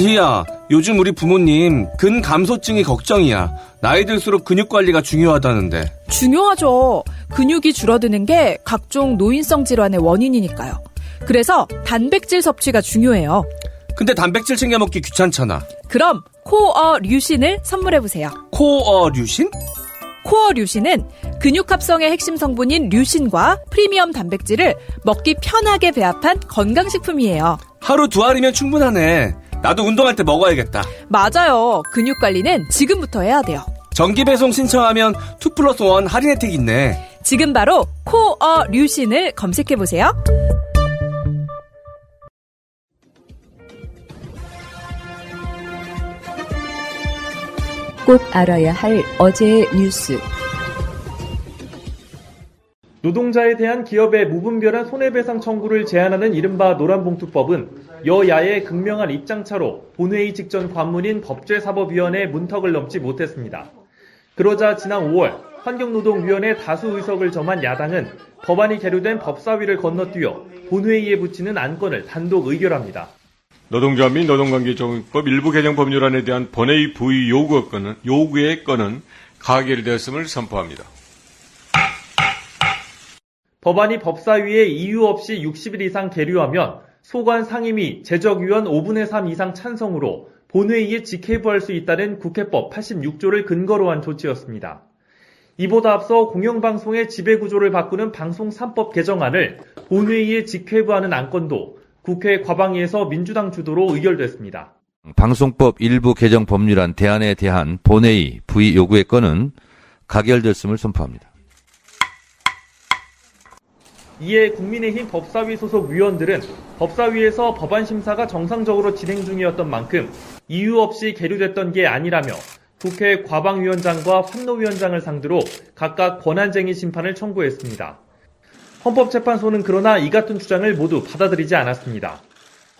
지희야, 요즘 우리 부모님 근 감소증이 걱정이야. 나이 들수록 근육 관리가 중요하다는데. 중요하죠. 근육이 줄어드는 게 각종 노인성 질환의 원인이니까요. 그래서 단백질 섭취가 중요해요. 근데 단백질 챙겨 먹기 귀찮잖아. 그럼 코어 류신을 선물해 보세요. 코어 류신? 코어 류신은 근육 합성의 핵심 성분인 류신과 프리미엄 단백질을 먹기 편하게 배합한 건강식품이에요. 하루 두 알이면 충분하네. 나도 운동할 때 먹어야겠다. 맞아요. 근육 관리는 지금부터 해야 돼요. 정기 배송 신청하면 2 플러스 1 할인 혜택 있네. 지금 바로 코어 류신을 검색해 보세요. 꼭 알아야 할 어제의 뉴스. 노동자에 대한 기업의 무분별한 손해배상 청구를 제한하는 이른바 노란봉투법은 여야의 극명한 입장차로 본회의 직전 관문인 법제사법위원회 문턱을 넘지 못했습니다. 그러자 지난 5월 환경노동위원회 다수 의석을 점한 야당은 법안이 계류된 법사위를 건너뛰어 본회의에 붙이는 안건을 단독 의결합니다. 노동조합 및 노동관계정법 일부 개정 법률안에 대한 본회의 부의 요구 건은, 요구의 건은 가결되었음을 선포합니다. 법안이 법사위에 이유 없이 60일 이상 계류하면 소관 상임위 제적위원 5분의 3 이상 찬성으로 본회의에 직회부할 수 있다는 국회법 86조를 근거로 한 조치였습니다. 이보다 앞서 공영방송의 지배구조를 바꾸는 방송 3법 개정안을 본회의에 직회부하는 안건도 국회 과방위에서 민주당 주도로 의결됐습니다. 방송법 일부 개정 법률안 대안에 대한 본회의 부의 요구의 건은 가결됐음을 선포합니다. 이에 국민의힘 법사위 소속 위원들은 법사위에서 법안 심사가 정상적으로 진행 중이었던 만큼 이유 없이 계류됐던 게 아니라며 국회 과방위원장과 환노위원장을 상대로 각각 권한쟁의 심판을 청구했습니다. 헌법재판소는 그러나 이 같은 주장을 모두 받아들이지 않았습니다.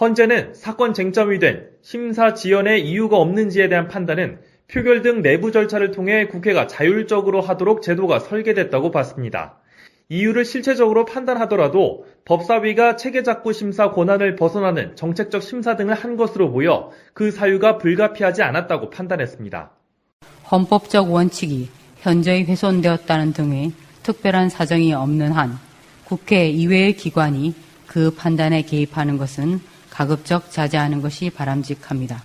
헌재는 사건 쟁점이 된 심사 지연의 이유가 없는지에 대한 판단은 표결 등 내부 절차를 통해 국회가 자율적으로 하도록 제도가 설계됐다고 봤습니다. 이유를 실체적으로 판단하더라도 법사위가 체계작구 심사 권한을 벗어나는 정책적 심사 등을 한 것으로 보여 그 사유가 불가피하지 않았다고 판단했습니다. 헌법적 원칙이 현저히 훼손되었다는 등의 특별한 사정이 없는 한 국회 이외의 기관이 그 판단에 개입하는 것은 가급적 자제하는 것이 바람직합니다.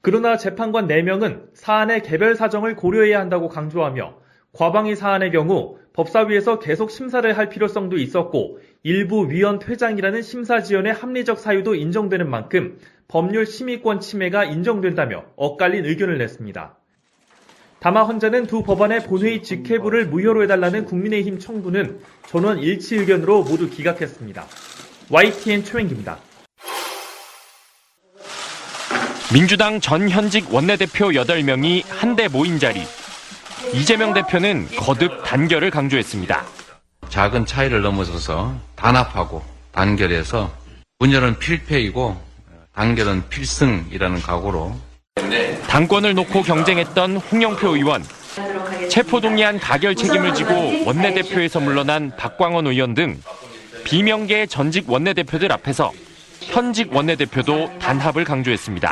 그러나 재판관 4명은 사안의 개별 사정을 고려해야 한다고 강조하며 과방위 사안의 경우 법사위에서 계속 심사를 할 필요성도 있었고 일부 위원 퇴장이라는 심사 지연의 합리적 사유도 인정되는 만큼 법률 심의권 침해가 인정된다며 엇갈린 의견을 냈습니다. 다만 헌재는 두 법안의 본회의 직회부를 무효로 해달라는 국민의힘 청구는 전원 일치 의견으로 모두 기각했습니다. YTN 최wen기입니다. 민주당 전 현직 원내대표 8명이 한데 모인 자리. 이재명 대표는 거듭 단결을 강조했습니다. 작은 차이를 넘어서서 단합하고 단결해서 분열은 필패이고 단결은 필승이라는 각오로 당권을 놓고 경쟁했던 홍영표 의원, 체포동의안 가결 책임을 지고 원내대표에서 물러난 박광원 의원 등 비명계 전직 원내대표들 앞에서 현직 원내대표도 단합을 강조했습니다.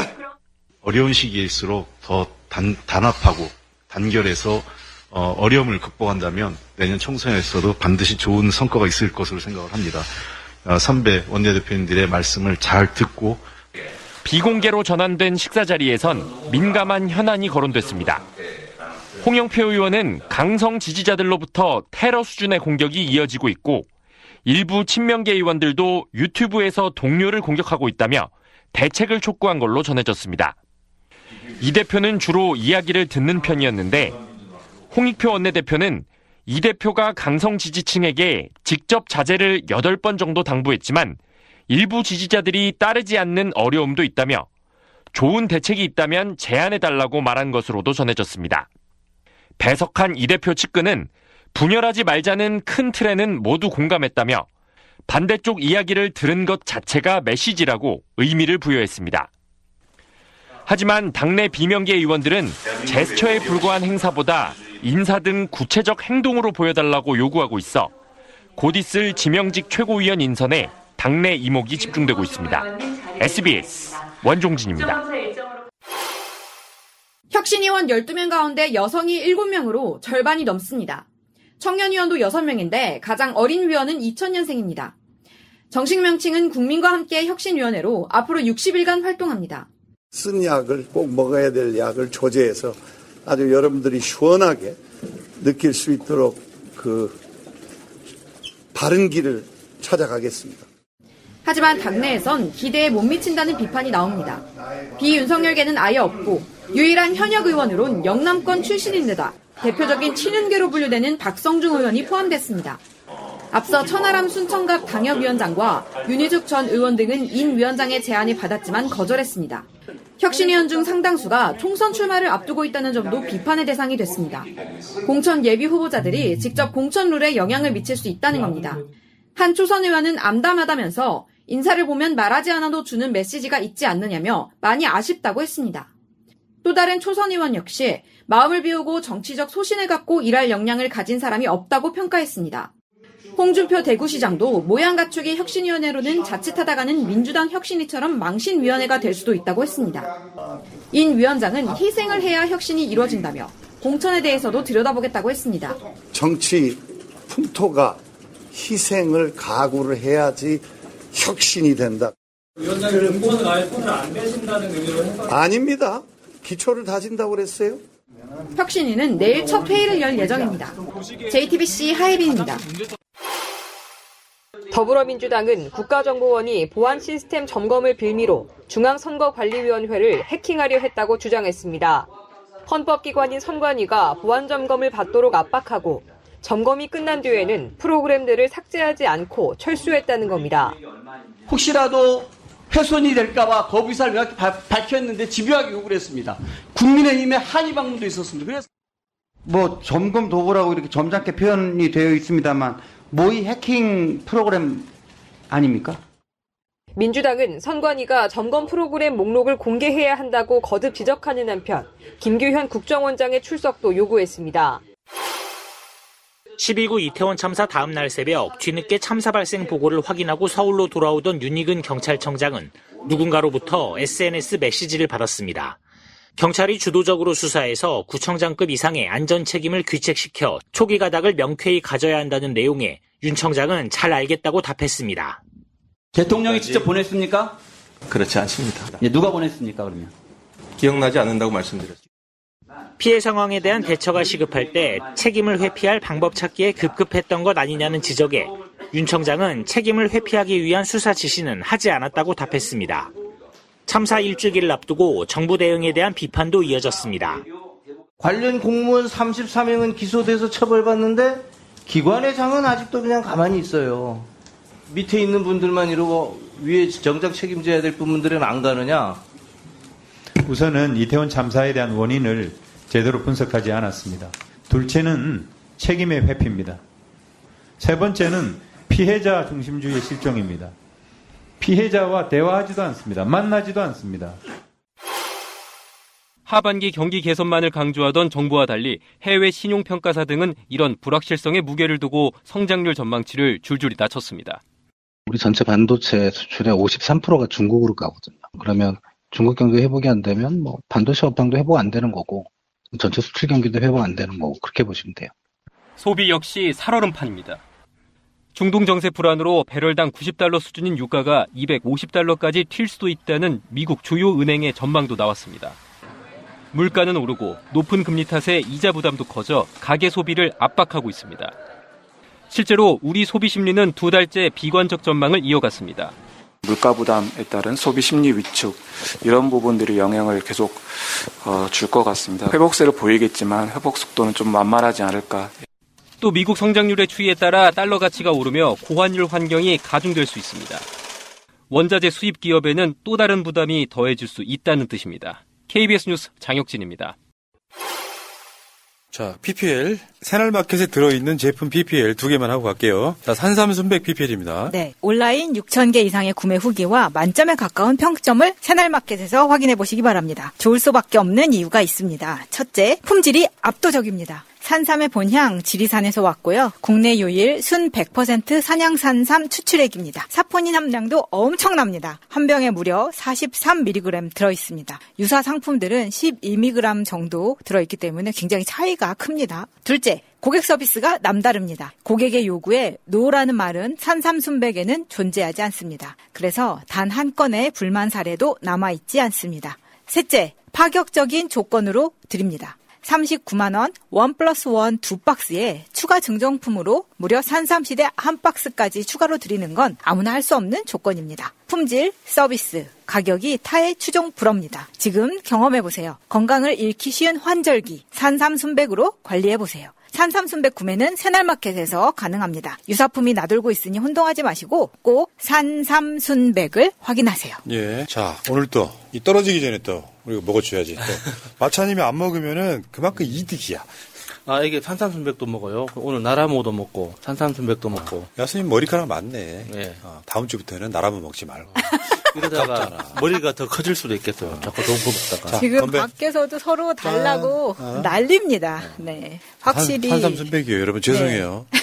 어려운 시기일수록 더 단, 단합하고 단결해서 어, 어려움을 극복한다면 내년 총선에서도 반드시 좋은 성과가 있을 것으로 생각을 합니다. 어, 선배 원내대표님들의 말씀을 잘 듣고 비공개로 전환된 식사 자리에선 민감한 현안이 거론됐습니다. 홍영표 의원은 강성 지지자들로부터 테러 수준의 공격이 이어지고 있고 일부 친명계 의원들도 유튜브에서 동료를 공격하고 있다며 대책을 촉구한 걸로 전해졌습니다. 이 대표는 주로 이야기를 듣는 편이었는데 홍익표 원내대표는 이 대표가 강성 지지층에게 직접 자제를 8번 정도 당부했지만 일부 지지자들이 따르지 않는 어려움도 있다며 좋은 대책이 있다면 제안해달라고 말한 것으로도 전해졌습니다. 배석한 이 대표 측근은 분열하지 말자는 큰 틀에는 모두 공감했다며 반대쪽 이야기를 들은 것 자체가 메시지라고 의미를 부여했습니다. 하지만 당내 비명계 의원들은 제스처에 불과한 행사보다 인사 등 구체적 행동으로 보여달라고 요구하고 있어 곧 있을 지명직 최고위원 인선에 당내 이목이 집중되고 있습니다. SBS 원종진입니다. 혁신위원 12명 가운데 여성이 7명으로 절반이 넘습니다. 청년위원도 6명인데 가장 어린 위원은 2000년생입니다. 정식 명칭은 국민과 함께 혁신위원회로 앞으로 60일간 활동합니다. 쓴 약을 꼭 먹어야 될 약을 조제해서 아주 여러분들이 시원하게 느낄 수 있도록 그 바른 길을 찾아가겠습니다. 하지만 당내에선 기대에 못 미친다는 비판이 나옵니다. 비윤석열계는 아예 없고 유일한 현역 의원으론 영남권 출신인데다 대표적인 친윤계로 분류되는 박성중 의원이 포함됐습니다. 앞서 천하람 순천갑 당협위원장과 윤희숙 전 의원 등은 인 위원장의 제안을 받았지만 거절했습니다. 혁신위원 중 상당수가 총선 출마를 앞두고 있다는 점도 비판의 대상이 됐습니다. 공천 예비 후보자들이 직접 공천 룰에 영향을 미칠 수 있다는 겁니다. 한 초선 의원은 암담하다면서 인사를 보면 말하지 않아도 주는 메시지가 있지 않느냐며 많이 아쉽다고 했습니다. 또 다른 초선 의원 역시 마음을 비우고 정치적 소신을 갖고 일할 역량을 가진 사람이 없다고 평가했습니다. 홍준표 대구시장도 모양 갖추기 혁신위원회로는 자칫하다가는 민주당 혁신위처럼 망신위원회가 될 수도 있다고 했습니다. 인 위원장은 희생을 해야 혁신이 이루어진다며 공천에 대해서도 들여다보겠다고 했습니다. 정치 풍토가 희생을 각오를 해야지 혁신이 된다. 위원장님 공천을 아예 손을 안 대신다는 의미로 해서 아닙니다. 기초를 다진다고 그랬어요. 혁신위는 내일 첫 회의를 열 예정입니다. JTBC 하예빈입니다. 더불어민주당은 국가정보원이 보안 시스템 점검을 빌미로 중앙선거관리위원회를 해킹하려 했다고 주장했습니다. 헌법기관인 선관위가 보안 점검을 받도록 압박하고 점검이 끝난 뒤에는 프로그램들을 삭제하지 않고 철수했다는 겁니다. 혹시라도 훼손이 될까봐 거부의사를 명확히 밝혔는데 집요하게 요구를 했습니다. 국민의힘의 한의 방문도 있었습니다. 그래서 뭐 점검 도구라고 이렇게 점잖게 표현이 되어 있습니다만 모의 해킹 프로그램 아닙니까? 민주당은 선관위가 점검 프로그램 목록을 공개해야 한다고 거듭 지적하는 한편 김규현 국정원장의 출석도 요구했습니다. 12구 이태원 참사 다음 날 새벽 뒤늦게 참사 발생 보고를 확인하고 서울로 돌아오던 윤희근 경찰청장은 누군가로부터 SNS 메시지를 받았습니다. 경찰이 주도적으로 수사해서 구청장급 이상의 안전 책임을 규칙시켜 초기 가닥을 명쾌히 가져야 한다는 내용에 윤 청장은 잘 알겠다고 답했습니다. 대통령이 직접 보냈습니까? 그렇지 않습니다. 예, 누가 보냈습니까, 그러면? 기억나지 않는다고 말씀드렸습니다. 피해 상황에 대한 대처가 시급할 때 책임을 회피할 방법 찾기에 급급했던 것 아니냐는 지적에 윤 청장은 책임을 회피하기 위한 수사 지시는 하지 않았다고 답했습니다. 참사 일주기를 앞두고 정부 대응에 대한 비판도 이어졌습니다. 관련 공무원 34명은 기소돼서 처벌받는데 기관회장은 아직도 그냥 가만히 있어요. 밑에 있는 분들만 이러고 위에 정작 책임져야 될 부분들은 안 가느냐? 우선은 이태원 참사에 대한 원인을 제대로 분석하지 않았습니다. 둘째는 책임의 회피입니다. 세 번째는 피해자 중심주의의 실종입니다. 피해자와 대화하지도 않습니다. 만나지도 않습니다. 하반기 경기 개선만을 강조하던 정부와 달리 해외 신용평가사 등은 이런 불확실성에 무게를 두고 성장률 전망치를 줄줄이 낮췄습니다. 우리 전체 반도체 수출의 53%가 중국으로 가거든요. 그러면 중국 경기 회복이 안 되면 뭐 반도체 업황도 회복 안 되는 거고 전체 수출 경기도 회복 안 되는 거고 그렇게 보시면 돼요. 소비 역시 살얼음판입니다. 중동 정세 불안으로 배럴당 90달러 수준인 유가가 250달러까지 튈 수도 있다는 미국 주요 은행의 전망도 나왔습니다. 물가는 오르고 높은 금리 탓에 이자 부담도 커져 가계 소비를 압박하고 있습니다. 실제로 우리 소비 심리는 두 달째 비관적 전망을 이어갔습니다. 물가 부담에 따른 소비 심리 위축 이런 부분들이 영향을 계속 어, 줄것 같습니다. 회복세를 보이겠지만 회복 속도는 좀 만만하지 않을까. 또 미국 성장률의 추이에 따라 달러 가치가 오르며 고환율 환경이 가중될 수 있습니다. 원자재 수입 기업에는 또 다른 부담이 더해질 수 있다는 뜻입니다. KBS 뉴스 장혁진입니다. 자, PPL. 새날마켓에 들어있는 제품 PPL 두 개만 하고 갈게요. 자, 산삼순백 PPL입니다. 네. 온라인 6,000개 이상의 구매 후기와 만점에 가까운 평점을 새날마켓에서 확인해 보시기 바랍니다. 좋을 수밖에 없는 이유가 있습니다. 첫째, 품질이 압도적입니다. 산삼의 본향 지리산에서 왔고요. 국내 유일 순 100% 산양산삼 추출액입니다. 사포닌 함량도 엄청납니다. 한 병에 무려 43mg 들어있습니다. 유사 상품들은 12mg 정도 들어있기 때문에 굉장히 차이가 큽니다. 둘째, 고객 서비스가 남다릅니다. 고객의 요구에 노라는 말은 산삼순백에는 존재하지 않습니다. 그래서 단 한 건의 불만 사례도 남아있지 않습니다. 셋째, 파격적인 조건으로 드립니다. 39만원, 원 플러스 원 두 박스에 추가 증정품으로 무려 산삼시대 한 박스까지 추가로 드리는 건 아무나 할 수 없는 조건입니다. 품질, 서비스, 가격이 타의 추종 불허입니다. 지금 경험해보세요. 건강을 잃기 쉬운 환절기, 산삼순백으로 관리해보세요. 산삼순백 구매는 새날마켓에서 가능합니다. 유사품이 나돌고 있으니 혼동하지 마시고 꼭 산삼순백을 확인하세요. 예. 자, 오늘 또, 이 떨어지기 전에 또, 우리가 먹어줘야지. 또. 마차님이 안 먹으면은 그만큼 이득이야. 아, 이게 산삼순백도 먹어요. 오늘 나라모도 먹고, 산삼순백도 먹고. 야스님 머리카락 많네. 예. 어, 다음 주부터는 나라모 먹지 말고. 이러다가 머리가 더 커질 수도 있겠어요. 자꾸 너무 먹다가. 지금 건배. 밖에서도 서로 달라고 난립니다. 네. 확실히. 산, 산삼순백이에요, 여러분. 죄송해요.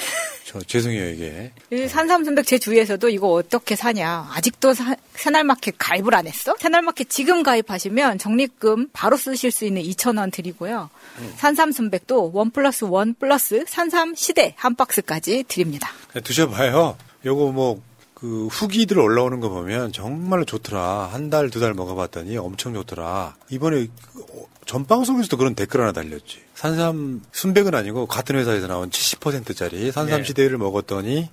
저, 죄송해요, 이게. 이 산삼순백 제 주위에서도 이거 어떻게 사냐. 아직도 사- 새날마켓 가입을 안 했어? 새날마켓 지금 가입하시면 적립금 바로 쓰실 수 있는 2,000원 드리고요. 산삼순백도 원 플러스 원 플러스 산삼 시대 한 박스까지 드립니다. 그냥 드셔봐요. 요거 뭐, 그, 후기들 올라오는 거 보면 정말로 좋더라. 한 달, 두 달 먹어봤더니 엄청 좋더라. 이번에 그, 어, 전 방송에서도 그런 댓글 하나 달렸지. 산삼, 순백은 아니고 같은 회사에서 나온 70%짜리 산삼 네. 시대를 먹었더니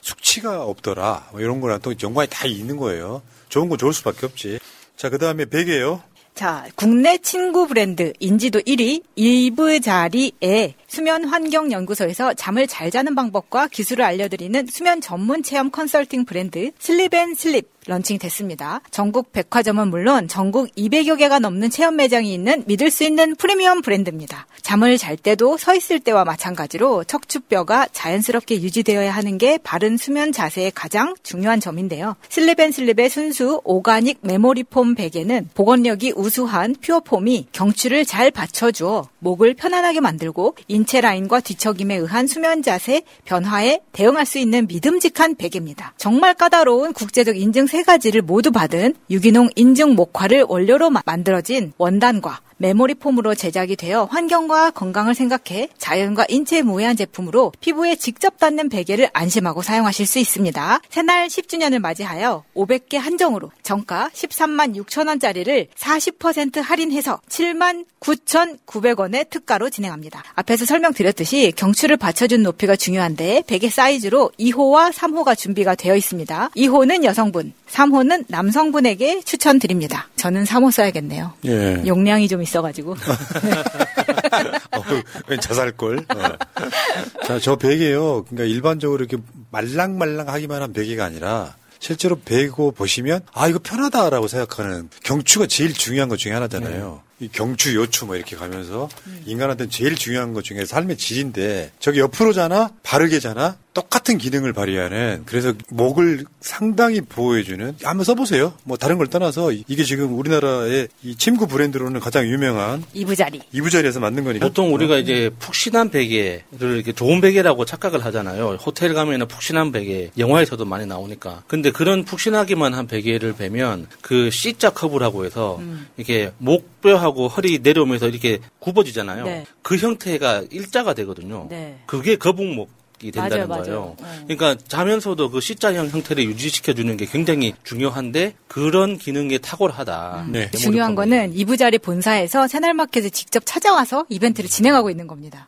숙취가 없더라. 뭐 이런 거랑 또 연관이 다 있는 거예요. 좋은 건 좋을 수밖에 없지. 자, 그 다음에 베개요. 자, 국내 침구 브랜드 인지도 1위 이브자리의 수면 환경 연구소에서 잠을 잘 자는 방법과 기술을 알려드리는 수면 전문 체험 컨설팅 브랜드 슬립앤슬립 런칭됐습니다. 전국 백화점은 물론 전국 200여 개가 넘는 체험 매장이 있는 믿을 수 있는 프리미엄 브랜드입니다. 잠을 잘 때도 서 있을 때와 마찬가지로 척추뼈가 자연스럽게 유지되어야 하는 게 바른 수면 자세의 가장 중요한 점인데요. 슬립앤슬립의 순수 organic memory foam 베개는 복원력이 우수한 퓨어폼이 경추를 잘 받쳐주어 목을 편안하게 만들고 인체 라인과 뒤척임에 의한 수면 자세 변화에 대응할 수 있는 믿음직한 베개입니다. 정말 까다로운 국제적 인증 세 가지를 모두 받은 유기농 인증 목화를 원료로 마- 만들어진 원단과 메모리 폼으로 제작이 되어 환경과 건강을 생각해 자연과 인체에 무해한 제품으로 피부에 직접 닿는 베개를 안심하고 사용하실 수 있습니다. 새날 10주년을 맞이하여 500개 한정으로 정가 13만 6천 원짜리를 40% 할인해서 7만 9,900원의 특가로 진행합니다. 앞에서 설명드렸듯이 경추를 받쳐준 높이가 중요한데 베개 사이즈로 2호와 3호가 준비가 되어 있습니다. 2호는 여성분, 3호는 남성분에게 추천드립니다. 저는 3호 써야겠네요. 예. 용량이 좀 있어가지고. 웬 자살골. 어. 자, 저 베개요. 그러니까 일반적으로 이렇게 말랑말랑하기만 한 베개가 아니라 실제로 베고 보시면 아 이거 편하다라고 생각하는 경추가 제일 중요한 것 중에 하나잖아요. 이 경추, 요추 뭐 이렇게 가면서 인간한테는 제일 중요한 것 중에 삶의 질인데 저기 옆으로잖아, 바르게잖아, 똑같은 기능을 발휘하는 그래서 목을 상당히 보호해주는 한번 써보세요. 뭐 다른 걸 떠나서 이게 지금 우리나라의 이 침구 브랜드로는 가장 유명한 이부자리. 이부자리에서 만든 거니까. 보통 우리가 이제 푹신한 베개를 이렇게 좋은 베개라고 착각을 하잖아요. 호텔 가면은 푹신한 베개, 영화에서도 많이 나오니까. 근데 그런 푹신하기만 한 베개를 베면 그 C자 커브라고 해서 음. 이렇게 목 뼈하고 허리 내려오면서 이렇게 굽어지잖아요. 네. 그 형태가 일자가 되거든요. 네. 그게 거북목. 이 된다는 맞아요, 거예요. 맞아요. 그러니까 자면서도 그 C자형 형태를 유지시켜 주는 게 굉장히 중요한데 그런 기능에 탁월하다. 네. 중요한 거는 이부자리 본사에서 새날마켓에 직접 찾아와서 이벤트를 진행하고 있는 겁니다.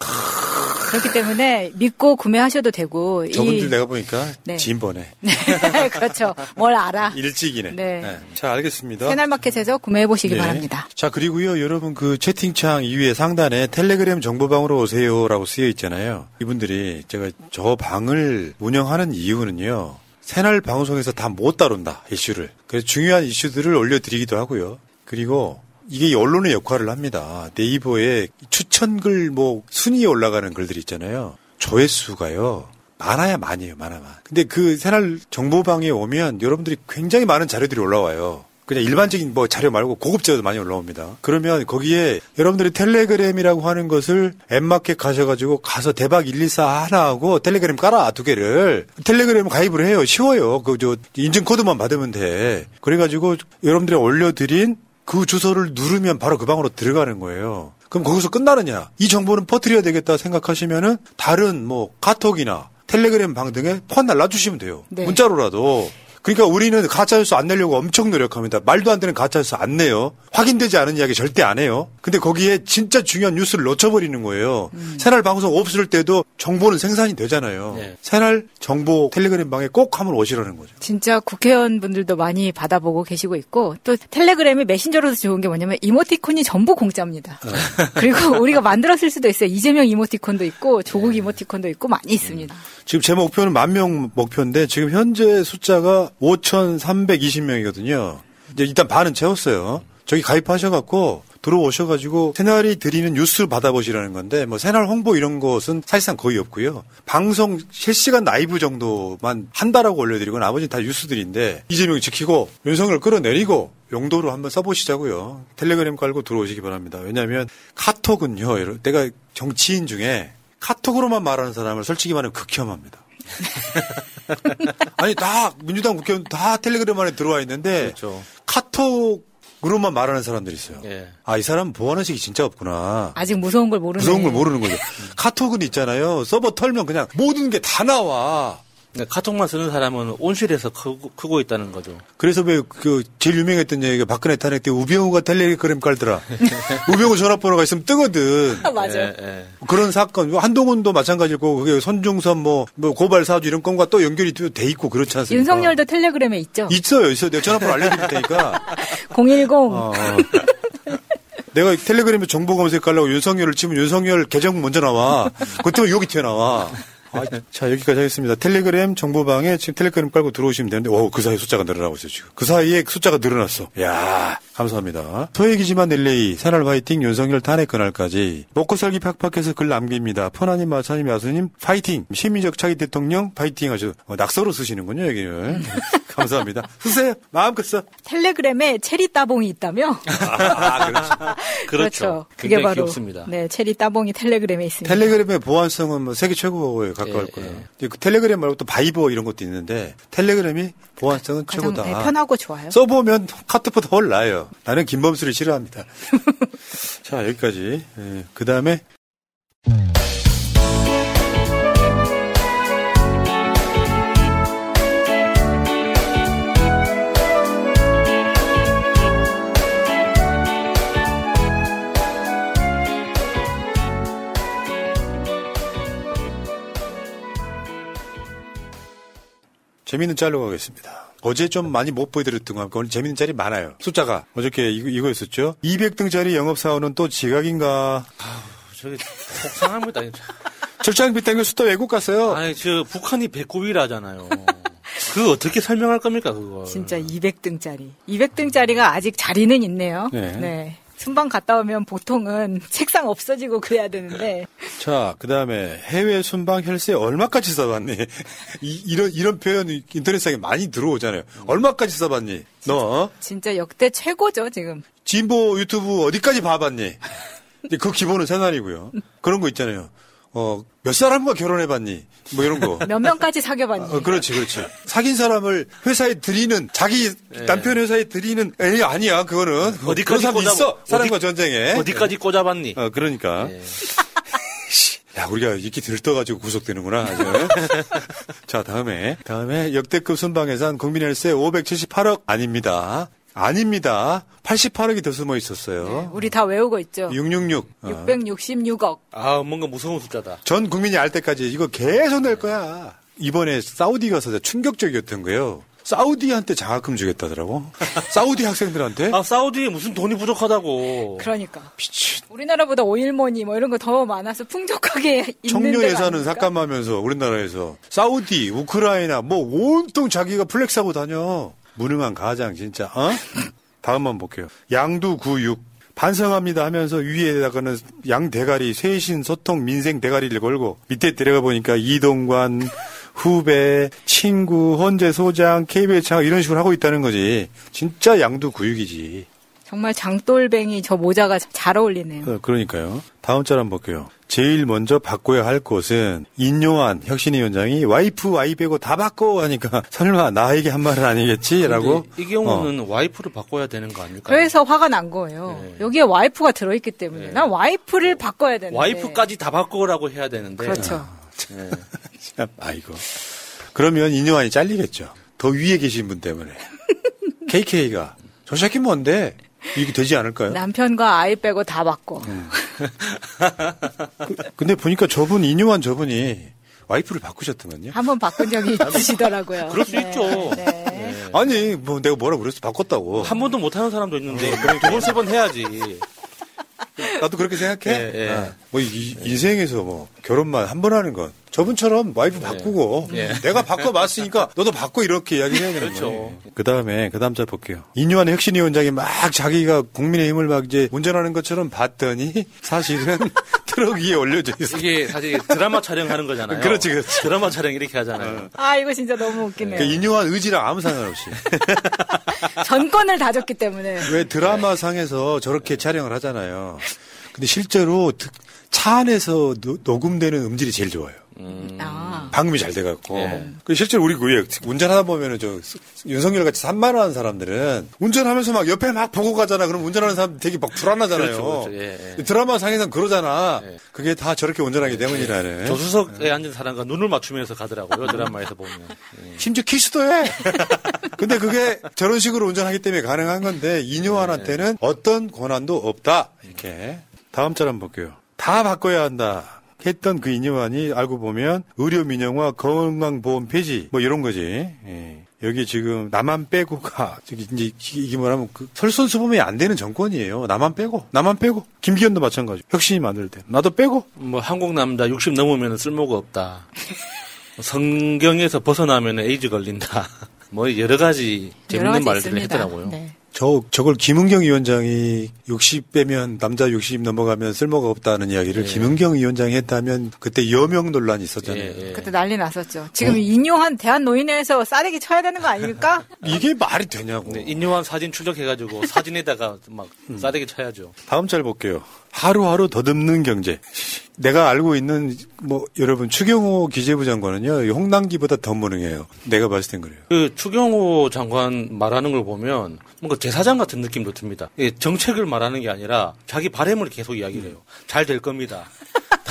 그렇기 때문에 믿고 구매하셔도 되고 저분들 이 내가 보니까 네. 진보네. 그렇죠. 뭘 알아. 일찍이네. 네. 네. 자, 알겠습니다. 새날마켓에서 구매해 보시기 네. 바랍니다. 자, 그리고요, 여러분 그 채팅창 이위에 상단에 텔레그램 정보방으로 오세요라고 쓰여 있잖아요. 이분들이 제가 저 방을 운영하는 이유는요. 새날 방송에서 다 못 다룬다, 이슈를. 그래서 중요한 이슈들을 올려드리기도 하고요. 그리고 이게 이 언론의 역할을 합니다. 네이버에 추천글 뭐 순위에 올라가는 글들 있잖아요. 조회수가요. 많아야 많이에요, 많아만. 근데 그 새날 정보방에 오면 여러분들이 굉장히 많은 자료들이 올라와요. 그냥 일반적인 뭐 자료 말고 고급 자료도 많이 올라옵니다. 그러면 거기에 여러분들이 텔레그램이라고 하는 것을 앱마켓 가셔가지고 가서 대박 114 하나 하고 텔레그램 깔아 두 개를 텔레그램 가입을 해요. 쉬워요. 그 저 인증 코드만 받으면 돼. 그래가지고 여러분들이 올려드린 그 주소를 누르면 바로 그 방으로 들어가는 거예요. 그럼 거기서 끝나느냐? 이 정보는 퍼뜨려야 되겠다 생각하시면은 다른 뭐 카톡이나 텔레그램 방 등에 폰 날라주시면 돼요. 네. 문자로라도. 그러니까 우리는 가짜뉴스 안 내려고 엄청 노력합니다. 말도 안 되는 가짜뉴스 안 내요. 확인되지 않은 이야기 절대 안 해요. 근데 거기에 진짜 중요한 뉴스를 놓쳐버리는 거예요. 새날 방송 없을 때도 정보는 생산이 되잖아요. 네. 새날 정보 텔레그램 방에 꼭 한번 오시라는 거죠. 진짜 국회의원분들도 많이 받아보고 계시고 있고 또 텔레그램이 메신저로도 좋은 게 뭐냐면 이모티콘이 전부 공짜입니다. 그리고 우리가 만들었을 수도 있어요. 이재명 이모티콘도 있고 조국 이모티콘도 있고 많이 있습니다. 지금 제 목표는 만 명 목표인데 지금 현재 숫자가 5,320명이거든요. 이제 일단 반은 채웠어요. 저기 가입하셔갖고 들어오셔가지고 새날이 드리는 뉴스 받아보시라는 건데 뭐 새날 홍보 이런 것은 사실상 거의 없고요. 방송 실시간 라이브 정도만 한다라고 올려드리고 나머지는 다 뉴스들인데 이재명이 지키고 윤석을 끌어내리고 용도로 한번 써보시자고요. 텔레그램 깔고 들어오시기 바랍니다. 왜냐하면 카톡은요. 내가 정치인 중에 카톡으로만 말하는 사람을 솔직히 말하면 극혐합니다. 아니 다 민주당 국회의원 다 텔레그램 안에 들어와 있는데 그렇죠. 카톡으로만 말하는 사람들이 있어요. 예. 아이 사람 보안의식이 진짜 없구나. 아직 무서운 걸 모르는 무서운 걸 모르는 거죠. 카톡은 있잖아요. 서버 털면 그냥 모든 게 다 나와. 네, 카톡만 쓰는 사람은 온실에서 크고, 크고 있다는 거죠. 그래서 왜 그 제일 유명했던 얘기가 박근혜 탄핵 때 우병우가 텔레그램 깔더라. 우병우 전화번호가 있으면 뜨거든. 맞아. 예, 예. 그런 사건 한동훈도 마찬가지고 그게 손중선 뭐, 뭐 고발 사주 이런 건과 또 연결이 또돼 있고 그렇지 않습니까? 윤석열도 텔레그램에 있죠. 있어요, 있어요. 내가 전화번호 알려드릴 테니까. 010. 어, 어. 내가 텔레그램에 정보 검색하려고 윤석열을 치면 윤석열 계정 먼저 나와. 그때면 욕이 튀어나와. 아, 자, 여기까지 하겠습니다. 텔레그램 정보방에 지금 텔레그램 깔고 들어오시면 되는데, 오, 그 사이 에 숫자가 늘어나고 있어요, 지금. 그 사이에 숫자가 늘어났어. 야 감사합니다. 소액이지만 넬레이, 새날 화이팅, 윤석열 탄핵 그날까지. 먹고 살기 팍팍해서 글 남깁니다. 퍼나님, 마차님, 야수님, 파이팅. 시민적 차기 대통령, 파이팅 하셔. 어, 낙서로 쓰시는군요, 여기는. 감사합니다. 쓰세요. 마음껏 써. 텔레그램에 체리 따봉이 있다며? 아, 그렇죠. 그렇죠. 그게 바로 귀엽습니다. 네 체리 따봉이 텔레그램에 있습니다. 텔레그램의 보안성은 뭐 세계 최고에 가까울 예, 거예요. 근데 그 텔레그램 말고 또 바이버 이런 것도 있는데 텔레그램이 보안성은 가장 최고다. 네, 편하고 좋아요. 써보면 카톡보다 훨 나아요. 나는 김범수를 싫어합니다. 자 여기까지. 그 다음에 재밌는 짤로 가겠습니다. 어제 좀 많이 못 보여드렸던 것 같고 오늘 재밌는 짤이 많아요. 숫자가 어저께 이거, 이거였었죠. 200등짜리 영업사원은 또 지각인가. 저게 속상합니다. 진짜. 출장비 땡겨서 또 외국 갔어요. 아니, 저 북한이 배꼽이라잖아요. 그거 어떻게 설명할 겁니까, 그거? 진짜 200등짜리. 200등짜리가 아직 자리는 있네요. 네. 순방 갔다 오면 보통은 책상 없어지고 그래야 되는데 자, 그 다음에 해외 순방 혈세 얼마까지 써봤니? 이, 런 이런 표현 인터넷상에 많이 들어오잖아요. 얼마까지 써봤니? 너? 진짜 역대 최고죠 지금. 진보 유튜브 어디까지 봐봤니? 그 기본은 생활이고요. 그런 거 있잖아요. 어, 몇 사람과 결혼해봤니? 뭐 이런 거. 몇 명까지 사귀어봤니? 어, 그렇지, 그렇지. 사귄 사람을 회사에 드리는, 자기 남편 회사에 드리는, 에이, 아니야, 그거는. 어디까지 사람 꽂아- 있어. 사람과 어디- 전쟁에. 어디까지 꽂아봤니? 어, 그러니까. 야, 우리가 이렇게 들떠가지고 구속되는구나, 아주. 자, 다음에. 다음에 역대급 순방 예산 국민혈세 578억 아닙니다. 아닙니다. 88억이 더 숨어 있었어요. 우리 다 외우고 있죠. 666. 어. 666억. 아, 뭔가 무서운 숫자다. 전 국민이 알 때까지 이거 계속 낼 거야. 이번에 사우디 가서 충격적이었던 거예요. 사우디한테 장학금 주겠다더라고. 사우디 학생들한테. 아, 사우디에 무슨 돈이 부족하다고. 그러니까. 우리나라보다 오일머니 뭐 이런 거 더 많아서 풍족하게 있는 청년 예산은? 삭감하면서 우리나라에서 사우디, 우크라이나 뭐 온통 자기가 flex하고 다녀. 무능한 가장 진짜. 어? 다음만 볼게요. 양두 구육 반성합니다 하면서 위에다가는 양 대가리 쇄신 소통 민생 대가리를 걸고 밑에 들어가 보니까 이동관 후배, 친구, 헌재 소장, KBS 장 이런 식으로 하고 있다는 거지. 진짜 양두구육이지. 정말 장돌뱅이 저 모자가 잘 어울리네요. 어, 그러니까요. 다음 절 한번 볼게요. 제일 먼저 바꿔야 할 것은 인요한 혁신위원장이 와이프 와이 빼고 다 바꿔 하니까 설마 나에게 한 말은 아니겠지라고. 이 경우는 와이프를 바꿔야 되는 거 아닐까요? 그래서 화가 난 거예요. 여기에 와이프가 들어있기 때문에 난 와이프를 바꿔야 되는데. 와이프까지 다 바꾸라고 해야 되는데. 그렇죠. 네. 참, 아이고. 그러면 인요한이 잘리겠죠. 더 위에 계신 분 때문에. KK가 저 새끼 뭔데? 이게 되지 않을까요? 남편과 아이 빼고 다 바꿔. 근데 보니까 저분 인요한 저분이 와이프를 바꾸셨더만요. 한 번 바꾼 적이 있으시더라고요. 그럴 수 네. 있죠. 네. 아니 뭐 내가 뭐라 그랬어 바꿨다고. 한 번도 못 하는 사람도 있는데 두 번 세 번 해야지. 나도 그렇게 생각해. 예, 예. 아, 뭐 이- 인생에서 뭐 결혼만 한 번 하는 건 저분처럼 와이프 바꾸고 예. 내가 바꿔 봤으니까 너도 바꿔 이렇게 이야기해야 되는 그렇죠. 거예요. 그 다음에 그 다음 절 볼게요. 인유한 혁신 위원장이 막 자기가 국민의힘을 막 이제 운전하는 것처럼 봤더니 사실은 트럭 위에 올려져 있어. 이게 사실 드라마 촬영하는 거잖아요. 그렇지, 그렇지. 드라마 촬영 이렇게 하잖아요. 아 이거 진짜 너무 웃기네요. 그 인요한 의지랑 아무 상관없이 전권을 다 줬기 때문에. 왜 드라마 상에서 저렇게 촬영을 하잖아요. 근데 실제로 드- 차 안에서 노- 녹음되는 음질이 제일 좋아요. 아. 방음이 잘 돼갖고. 예. 그 실제로 우리 그 운전하다 보면은 저 스- 윤석열 같이 산만한 사람들은 운전하면서 막 옆에 막 보고 가잖아. 그럼 운전하는 사람 되게 막 불안하잖아요. 그렇죠, 그렇죠. 예, 예. 드라마 상에서는 그러잖아. 그게 다 저렇게 운전하기 때문이라는. 조수석에 앉은 사람과 눈을 맞추면서 가더라고요. 드라마에서 보면. 심지어 키스도 해. 근데 그게 저런 식으로 운전하기 때문에 가능한 건데 이뇨한한테는 어떤 권한도 없다. 이렇게. 다음 절 한번 볼게요. 다 바꿔야 한다. 했던 그 이뇨한이 알고 보면 의료 민영화 건강보험 폐지 뭐 이런 거지. 예. 여기 지금 나만 빼고가 저기 이제 이게 뭐라면 그 설선수범이 안 되는 정권이에요. 나만 빼고 나만 빼고 김기현도 마찬가지. 혁신이 만들 때 나도 빼고 뭐 한국 남자 60 넘으면 쓸모가 없다. 성경에서 벗어나면 에이즈 걸린다. 뭐 여러 가지 재밌는 가지 말들을 있습니다. 했더라고요. 네. 저, 저걸 김은경 위원장이 60 빼면 남자 60 넘어가면 쓸모가 없다는 이야기를 예. 김은경 위원장이 했다면 그때 여명 논란이 있었잖아요. 예, 그때 난리 났었죠. 지금 인요한 대한노인회에서 싸대기 쳐야 되는 거 아닙니까? 이게 말이 되냐고. 네, 인요한 사진 출력해가지고 사진에다가 막 싸대기 쳐야죠. 다음 절 볼게요. 하루하루 더듬는 경제. 내가 알고 있는 뭐 여러분 추경호 기재부 장관은요 이 홍남기보다 더 무능해요. 내가 봤을 땐 그래요. 그 추경호 장관 말하는 걸 보면 뭔가 제사장 같은 느낌도 듭니다. 예, 정책을 말하는 게 아니라 자기 바램을 계속 이야기를 해요. 잘 될 겁니다.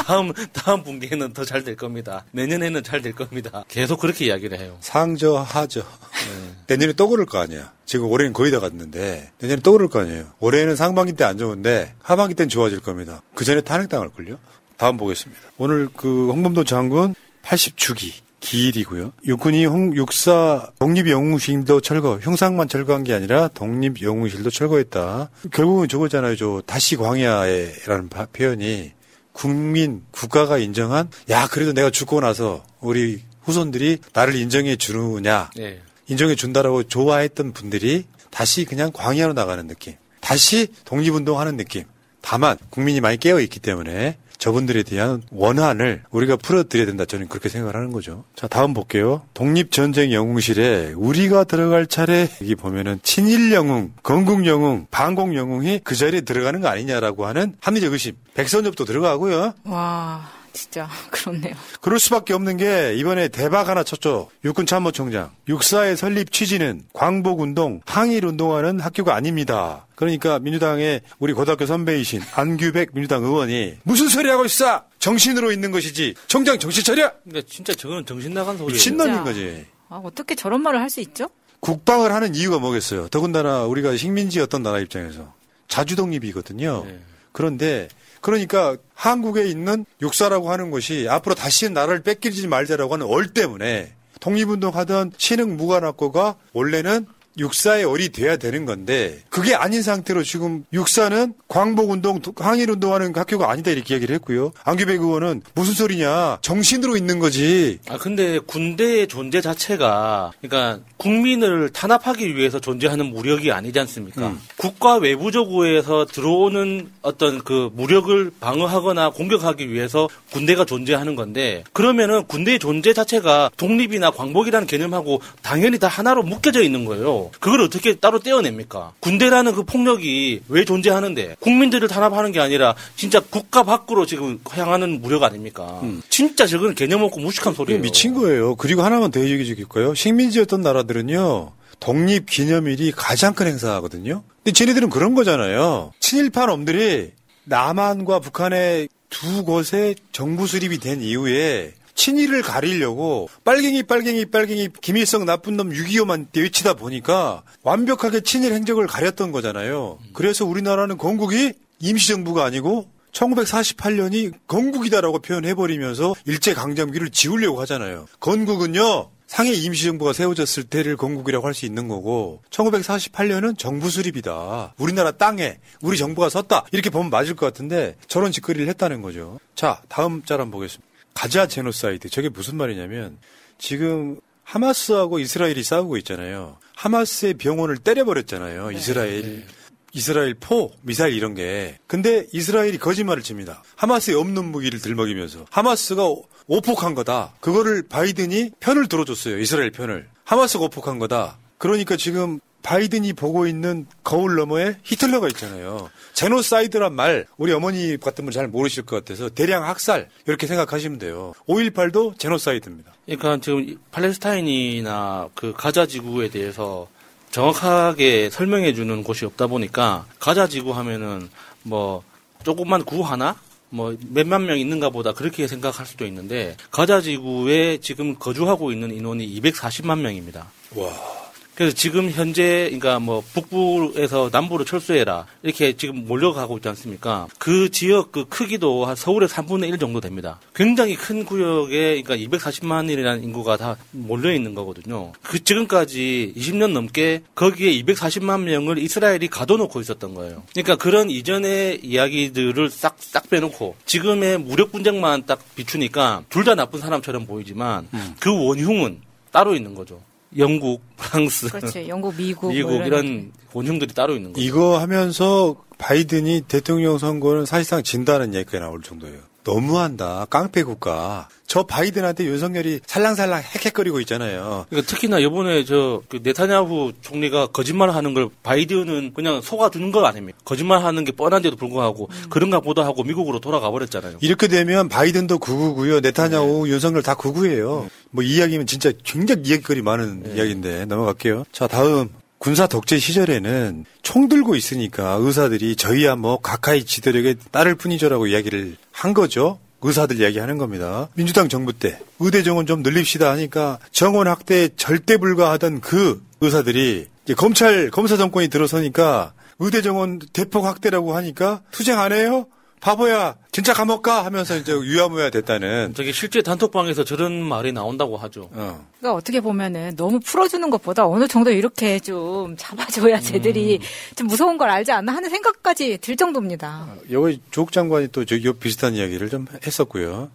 다음 다음 분기에는 더 잘 될 겁니다. 내년에는 잘 될 겁니다. 계속 그렇게 이야기를 해요. 상저 하저. 내년에 또 그럴 거 아니야. 지금 올해는 거의 다 갔는데 내년에 또 그럴 거 아니에요. 올해는 상반기 때 안 좋은데 하반기 때는 좋아질 겁니다. 그 전에 탄핵당할 걸요. 다음 보겠습니다. 오늘 그 홍범도 장군 80주기 기일이고요. 육군이 홍, 육사 독립영웅실도 철거, 형상만 철거한 게 아니라 독립영웅실도 철거했다. 결국은 저거잖아요. 저 다시 광야에라는 바- 표현이 국민 국가가 인정한 야 그래도 내가 죽고 나서 우리 후손들이 나를 인정해 주느냐 예. 인정해 준다라고 좋아했던 분들이 다시 그냥 광야로 나가는 느낌 다시 독립운동하는 느낌 다만 국민이 많이 깨어 있기 때문에 저분들에 대한 원한을 우리가 풀어드려야 된다. 저는 그렇게 생각을 하는 거죠. 자, 다음 볼게요. 독립전쟁 영웅실에 우리가 들어갈 차례 여기 보면은 친일 영웅, 건국 영웅, 반공 영웅이 그 자리에 들어가는 거 아니냐라고 하는 합리적 의심. 백선엽도 들어가고요. 와, 진짜 그렇네요. 그럴 수밖에 없는 게 이번에 대박 하나 쳤죠. 육군 참모총장. 육사의 설립 취지는 광복운동, 항일운동하는 학교가 아닙니다. 그러니까 민주당의 우리 고등학교 선배이신 안규백 민주당 의원이 무슨 소리 하고 있어? 정신으로 있는 것이지. 총장 정신 차려! 그러니까 진짜 저거는 정신 나간 소리예요. 진짜. 거지. 아, 어떻게 저런 말을 할 수 있죠? 국방을 하는 이유가 뭐겠어요? 더군다나 우리가 식민지 어떤 나라 입장에서 자주독립이거든요. 그런데 그러니까 한국에 있는 육사라고 하는 것이 앞으로 다시는 나라를 뺏기지 말자라고 하는 얼 때문에 독립운동 하던 신흥 무관학교가 원래는 육사의 얼이 돼야 되는 건데 그게 아닌 상태로 지금 육사는 광복운동, 항일운동하는 학교가 아니다 이렇게 이야기를 했고요. 안규백 의원은 무슨 소리냐 정신으로 있는 거지. 아 근데 군대의 존재 자체가 그러니까 국민을 탄압하기 위해서 존재하는 무력이 아니지 않습니까? 음. 국가 외부적으로에서 들어오는 어떤 그 무력을 방어하거나 공격하기 위해서 군대가 존재하는 건데 그러면은 군대의 존재 자체가 독립이나 광복이라는 개념하고 당연히 다 하나로 묶여져 있는 거예요. 그걸 어떻게 따로 떼어냅니까? 군대라는 그 폭력이 왜 존재하는데 국민들을 탄압하는 게 아니라 진짜 국가 밖으로 지금 향하는 무력 아닙니까? 진짜 저건 개념 없고 무식한 소리예요. 미친 거예요. 그리고 하나만 더 얘기해 줄까요? 식민지였던 나라들은요. 독립 기념일이 가장 큰 행사거든요. 근데 쟤네들은 그런 거잖아요. 친일파 놈들이 남한과 북한의 두 곳에 정부 수립이 된 이후에 친일을 가리려고 빨갱이 빨갱이 빨갱이 김일성 나쁜 놈 6.25만 외치다 보니까 완벽하게 친일 행적을 가렸던 거잖아요. 그래서 우리나라는 건국이 임시정부가 아니고 1948년이 건국이다라고 표현해버리면서 일제강점기를 지우려고 하잖아요. 건국은요, 상해 임시정부가 세워졌을 때를 건국이라고 할 수 있는 거고, 1948년은 정부 수립이다. 우리나라 땅에 우리 정부가 섰다. 이렇게 보면 맞을 것 같은데, 저런 짓거리를 했다는 거죠. 자, 다음 짤 한번 보겠습니다. 가자 제노사이드. 저게 무슨 말이냐면, 지금 하마스하고 이스라엘이 싸우고 있잖아요. 하마스의 병원을 때려버렸잖아요. 이스라엘. 이스라엘 포, 미사일 이런 게. 근데 이스라엘이 거짓말을 칩니다. 하마스에 없는 무기를 들먹이면서. 하마스가 오폭한 거다. 그거를 바이든이 편을 들어줬어요. 이스라엘 편을. 하마스가 오폭한 거다. 그러니까 지금 바이든이 보고 있는 거울 너머에 히틀러가 있잖아요. 제노사이드란 말 우리 어머니 같은 분 잘 모르실 것 같아서 대량 학살 이렇게 생각하시면 돼요. 5.18도 제노사이드입니다. 그러니까 지금 팔레스타인이나 그 가자 지구에 대해서 정확하게 설명해 주는 곳이 없다 보니까 가자 지구 하면은 뭐 조금만 구 하나 뭐 몇만 명 있는가 보다 그렇게 생각할 수도 있는데 가자 지구에 지금 거주하고 있는 인원이 240만 명입니다. 와. 그래서 지금 현재 그러니까 뭐 북부에서 남부로 철수해라 이렇게 지금 몰려가고 있지 않습니까? 그 지역 그 크기도 한 서울의 3분의 1 정도 됩니다. 굉장히 큰 구역에 그러니까 240만이라는 인구가 다 몰려 있는 거거든요. 그 지금까지 20년 넘게 거기에 240만 명을 이스라엘이 가둬놓고 있었던 거예요. 그러니까 그런 이전의 이야기들을 싹 싹 빼놓고 지금의 무력 분쟁만 딱 비추니까 둘 다 나쁜 사람처럼 보이지만 그 원흉은 따로 있는 거죠. 영국, 프랑스, 그렇지. 영국, 미국, 미국 뭐 이런 이런 원흉들이 따로 있는 거죠. 이거 하면서 바이든이 대통령 선거는 사실상 진다는 얘기가 나올 정도예요. 너무한다. 깡패 국가. 저 바이든한테 윤석열이 살랑살랑 헥헥거리고 있잖아요. 그러니까 특히나 이번에 저그 네타냐후 총리가 거짓말 하는 걸 바이든은 그냥 속아주는 거 아닙니까? 거짓말 하는 게 뻔한데도 불구하고 그런가 보다 하고 미국으로 돌아가 버렸잖아요. 이렇게 되면 바이든도 구구고요. 네타냐후, 윤석열 다 구구예요. 뭐이 이야기면 진짜 굉장히 이야기거리 많은 이야기인데 넘어갈게요. 자, 다음. 군사 독재 시절에는 총 들고 있으니까 의사들이 저희야 뭐 가까이 지도력에 따를 뿐이죠라고 이야기를 한 거죠. 의사들 이야기하는 겁니다. 민주당 정부 때 의대 정원 좀 늘립시다 하니까 정원 확대 절대 불가하던 그 의사들이 이제 검찰 검사 정권이 들어서니까 의대 정원 대폭 확대라고 하니까 투쟁 안 해요? 바보야 진짜 감옥 가 하면서 이제 유야무야 됐다는 저기 실제 단톡방에서 저런 말이 나온다고 하죠. 어. 그러니까 어떻게 보면은 너무 풀어주는 것보다 어느 정도 이렇게 좀 잡아줘야 쟤들이 좀 무서운 걸 알지 않나 하는 생각까지 들 정도입니다. 여기 조국 장관이 또 저기 비슷한 이야기를 좀 했었고요.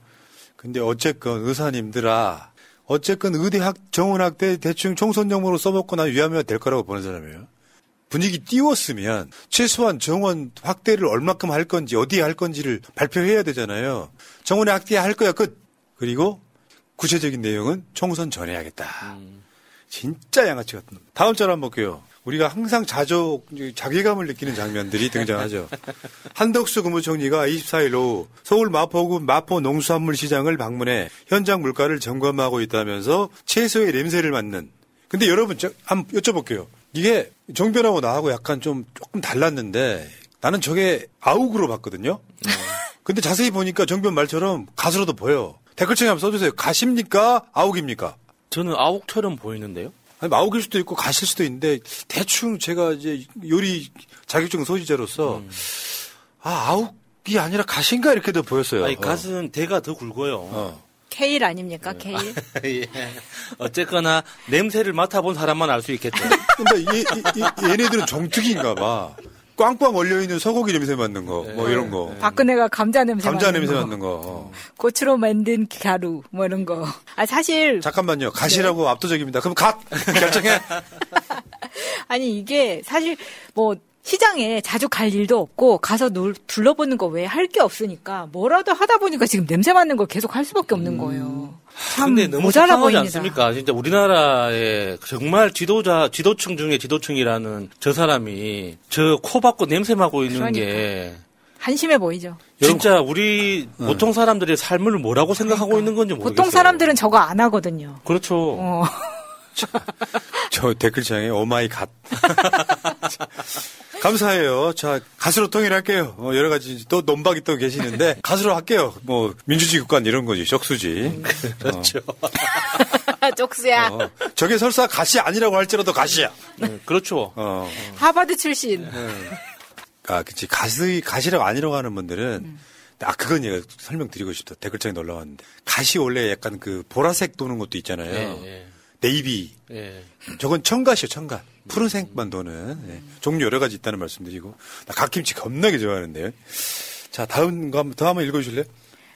근데 어쨌건 의사님들아, 어쨌건 의대 학 정원학대 대충 총선용으로 써먹고 나 위하면 될 거라고 보는 사람이에요. 분위기 띄웠으면 최소한 정원 확대를 얼마큼 할 건지 어디에 할 건지를 발표해야 되잖아요. 정원에 확대할 거야 끝. 그리고 구체적인 내용은 총선 전에 하겠다. 진짜 양아치 같은 놈. 다음 절 한번 볼게요. 우리가 항상 자조, 자괴감을 느끼는 장면들이 등장하죠. 한덕수 국무총리가 24일 오후 서울 마포구 마포 농수산물 시장을 방문해 현장 물가를 점검하고 있다면서 채소의 냄새를 맡는. 근데 여러분, 저, 한번 여쭤볼게요. 이게 정변하고 나하고 약간 좀 조금 달랐는데 나는 저게 아욱으로 봤거든요. 근데 자세히 보니까 정변 말처럼 가수로도 보여. 댓글창에 한번 써주세요. 가십니까? 아욱입니까? 저는 아욱처럼 보이는데요. 아니, 아욱일 수도 있고 가실 수도 있는데 대충 제가 이제 요리 자격증 소지자로서 아 아욱이 아니라 가신가 이렇게도 보였어요. 아니 어. 갓은 대가 더 굵어요. 케일 아닙니까? 케일. 예. 어쨌거나 냄새를 맡아본 사람만 알 수 있겠죠. 근데 이, 이, 이, 얘네들은 정특인가 봐. 꽝꽝 얼려 있는 소고기 냄새 맡는 거, 뭐 이런 거. 박근혜가 감자 냄새 감자 맡는 냄새 거. 맡는 거. 고추로 만든 가루 뭐 이런 거. 아 사실 잠깐만요. 가시라고 압도적입니다. 그럼 갓! 결정해! 아니 이게 사실 뭐 시장에 자주 갈 일도 없고 가서 놀, 둘러보는 거 외에 할 게 없으니까 뭐라도 하다 보니까 지금 냄새 맡는 걸 계속 할 수밖에 없는 거예요. 참 근데 너무 모자라 보입니다. 않습니까? 진짜 우리나라의 정말 지도자, 지도층 중에 지도층이라는 저 사람이 저 코 박고 냄새 맡고 있는 그러니까. 게 한심해 보이죠. 진짜 우리 보통 사람들의 삶을 뭐라고 생각하고 있는 건지 모르겠어요. 보통 사람들은 저거 안 하거든요. 그렇죠. 어. 저 댓글창에 oh my god. 감사해요. 자, 가수로 통일할게요. 어, 여러 가지 또 논박이 또 계시는데 가수로 할게요. 뭐 민주주의 국가 이런 거지. 적수지. 그렇죠. 쪽수야. 어, 저게 설사 가시 아니라고 할지라도 가시야. 그렇죠. 어. 하버드 출신. 아, 그치. 가시, 가시라고 아니라고 하는 분들은, 음. 아, 그건 얘가 설명드리고 싶다. 댓글창에 놀라왔는데. 가시 원래 약간 그 보라색 도는 것도 있잖아요. 예, 예. 네이비. 예. 저건 청갓이요, 청갓. 푸른색 만 도는. 예. 종류 여러 가지 있다는 말씀드리고. 나 갓김치 겁나게 좋아하는데요. 자, 다음 거 한번 더 한번 읽어주실래요?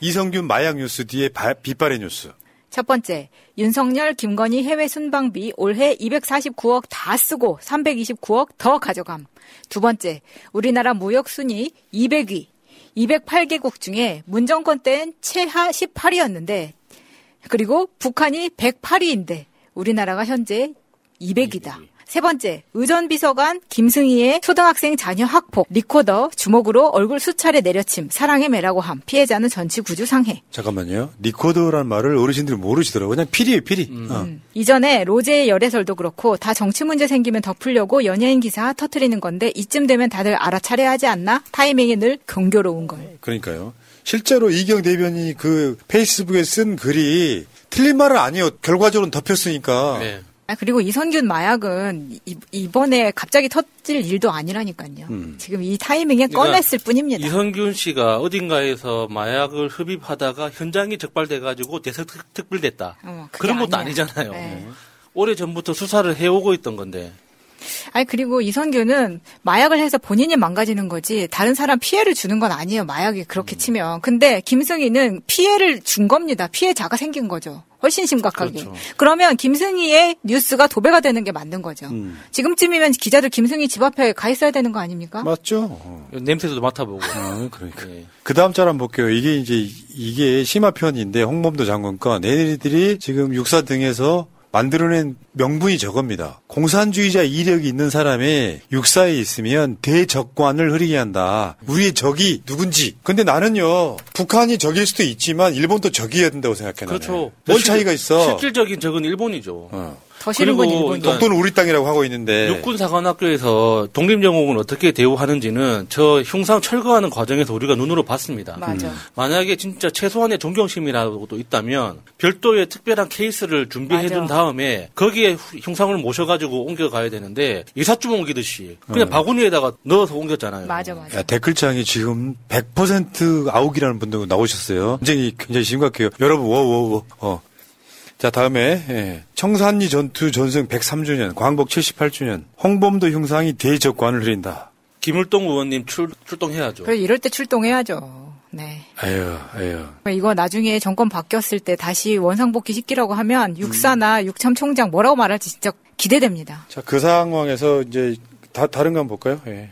이선균 마약 뉴스 뒤에 바- 빗발의 뉴스. 첫 번째, 윤석열, 김건희 해외 순방비 올해 249억 다 쓰고 329억 더 가져감. 두 번째, 우리나라 무역 순위 200위. 208개국 중에 문정권 땐 최하 18위였는데, 그리고 북한이 108위인데, 우리나라가 현재 200위다. 세 번째, 의전비서관 김승희의 초등학생 자녀 학폭, 리코더, 주먹으로 얼굴 수차례 내려침, 사랑의 매라고 함, 피해자는 전치 구주 상해. 잠깐만요. 리코더란 말을 어르신들이 모르시더라고요. 그냥 피리예요, 피리. 어. 이전에 로제의 열애설도 그렇고 다 정치 문제 생기면 덮으려고 연예인 기사 터트리는 건데 이쯤 되면 다들 알아차려야 하지 않나? 타이밍이 늘 경교로운 걸. 그러니까요. 실제로 이경 대변인이 그 페이스북에 쓴 글이 틀린 말은 아니에요. 결과적으로는 덮였으니까. 네. 아, 그리고 이선균 마약은 이, 이번에 갑자기 터질 일도 아니라니까요. 음. 지금 이 타이밍에 그러니까 꺼냈을 뿐입니다. 이성균 씨가 어딘가에서 마약을 흡입하다가 현장이 적발돼가지고 대서특별됐다. 어, 그런 것도 아니야. 아니잖아요. 네. 오래 전부터 수사를 해오고 있던 건데. 아니 그리고 이선균은 마약을 해서 본인이 망가지는 거지 다른 사람 피해를 주는 건 아니에요. 마약이 그렇게 음. 치면. 근데 김승희는 피해를 준 겁니다. 피해자가 생긴 거죠. 훨씬 심각하게. 그렇죠. 그러면 김승희의 뉴스가 도배가 되는 게 맞는 거죠. 음. 지금쯤이면 기자들 김승희 집 앞에 가 있어야 되는 거 아닙니까? 맞죠? 냄새도 맡아보고. 어, 그러니까. 예. 그 다음 짤 한번 볼게요. 이게 이제, 이게 심화 편인데, 홍범도 건 얘네들이 지금 육사 등에서 만들어낸 명분이 저겁니다. 공산주의자 이력이 있는 사람이 육사에 있으면 대적관을 흐리게 한다. 우리의 적이 누군지. 근데 나는요, 북한이 적일 수도 있지만, 일본도 적이어야 된다고 생각해. 나는. 그렇죠. 뭔 차이가 있어? 실질적인 적은 일본이죠. 더 싫은 건 그리고 일본이. 그러니까 독도는 우리 땅이라고 하고 있는데. 육군사관학교에서 독립영웅은 어떻게 대우하는지는 저 흉상 철거하는 과정에서 우리가 눈으로 봤습니다. 맞아. 만약에 진짜 최소한의 존경심이라도 있다면 별도의 특별한 케이스를 준비해 준 맞아. 다음에 거기에 후- 흉상을 모셔가지고 옮겨가야 되는데 이삿짐 옮기듯이 그냥 어. 바구니에다가 넣어서 옮겼잖아요. 맞아 맞아. 야, 댓글창이 지금 100% 아욱이라는 분들 나오셨어요. 굉장히 굉장히 심각해요. 여러분 워워워. 어. 자 다음에 예. 청산리 전투 전승 103주년, 광복 78주년, 홍범도 흉상이 대적관을 흐린다. 김을동 의원님 출, 출동해야죠. 그래 이럴 때 출동해야죠. 네. 아유, 아유. 이거 나중에 정권 바뀌었을 때 다시 원상복귀 시키라고 하면 육사나 육참 총장 뭐라고 말할지 진짜 기대됩니다. 자 그 상황에서 이제 다 다른 거 한번 볼까요? 예.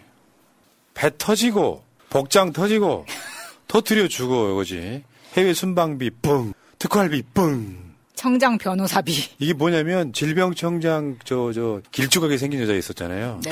배 터지고 복장 터지고 터트려 주고 이거지. 해외 순방비 뿡, 특활비 뿡. 청장 변호사비. 이게 뭐냐면 질병청장 저 저 길쭉하게 생긴 여자 있었잖아요. 네.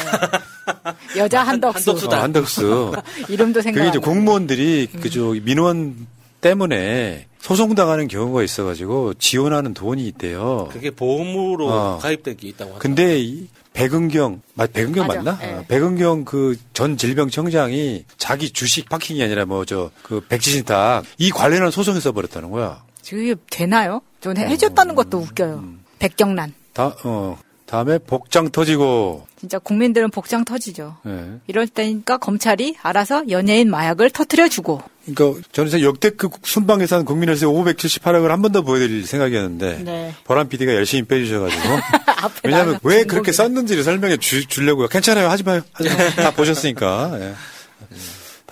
여자 한덕수. 어, 한덕수. 이름도 그게 생각. 이제 공무원들이 그저 민원 때문에 소송당하는 경우가 있어가지고 지원하는 돈이 있대요. 그게 보험으로 어. 가입된 게 있다고 하죠. 근데 이 백은경 맞 백은경 맞아. 맞나? 예. 어, 백은경 그 전 질병청장이 자기 주식 파킹이 아니라 뭐 저 그 백지신탁 이 관련한 소송에 써버렸다는 거야. 지금 되나요? 전 해- 해줬다는 것도 웃겨요. 백경란. 다, 어, 다음에 복장 터지고. 진짜 국민들은 복장 터지죠. 예. 이럴 때니까 검찰이 알아서 연예인 마약을 터트려주고. 그러니까 저는 역대급 순방 예산 국민회세 578억을 한 번 더 보여드릴 생각이었는데 네. 보람 PD가 열심히 빼주셔가지고 왜냐하면 왜 그렇게 썼는지를 설명해 주, 주려고요. 괜찮아요. 하지 마요. 하지 마요. 다 보셨으니까. 예.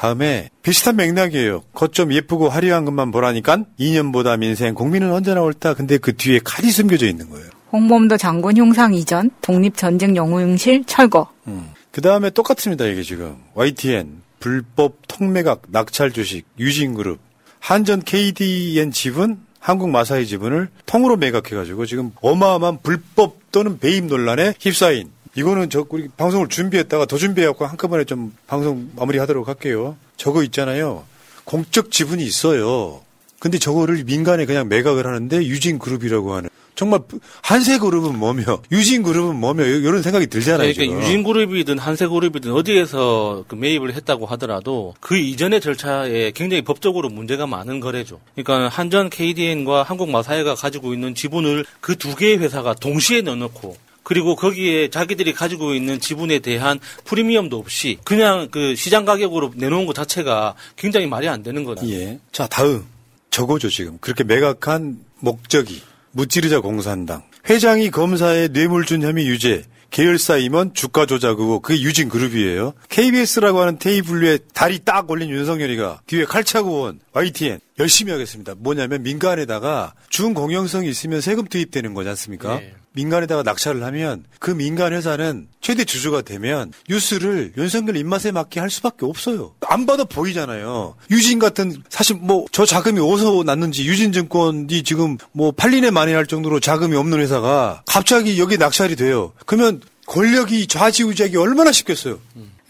다음에 비슷한 맥락이에요. 거점 예쁘고 화려한 것만 보라니까 2년보다 민생 국민은 언제나 옳다. 근데 그 뒤에 칼이 숨겨져 있는 거예요. 홍범도 장군 흉상 이전, 독립전쟁 영웅실 철거. 그 다음에 똑같습니다. 이게 지금 YTN 불법 통매각 낙찰 주식 유진그룹 한전 KDN 지분 한국 마사이 지분을 통으로 매각해가지고 지금 어마어마한 불법 또는 배임 논란에 휩싸인 이거는 저 우리 방송을 준비했다가 더 준비해갖고 한꺼번에 좀 방송 마무리하도록 할게요. 저거 있잖아요. 공적 지분이 있어요. 근데 저거를 민간에 그냥 매각을 하는데 유진 그룹이라고 하는 정말 한세 그룹은 뭐며 유진 그룹은 뭐며 이런 생각이 들잖아요. 그러니까 지금. 유진 그룹이든 한세 그룹이든 어디에서 그 매입을 했다고 하더라도 그 이전의 절차에 굉장히 법적으로 문제가 많은 거래죠. 그러니까 한전 KDN과 한국마사회가 가지고 있는 지분을 그 두 개의 회사가 동시에 넣어놓고 그리고 거기에 자기들이 가지고 있는 지분에 대한 프리미엄도 없이 그냥 그 시장 가격으로 내놓은 것 자체가 굉장히 말이 안 되는 거다. 예. 자, 다음. 저거죠, 지금. 그렇게 매각한 목적이. 무찌르자 공산당. 회장이 검사에 뇌물준 혐의 유죄. 계열사 임원 주가 조작 의혹. 그게 유진 그룹이에요. KBS라고 하는 테이블 위에 다리 딱 올린 윤석열이가 뒤에 칼차고 온 YTN. 열심히 하겠습니다. 뭐냐면 민간에다가 준공영성이 있으면 세금 투입되는 거지 않습니까? 민간에다가 낙찰을 하면 그 민간 회사는 최대 주주가 되면 뉴스를 윤석열 입맛에 맞게 할 수밖에 없어요. 안 봐도 보이잖아요. 유진 같은 사실 뭐 저 자금이 어디서 났는지 유진증권이 지금 뭐 8년에 만회할 정도로 자금이 없는 회사가 갑자기 여기 낙찰이 돼요. 그러면 권력이 좌지우지하기 얼마나 쉽겠어요.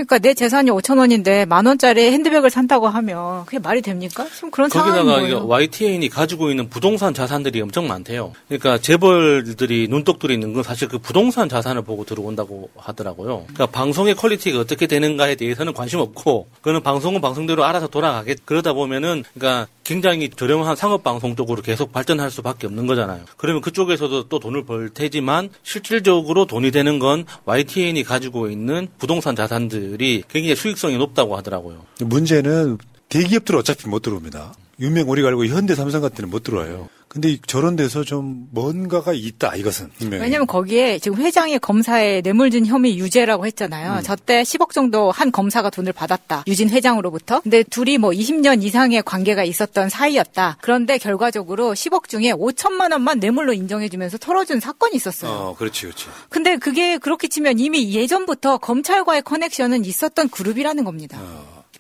그러니까 내 재산이 5천 원인데 만 원짜리 핸드백을 산다고 하면 그게 말이 됩니까? 지금 그런 상황인 거기다가 거예요. YTN이 가지고 있는 부동산 자산들이 엄청 많대요. 그러니까 재벌들이 눈독 들이고 있는 건 사실 그 부동산 자산을 보고 들어온다고 하더라고요. 그러니까 방송의 quality가 어떻게 되는가에 대해서는 관심 없고, 그거는 방송은 방송대로 알아서 돌아가겠. 그러다 보면은 그러니까 굉장히 저렴한 상업 방송 쪽으로 계속 발전할 수밖에 없는 거잖아요. 그러면 그쪽에서도 또 돈을 벌 테지만 실질적으로 돈이 되는 건 YTN이 가지고 있는 부동산 자산들 이 굉장히 수익성이 높다고 하더라고요. 문제는 대기업들은 어차피 못 들어옵니다. 유명 우리가 알고 현대 삼성 같은 데는 못 들어와요. 근데 저런 데서 좀 뭔가가 있다 이것은 분명히. 왜냐면 거기에 지금 회장이 검사에 뇌물준 혐의 유죄라고 했잖아요. 음. 저때 10억 정도 한 검사가 돈을 받았다. 유진 회장으로부터. 근데 둘이 뭐 20년 이상의 관계가 있었던 사이였다. 그런데 결과적으로 10억 중에 5천만 원만 뇌물로 인정해주면서 털어준 사건이 있었어요. 어, 그렇지, 그렇지. 근데 그게 그렇게 치면 이미 예전부터 검찰과의 커넥션은 있었던 그룹이라는 겁니다.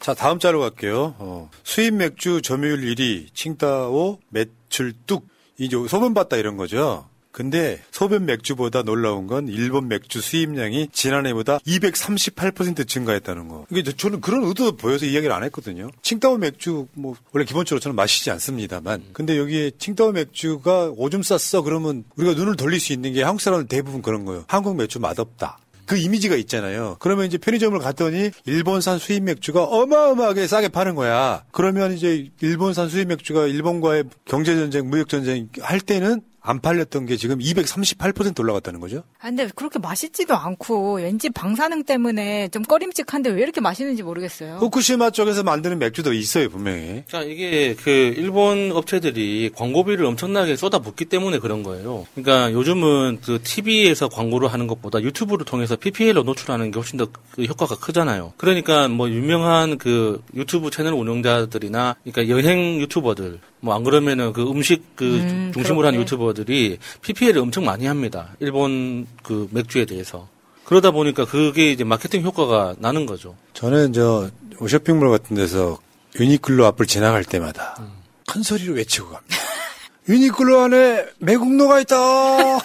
자, 다음 자로 갈게요. 어, 수입 맥주 점유율 1위, 칭따오, 매출 뚝. 이제 소변 봤다 이런 거죠. 근데 소변 맥주보다 놀라운 건 일본 맥주 수입량이 지난해보다 238% 증가했다는 거. 이게 저- 저는 그런 의도도 보여서 이야기를 안 했거든요. 칭따오 맥주 뭐 원래 기본적으로 저는 마시지 않습니다만, 근데 여기에 칭따오 맥주가 오줌 쌌어 그러면 우리가 눈을 돌릴 수 있는 게 한국 사람은 대부분 그런 거예요. 한국 맥주 맛없다. 그 이미지가 있잖아요. 그러면 이제 편의점을 갔더니 일본산 수입 맥주가 어마어마하게 싸게 파는 거야. 그러면 이제 일본산 수입 맥주가 일본과의 경제 전쟁, 무역 전쟁 할 때는 안 팔렸던 게 지금 238% 올라갔다는 거죠. 아, 근데 그렇게 맛있지도 않고 왠지 방사능 때문에 좀 꺼림칙한데 왜 이렇게 맛있는지 모르겠어요. 후쿠시마 쪽에서 만드는 맥주도 있어요, 분명히. 자, 이게 그 일본 업체들이 광고비를 엄청나게 쏟아붓기 때문에 그런 거예요. 그러니까 요즘은 그 TV에서 광고를 하는 것보다 유튜브를 통해서 PPL로 노출하는 게 훨씬 더 그 효과가 크잖아요. 그러니까 뭐 유명한 그 유튜브 채널 운영자들이나 그러니까 여행 유튜버들 뭐 안 그러면은 그 음식 그 음, 중심으로 한 그렇게. 유튜버들이 PPL을 엄청 많이 합니다. 일본 그 맥주에 대해서. 그러다 보니까 그게 이제 마케팅 효과가 나는 거죠. 저는 저 쇼핑몰 같은 데서 유니클로 앞을 지나갈 때마다 큰 소리로 외치고 갑니다. 유니클로 안에 매국노가 있다.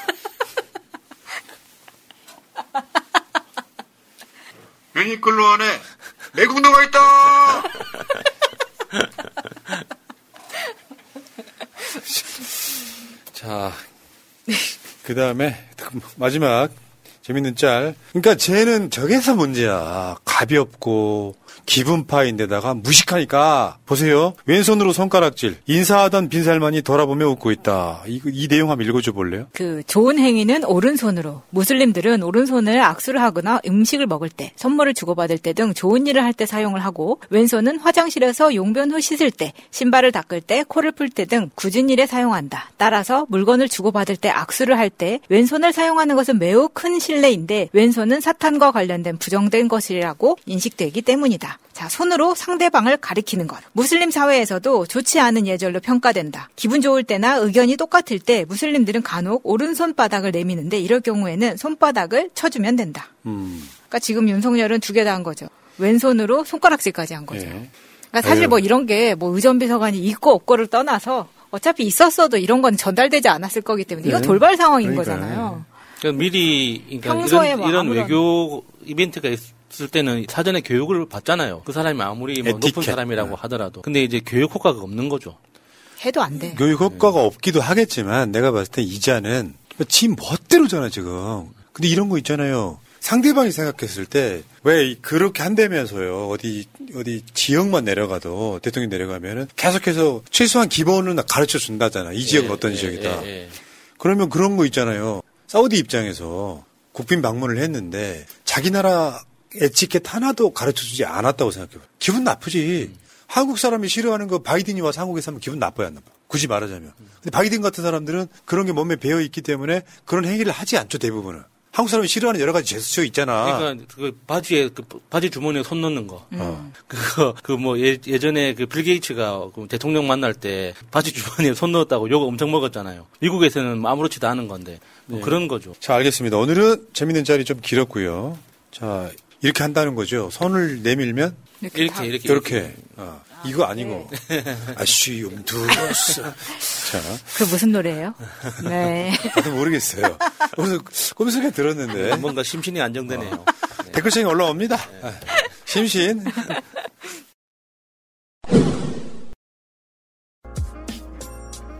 유니클로 안에 매국노가 있다. 자, 그 다음에 마지막 재밌는 짤. 그러니까 쟤는 저게서 문제야. 가볍고 기분파인데다가 무식하니까 보세요. 왼손으로 손가락질. 인사하던 빈살만이 돌아보며 웃고 있다. 이, 이 내용 한번 읽어줘 볼래요? 그 좋은 행위는 오른손으로 무슬림들은 오른손을 악수를 하거나 음식을 먹을 때 선물을 주고받을 때 등 좋은 일을 할 때 사용을 하고 왼손은 화장실에서 용변 후 씻을 때 신발을 닦을 때 코를 풀 때 등 궂은 일에 사용한다. 따라서 물건을 주고받을 때 악수를 할 때 왼손을 사용하는 것은 매우 큰 신뢰인데 왼손은 사탄과 관련된 부정된 것이라고 인식되기 때문이다. 자, 손으로 상대방을 가리키는 것. 무슬림 사회에서도 좋지 않은 예절로 평가된다. 기분 좋을 때나 의견이 똑같을 때 무슬림들은 간혹 오른손 바닥을 내미는데 이럴 경우에는 손바닥을 쳐주면 된다. 음. 그러니까 지금 윤석열은 두 개 다 한 거죠. 왼손으로 손가락질까지 한 거죠. 예. 그러니까 사실 아유. 뭐 이런 게 뭐 의전비서관이 있고 없고를 떠나서 어차피 있었어도 이런 건 전달되지 않았을 거기 때문에 이거 네. 돌발 상황인 그러니까요. 거잖아요. 그러니까 미리 그러니까 평소에 이런, 뭐 이런 외교 이벤트가 있 을 때는 사전에 교육을 받잖아요. 그 사람이 아무리 뭐 높은. 사람이라고 하더라도. 근데 이제 교육 효과가 없는 거죠. 해도 안 돼. 교육 효과가 없기도 하겠지만 내가 봤을 때 이자는 지 멋대로잖아 지금. 근데 이런 거 있잖아요. 상대방이 생각했을 때 왜 그렇게 한다면서요. 어디 어디 지역만 내려가도 대통령 내려가면은 계속해서 최소한 기본은 가르쳐 준다잖아. 이 지역은 어떤 지역이다. 예, 예. 그러면 그런 거 있잖아요. 사우디 입장에서 국빈 방문을 했는데 자기 나라 에티켓 하나도 가르쳐 주지 않았다고 생각해요. 기분 나쁘지. 한국 사람이 싫어하는 거 바이든이 와서 한국에서 하면 기분 나빠야 안 나빠. 굳이 말하자면. 근데 바이든 같은 사람들은 그런 게 몸에 배어 있기 때문에 그런 행위를 하지 않죠, 대부분은. 한국 사람이 싫어하는 여러 가지 제스처 있잖아. 그러니까 그 바지에 그 바지 주머니에 손 넣는 거. 어. 그거 그 뭐 예전에 그 빌 게이츠가 그 대통령 만날 때 바지 주머니에 손 넣었다고 욕 엄청 먹었잖아요. 미국에서는 뭐 아무렇지도 않은 건데 뭐 네. 그런 거죠. 자, 알겠습니다. 오늘은 재밌는 자리 좀 길었고요. 자, 이렇게 한다는 거죠. 손을 내밀면 이렇게 이렇게 이렇게. 이렇게. 어, 이거 아니고 아쉬움 두스. 자, 그 무슨 노래예요? 네. 나도 모르겠어요. 오늘 꿈속에 들었는데 뭔가 심신이 안정되네요. 댓글창에 올라옵니다. 아, 심신.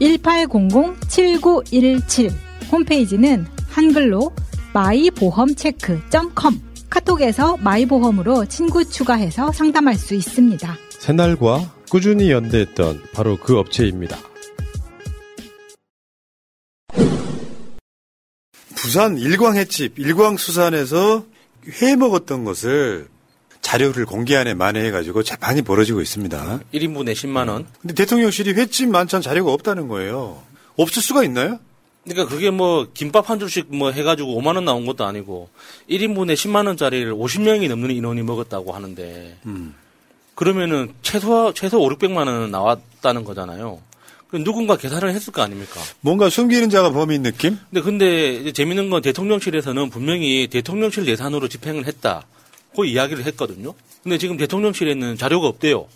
1800-7917. 홈페이지는 한글로 마이보험체크.com. 카톡에서 마이보험으로 친구 추가해서 상담할 수 있습니다. 새날과 꾸준히 연대했던 바로 그 업체입니다. 부산 일광 횟집 일광수산에서 회 먹었던 것을 자료를 공개안에 만회해가지고 재판이 벌어지고 있습니다. 1인분에 10만 원. 근데 대통령실이 횟집 만찬 자료가 없다는 거예요. 없을 수가 있나요? 그러니까 그게 뭐 김밥 한 줄씩 뭐 해가지고 5만 원 나온 것도 아니고 1인분에 10만 원짜리를 50명이 넘는 인원이 먹었다고 하는데 음. 그러면은 최소 최소 5, 600만 원은 나왔다는 거잖아요. 그 누군가 계산을 했을 거 아닙니까? 뭔가 숨기는 자가 범인 느낌? 근데 근데 재밌는 건 대통령실에서는 분명히 대통령실 예산으로 집행을 했다. 그 이야기를 했거든요. 근데 지금 대통령실에는 자료가 없대요.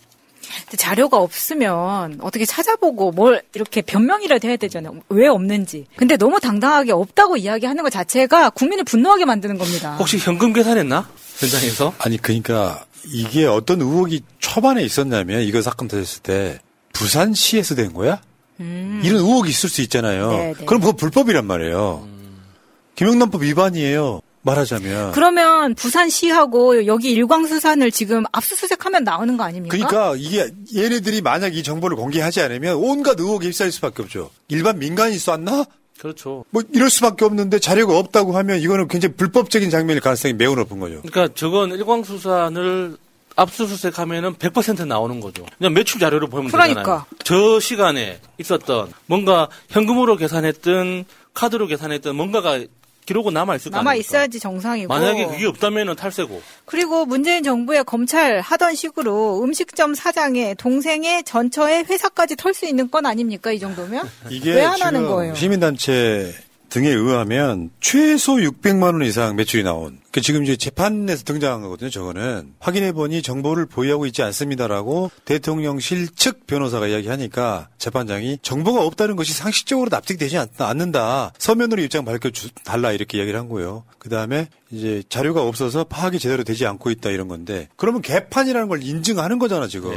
근데 자료가 없으면 어떻게 찾아보고 뭘 이렇게 변명이라도 해야 되잖아요. 왜 없는지. 근데 너무 당당하게 없다고 이야기하는 것 자체가 국민을 분노하게 만드는 겁니다. 혹시 현금 계산했나? 현장에서? 아니 그러니까 이게 어떤 의혹이 초반에 있었냐면 이거 사건 터졌을 때 부산시에서 된 거야? 음. 이런 의혹이 있을 수 있잖아요. 네, 네. 그럼 그거 불법이란 말이에요. 김영란법 위반이에요. 말하자면. 그러면 부산시하고 여기 일광수산을 지금 압수수색하면 나오는 거 아닙니까? 그러니까 이게 얘네들이 만약 이 정보를 공개하지 않으면 온갖 의혹에 휩싸일 수밖에 없죠. 일반 민간이 쐈나? 그렇죠. 뭐 이럴 수밖에 없는데 자료가 없다고 하면 이거는 굉장히 불법적인 장면일 가능성이 매우 높은 거죠. 그러니까 저건 일광수산을 압수수색하면은 100% 나오는 거죠. 그냥 매출 자료를 보면 그러니까. 되잖아요. 저 시간에 있었던 뭔가 현금으로 계산했든 카드로 계산했든 뭔가가 기록은 남아 있을 거 남아? 있어야지 정상이고. 만약에 그게 없다면은 탈세고. 그리고 문재인 정부의 검찰 하던 식으로 음식점 사장의 동생의 전처의 회사까지 털 수 있는 건 아닙니까 이 정도면? 이게 왜 안 하는 거예요? 시민단체 등에 의하면 최소 600만 원 이상 매출이 나온 그 지금 이제 재판에서 등장한 거거든요. 저거는 확인해 보니 정보를 보유하고 있지 않습니다라고 대통령실 측 변호사가 이야기하니까 재판장이 정보가 없다는 것이 상식적으로 납득되지 않, 않는다. 서면으로 입장 밝혀 주, 달라 이렇게 이야기를 한 거예요. 그 다음에 이제 자료가 없어서 파악이 제대로 되지 않고 있다 이런 건데 그러면 개판이라는 걸 인증하는 거잖아 지금.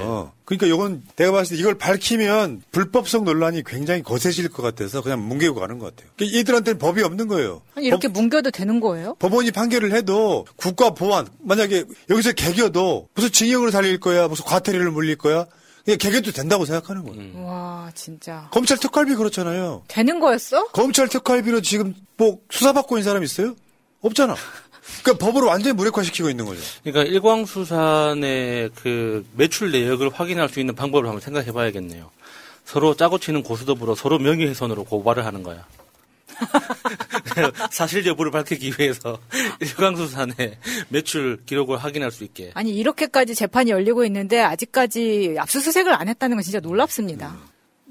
그러니까 이건 내가 봤을 때 이걸 밝히면 불법성 논란이 굉장히 거세질 것 같아서 그냥 뭉개고 가는 것 같아요. 그러니까 얘들한테는 법이 없는 거예요. 아니, 이렇게 뭉겨도 되는 거예요? 법원이 판결을 해도 국가 보안 만약에 여기서 개겨도 무슨 징역을 살릴 거야 무슨 과태료를 물릴 거야 그냥 개겨도 된다고 생각하는 거예요. 와, 진짜. 검찰 특활비 그렇잖아요. 되는 거였어? 검찰 특활비로 지금 뭐 수사받고 있는 사람 있어요? 없잖아. 그러니까 법으로 완전히 무력화시키고 있는 거죠. 그러니까 일광수산의 그 매출 내역을 확인할 수 있는 방법을 한번 생각해 봐야겠네요. 서로 짜고 치는 고수더불어 서로 명예훼손으로 고발을 하는 거야. 사실 여부를 밝히기 위해서 일광수산의 매출 기록을 확인할 수 있게. 아니, 이렇게까지 재판이 열리고 있는데 아직까지 압수수색을 안 했다는 건 진짜 놀랍습니다.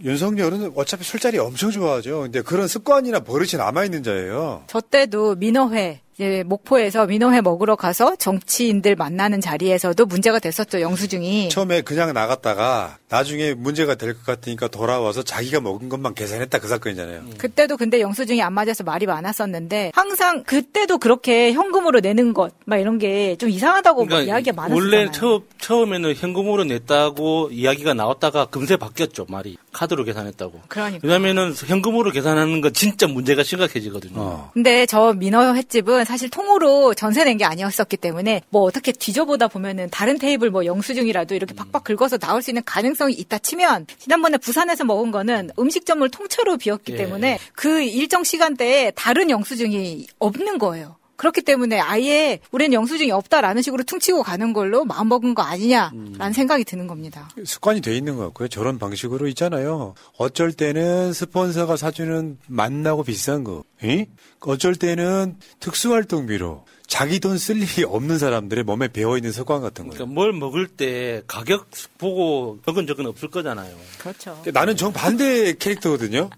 윤석열은 어차피 술자리 엄청 좋아하죠. 근데 그런 습관이나 버릇이 남아있는 자예요. 저 때도 민어회, 이제 목포에서 민어회 먹으러 가서 정치인들 만나는 자리에서도 문제가 됐었죠, 영수증이. 처음에 그냥 나갔다가 나중에 문제가 될 것 같으니까 돌아와서 자기가 먹은 것만 계산했다 그 사건이잖아요. 그때도 근데 영수증이 안 맞아서 말이 많았었는데 항상 그때도 그렇게 현금으로 내는 것 막 이런 게 좀 이상하다고 막 이야기가 많았어요. 그러니까 원래 처, 처음에는 현금으로 냈다고 이야기가 나왔다가 금세 바뀌었죠 말이 카드로 계산했다고. 그러니까. 왜냐면은 현금으로 계산하는 건 진짜 문제가 심각해지거든요. 어. 근데 저 민어 횟집은 사실 통으로 전세 낸 게 아니었었기 때문에 뭐 어떻게 뒤져보다 보면은 다른 테이블 뭐 영수증이라도 이렇게 팍팍 긁어서 나올 수 있는 가능성이 있다 치면 지난번에 부산에서 먹은 거는 음식점을 통째로 비웠기 예. 때문에 그 일정 시간대에 다른 영수증이 없는 거예요. 그렇기 때문에 아예 우리는 영수증이 없다라는 식으로 퉁치고 가는 걸로 마음먹은 거 아니냐라는 생각이 드는 겁니다. 습관이 돼 있는 것 같고요. 저런 방식으로 있잖아요. 어쩔 때는 스폰서가 사주는 만나고 비싼 거, 이? 어쩔 때는 특수활동비로 자기 돈 쓸 일이 없는 사람들의 몸에 배어 있는 습관 같은 거예요. 그러니까 뭘 먹을 때 가격 보고 적은 적은 없을 거잖아요. 그렇죠. 나는 정 반대 캐릭터거든요.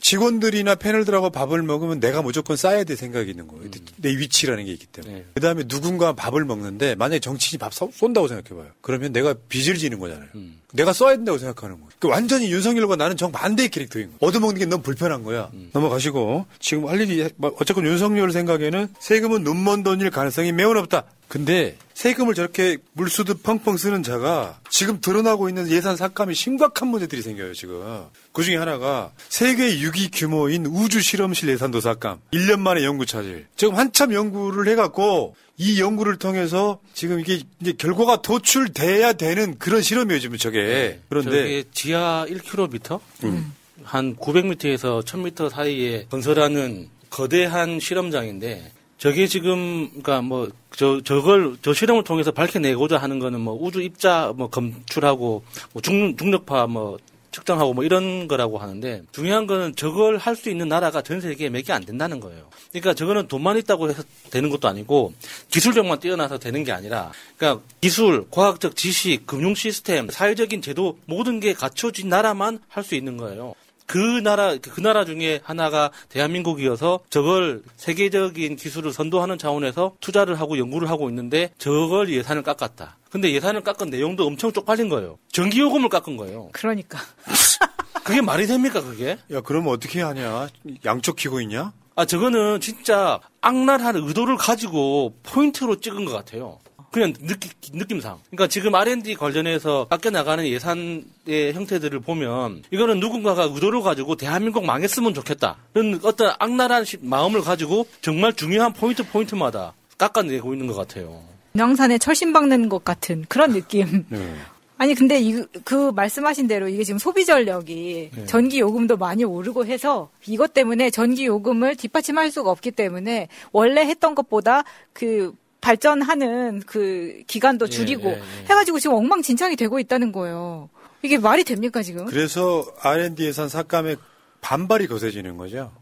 직원들이나 패널들하고 밥을 먹으면 내가 무조건 싸야 될 생각이 있는 거예요. 내 위치라는 게 있기 때문에. 그 다음에 누군가 밥을 먹는데 만약에 정치인이 밥 사- 쏜다고 생각해봐요. 그러면 내가 빚을 지는 거잖아요. 내가 써야 된다고 생각하는 거예요. 그 완전히 윤석열과 나는 정반대의 캐릭터인 거예요. 얻어먹는 게 너무 불편한 거야. 넘어가시고 지금 할 일이 뭐 어쨌건 윤석열 생각에는 세금은 눈먼 돈일 가능성이 매우 높다. 근데 세금을 저렇게 물수듯 펑펑 쓰는 자가 지금 드러나고 있는 예산 삭감이 심각한 문제들이 생겨요, 지금. 그 중에 하나가 세계 6위 규모인 우주 실험실 예산도 삭감. 1년 만에 연구 차질. 지금 한참 연구를 해갖고 이 연구를 통해서 지금 이게 이제 결과가 도출돼야 되는 그런 실험이에요, 지금 저게. 그런데 저게 지하 1km? 음. 한 900m에서 1000m 사이에 건설하는 거대한 실험장인데 저게 지금 그러니까 뭐 저 저걸 저 실험을 통해서 밝혀내고자 하는 거는 뭐 우주 입자 뭐 검출하고 뭐 중, 중력파 뭐 측정하고 뭐 이런 거라고 하는데 중요한 거는 저걸 할 수 있는 나라가 전 세계에 몇 개 안 된다는 거예요. 그러니까 저거는 돈만 있다고 해서 되는 것도 아니고 기술력만 뛰어나서 되는 게 아니라 그러니까 기술, 과학적 지식, 금융 시스템, 사회적인 제도 모든 게 갖춰진 나라만 할 수 있는 거예요. 그 나라 그 나라 중에 하나가 대한민국이어서 저걸 세계적인 기술을 선도하는 차원에서 투자를 하고 연구를 하고 있는데 저걸 예산을 깎았다. 근데 예산을 깎은 내용도 엄청 쪽팔린 거예요. 전기요금을 깎은 거예요. 그러니까. 그게 말이 됩니까 그게? 야 그러면 어떻게 하냐? 양쪽 키고 있냐? 아 저거는 진짜 악랄한 의도를 가지고 포인트로 찍은 것 같아요. 그냥 느끼, 느낌상. 그러니까 지금 R&D 관련해서 깎여 나가는 예산의 형태들을 보면 이거는 누군가가 의도를 가지고 대한민국 망했으면 좋겠다. 그런 어떤 악랄한 시- 마음을 가지고 정말 중요한 포인트 포인트마다 깎아내고 있는 것 같아요. 명산에 철심 박는 것 같은 그런 느낌. 네. 아니 근데 이, 그 말씀하신 대로 이게 지금 소비 전력이 네. 전기 요금도 많이 오르고 해서 이것 때문에 전기 요금을 뒷받침할 수가 없기 때문에 원래 했던 것보다 그 발전하는 그 기간도 줄이고 예, 예. 해가지고 지금 엉망진창이 되고 있다는 거예요. 이게 말이 됩니까 지금? 그래서 R&D 예산 삭감에 반발이 거세지는 거죠.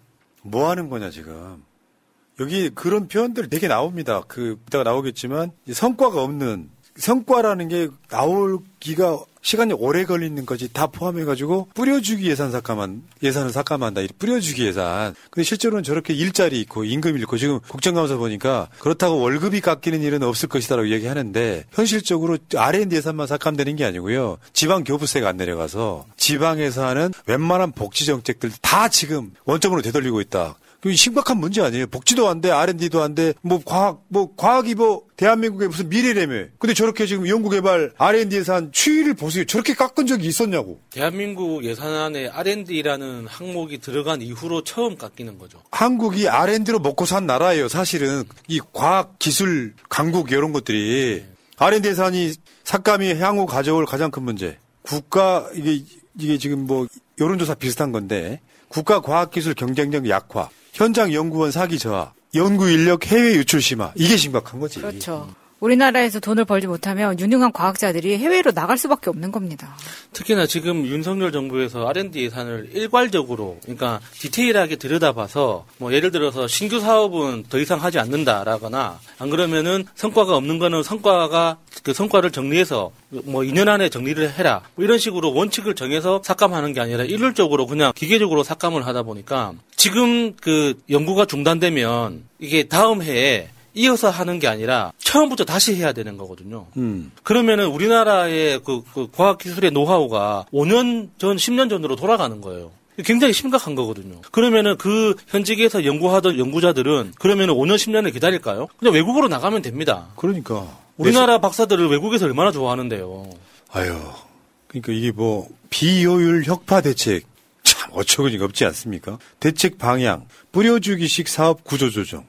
뭐 하는 거냐 지금. 여기 그런 표현들이 되게 나옵니다. 그 이따가 나오겠지만 이 성과가 없는 성과라는 게 나올기가 시간이 오래 걸리는 거지 다 포함해가지고 뿌려주기 예산 삭감한 예산을 삭감한다 이 뿌려주기 예산. 근데 실제로는 저렇게 일자리 있고 임금 잃고 지금 국정감사 보니까 그렇다고 월급이 깎이는 일은 없을 것이다라고 얘기하는데 현실적으로 R&D 예산만 삭감되는 게 아니고요 지방 교부세가 안 내려가서 지방에서 하는 웬만한 복지 정책들 다 지금 원점으로 되돌리고 있다. 그 심각한 문제 아니에요. 복지도 안 돼, R&D도 안 돼, 뭐 과학, 뭐 과학이 뭐 대한민국의 무슨 미래라며. 근데 저렇게 지금 연구개발 R&D 예산 추이를 보세요. 저렇게 깎은 적이 있었냐고. 대한민국 예산안에 R&D라는 항목이 들어간 이후로 처음 깎이는 거죠. 한국이 R&D로 먹고 산 나라예요. 사실은 이 과학 기술 강국 이런 것들이 R&D 예산이 삭감이 향후 가져올 가장 큰 문제. 국가 이게 이게 지금 뭐 여론조사 비슷한 건데 국가 과학기술 경쟁력 약화, 현장 연구원 사기 저하, 연구 인력 해외 유출 심화 이게 심각한 거지. 그렇죠. 우리나라에서 돈을 벌지 못하면 유능한 과학자들이 해외로 나갈 수밖에 없는 겁니다. 특히나 지금 윤석열 정부에서 R&D 예산을 일괄적으로, 그러니까 디테일하게 들여다봐서, 뭐 예를 들어서 신규 사업은 더 이상 하지 않는다라거나, 안 그러면은 성과가 없는 거는 성과가 그 성과를 정리해서 뭐 2년 안에 정리를 해라. 뭐 이런 식으로 원칙을 정해서 삭감하는 게 아니라 일률적으로 그냥 기계적으로 삭감을 하다 보니까 지금 그 연구가 중단되면 이게 다음 해에 이어서 하는 게 아니라 처음부터 다시 해야 되는 거거든요. 음. 그러면은 우리나라의 그, 그 과학기술의 노하우가 5년 전, 10년 전으로 돌아가는 거예요. 굉장히 심각한 거거든요. 그러면은 그 현직에서 연구하던 연구자들은 그러면은 5년, 10년을 기다릴까요? 그냥 외국으로 나가면 됩니다. 그러니까. 우리나라 박사들을 외국에서 얼마나 좋아하는데요. 아유. 그러니까 이게 뭐 비효율 혁파 대책 참 어처구니가 없지 않습니까? 대책 방향, 뿌려주기식 사업 구조 조정.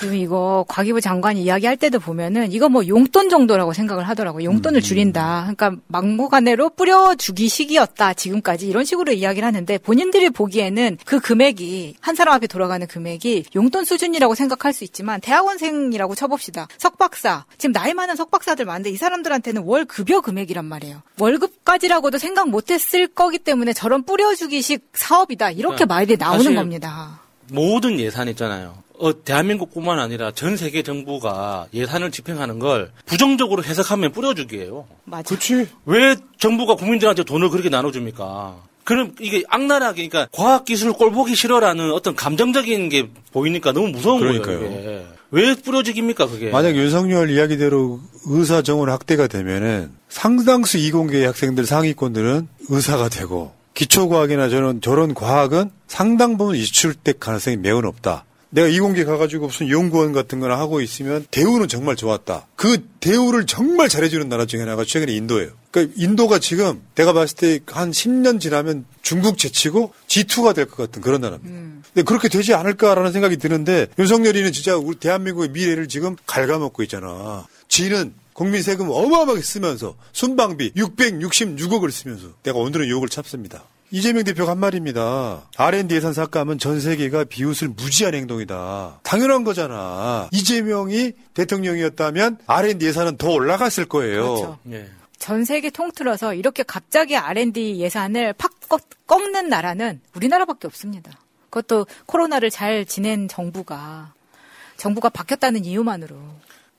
지금 이거 과기부 장관이 이야기할 때도 보면은 이거 뭐 용돈 정도라고 생각을 하더라고요. 용돈을 줄인다. 그러니까 막무가내로 뿌려주기 식이었다. 지금까지 이런 식으로 이야기를 하는데 본인들이 보기에는 그 금액이 한 사람 앞에 돌아가는 금액이 용돈 수준이라고 생각할 수 있지만 대학원생이라고 쳐봅시다. 석박사 지금 나이 많은 석박사들 많은데 이 사람들한테는 월 급여 금액이란 말이에요. 월급까지라고도 생각 못했을 거기 때문에 저런 뿌려주기식 사업이다. 이렇게 말이 나오는 겁니다. 모든 예산 있잖아요. 어, 대한민국뿐만 아니라 전 세계 정부가 예산을 집행하는 걸 부정적으로 해석하면 뿌려주기예요. 맞아. 그렇지. 왜 정부가 국민들한테 돈을 그렇게 나눠줍니까? 그럼 이게 악랄하게 그러니까 과학기술 꼴 보기 싫어라는 어떤 감정적인 게 보이니까 너무 무서운 그러니까요. 거예요. 이게. 왜 뿌려지깁니까 그게? 만약 윤석열 이야기대로 의사 정원 확대가 되면은 상당수 이공계 학생들 상위권들은 의사가 되고 기초과학이나 저런 저런 과학은 상당 부분 이출될 가능성이 매우 높다. 내가 이공계 가가지고 무슨 연구원 같은 거나 하고 있으면 대우는 정말 좋았다. 그 대우를 정말 잘해주는 나라 중에 하나가 최근에 인도예요. 그러니까 인도가 지금 내가 봤을 때 한 10년 지나면 중국 제치고 G2가 될 것 같은 그런 나라입니다. 근데 그렇게 되지 않을까라는 생각이 드는데 윤석열이는 진짜 우리 대한민국의 미래를 지금 갉아먹고 있잖아. 지는 국민 세금 어마어마하게 쓰면서 순방비 666억을 쓰면서 내가 오늘은 욕을 참습니다. 이재명 대표가 한 말입니다. R&D 예산 삭감은 전 세계가 비웃을 무지한 행동이다. 당연한 거잖아. 이재명이 대통령이었다면 R&D 예산은 더 올라갔을 거예요. 그렇죠. 예. 전 세계 통틀어서 이렇게 갑자기 R&D 예산을 팍 꺾, 꺾는 나라는 우리나라밖에 없습니다. 그것도 코로나를 잘 지낸 정부가 정부가 바뀌었다는 이유만으로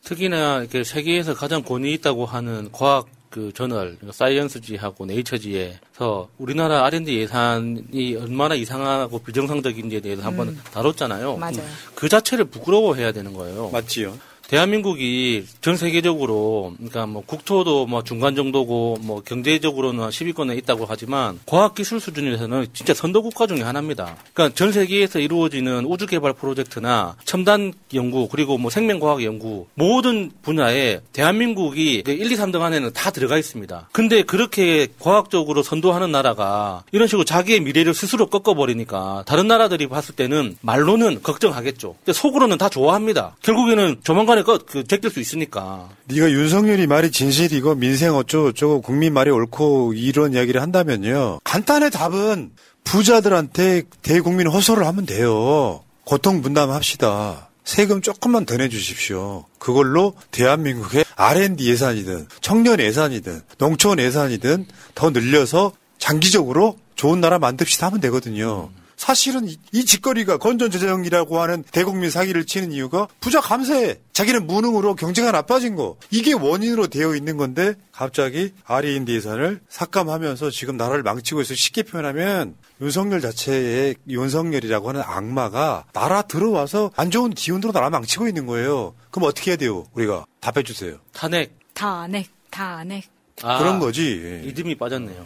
특히나 이렇게 세계에서 가장 권위 있다고 하는 과학 그 저널 그러니까 사이언스지하고 네이처지에서 우리나라 R&D 예산이 얼마나 이상하고 비정상적인지에 대해서 한번 음. 다뤘잖아요. 맞아요. 그 자체를 부끄러워해야 되는 거예요. 맞지요. 대한민국이 전 세계적으로 그러니까 뭐 국토도 뭐 중간 정도고 뭐 경제적으로는 한 10위권에 있다고 하지만 과학 기술 수준에서는 진짜 선도 국가 중에 하나입니다. 그러니까 전 세계에서 이루어지는 우주 개발 프로젝트나 첨단 연구 그리고 뭐 생명과학 연구 모든 분야에 대한민국이 1, 2, 3등 안에는 다 들어가 있습니다. 근데 그렇게 과학적으로 선도하는 나라가 이런 식으로 자기의 미래를 스스로 꺾어버리니까 다른 나라들이 봤을 때는 말로는 걱정하겠죠. 근데 속으로는 다 좋아합니다. 결국에는 조만간 에 그, 그 제낄 수 있으니까. 네가 윤석열이 말이 진실이고 민생 어쩌고저쩌고 국민 말이 옳고 이런 이야기를 한다면요. 간단해 답은 부자들한테 대국민 호소를 하면 돼요. 고통 분담합시다. 세금 조금만 더 내주십시오. 그걸로 대한민국의 R&D 예산이든 청년 예산이든 농촌 예산이든 더 늘려서 장기적으로 좋은 나라 만듭시다 하면 되거든요. 사실은 이, 이 짓거리가 건전재정이라고 하는 대국민 사기를 치는 이유가 부자 감세, 자기는 무능으로 경제가 나빠진 거 이게 원인으로 되어 있는 건데 갑자기 R&D 예산을 삭감하면서 지금 나라를 망치고 있어 쉽게 표현하면 윤석열 자체의 윤석열이라고 하는 악마가 나라 들어와서 안 좋은 기운으로 나라 망치고 있는 거예요. 그럼 어떻게 해야 돼요? 우리가 답해 주세요. 탄핵. 탄핵, 탄핵. 아, 그런 거지. 예. 이름이 빠졌네요.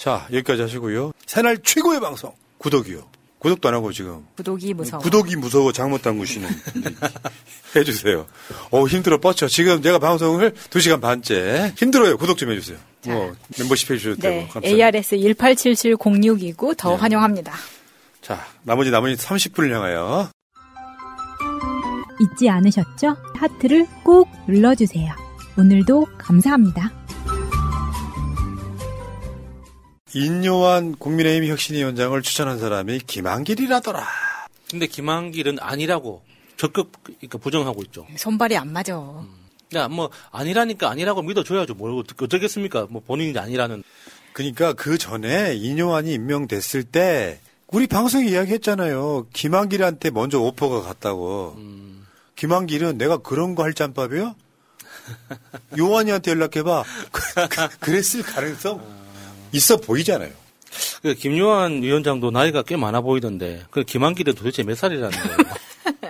자, 여기까지 하시고요. 새날 최고의 방송. 구독이요. 구독도 안 하고 지금. 구독이 무서워. 구독이 무서워 장못 담그시는 해주세요. 어 힘들어 뻗쳐. 지금 제가 방송을 2시간 반째 힘들어요. 구독 좀 해주세요. 뭐 멤버십 해주셔도 네, 되고 감사합니다. ARS 18770629더 환영합니다. 자 나머지 나머지 30분을 향하여 잊지 않으셨죠? 하트를 꼭 눌러주세요. 오늘도 감사합니다. 인요한 국민의힘 혁신위원장을 추천한 사람이 김한길이라더라. 근데 김한길은 아니라고 적극 그러니까 부정하고 있죠. 손발이 안 맞아. 야, 뭐 아니라니까 아니라고 믿어줘야죠. 뭘 어쩌겠습니까? 뭐 본인이 아니라는. 그러니까 그 전에 인요한이 임명됐을 때 우리 방송에 이야기했잖아요. 김한길한테 먼저 오퍼가 갔다고. 김한길은 내가 그런 거 할 짬밥이요? 요한이한테 연락해봐. 그랬을 가능성 있어 보이잖아요. 그 김요한 위원장도 나이가 꽤 많아 보이던데 그 김한길은 도대체 몇 살이라는 거예요?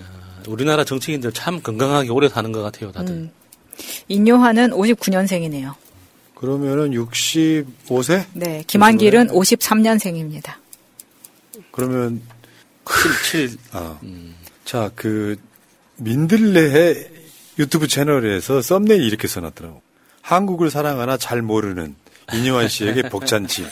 야, 우리나라 정치인들 참 건강하게 오래 사는 것 같아요, 다들. 음. 인요한은 59년생이네요. 그러면은 65세? 네, 김한길은 53년생입니다. 그러면 7, 7. 아. 자, 그 민들레의 유튜브 채널에서 썸네일 이렇게 써놨더라고. 한국을 사랑하나 잘 모르는 이뇨한 씨에게 복잔치.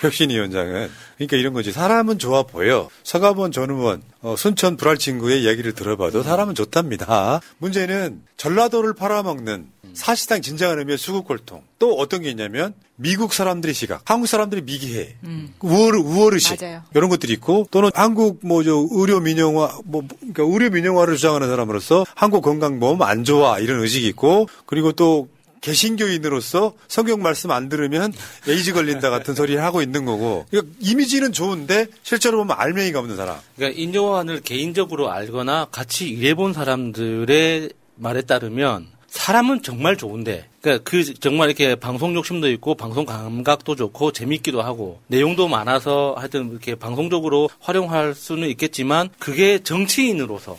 혁신위원장은. 그러니까 이런 거지. 사람은 좋아 보여. 서가본 전 의원, 어, 순천 불알 친구의 이야기를 들어봐도 사람은 좋답니다. 문제는 전라도를 팔아먹는 사실상 진정한 의미의 수국골통. 또 어떤 게 있냐면 미국 사람들의 시각, 한국 사람들이 미개해. 우월, 우월의식. 맞아요. 이런 것들이 있고 또는 한국 뭐 저 의료 민영화 뭐 그러니까 의료 민영화를 주장하는 사람으로서 한국 건강보험 안 좋아 이런 의식이 있고 그리고 또 개신교인으로서 성경 말씀 안 들으면 에이즈 걸린다 같은 소리를 하고 있는 거고 그러니까 이미지는 좋은데 실제로 보면 알맹이가 없는 사람. 그러니까 인요한을 개인적으로 알거나 같이 일해본 사람들의 말에 따르면 사람은 정말 좋은데, 그러니까 그 정말 이렇게 방송 욕심도 있고 방송 감각도 좋고 재밌기도 하고 내용도 많아서 하여튼 이렇게 방송적으로 활용할 수는 있겠지만 그게 정치인으로서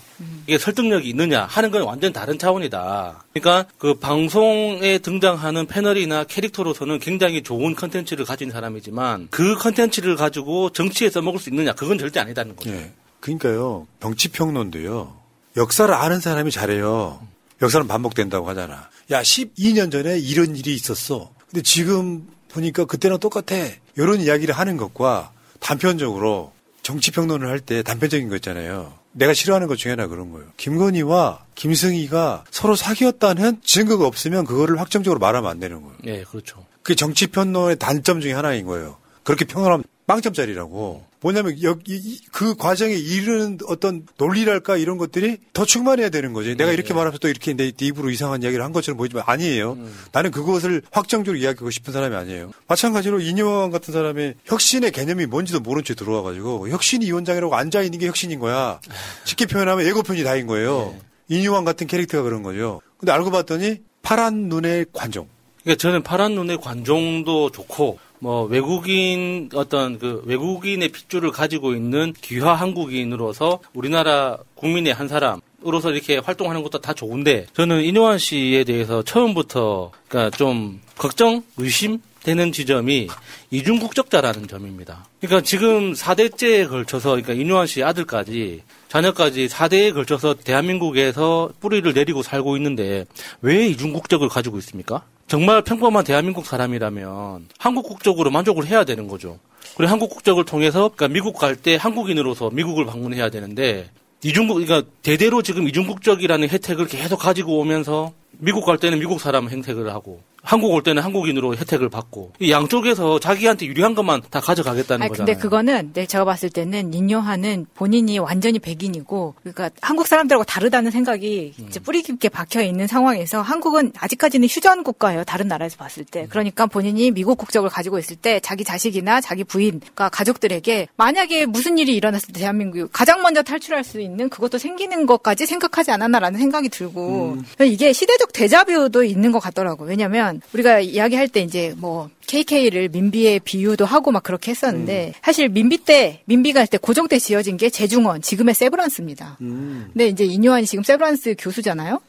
이게 설득력이 있느냐 하는 건 완전 다른 차원이다. 그러니까 그 방송에 등장하는 패널이나 캐릭터로서는 굉장히 좋은 컨텐츠를 가진 사람이지만 그 컨텐츠를 가지고 정치에 써먹을 수 있느냐 그건 절대 아니다는 거죠. 예. 그러니까요. 정치 평론도요. 역사를 아는 사람이 잘해요. 역사는 반복된다고 하잖아. 야, 12년 전에 이런 일이 있었어. 근데 지금 보니까 그때랑 똑같아. 이런 이야기를 하는 것과 단편적으로 정치평론을 할 때 단편적인 거 있잖아요. 내가 싫어하는 것 중에 하나 그런 거예요. 김건희와 김승희가 서로 사귀었다는 증거가 없으면 그거를 확정적으로 말하면 안 되는 거예요. 예, 그렇죠. 그게 정치평론의 단점 중에 하나인 거예요. 그렇게 평론하면 빵점짜리라고. 뭐냐면 여기 이- 그 과정에 이르는 어떤 논리랄까 이런 것들이 더 충만해야 되는 거지. 내가 이렇게 말하면서 또 이렇게 내 입으로 이상한 이야기를 한 것처럼 보이지만 아니에요. 나는 그것을 확정적으로 이야기하고 싶은 사람이 아니에요. 마찬가지로 이뇨한 같은 사람이 혁신의 개념이 뭔지도 모른 채 들어와 가지고 혁신이 위원장이라고 앉아 있는 게 혁신인 거야. 쉽게 표현하면 예고편이 다인 거예요. 이뇨한 같은 캐릭터가 그런 거죠. 근데 알고 봤더니 파란 눈의 관종. 그러니까 저는 파란 눈의 관종도 좋고 뭐 외국인 어떤 그 외국인의 핏줄을 가지고 있는 귀화 한국인으로서 우리나라 국민의 한 사람 으로서 이렇게 활동하는 것도 다 좋은데 저는 이노환 씨에 대해서 처음부터 그러니까 좀 걱정, 의심 되는 지점이 이중 국적자라는 점입니다. 그러니까 지금 4대째에 걸쳐서 그러니까 이노환 씨 아들까지 자녀까지 4대에 걸쳐서 대한민국에서 뿌리를 내리고 살고 있는데 왜 이중 국적을 가지고 있습니까? 정말 평범한 대한민국 사람이라면 한국 국적으로 만족을 해야 되는 거죠. 그리고 한국 국적을 통해서 그러니까 미국 갈 때 한국인으로서 미국을 방문해야 되는데 이중국 그러니까 대대로 지금 이중국적이라는 혜택을 계속 가지고 오면서 미국 갈 때는 미국 사람 행색을 하고 한국 올 때는 한국인으로 혜택을 받고 이 양쪽에서 자기한테 유리한 것만 다 가져가겠다는 거잖아요. 근데 그거는 네, 제가 봤을 때는 인요하는 본인이 완전히 백인이고 그러니까 한국 사람들하고 다르다는 생각이 음. 이제 뿌리 깊게 박혀 있는 상황에서 한국은 아직까지는 휴전 국가예요. 다른 나라에서 봤을 음. 때. 그러니까 본인이 미국 국적을 가지고 있을 때 자기 자식이나 자기 부인과 가족들에게 만약에 무슨 일이 일어났을 때 대한민국 가장 먼저 탈출할 수 있는 그것도 생기는 것까지 생각하지 않았나라는 생각이 들고 이게 시대적 대자뷰도 있는 것 같더라고요. 왜냐하면 우리가 이야기할 때 이제 뭐 KK를 민비에 비유도 하고 막 그렇게 했었는데 사실 민비 때 민비가 할 때 고종 때 지어진 게 제중원 지금의 세브란스입니다. 근데 이제 인요한이 지금 세브란스 교수잖아요.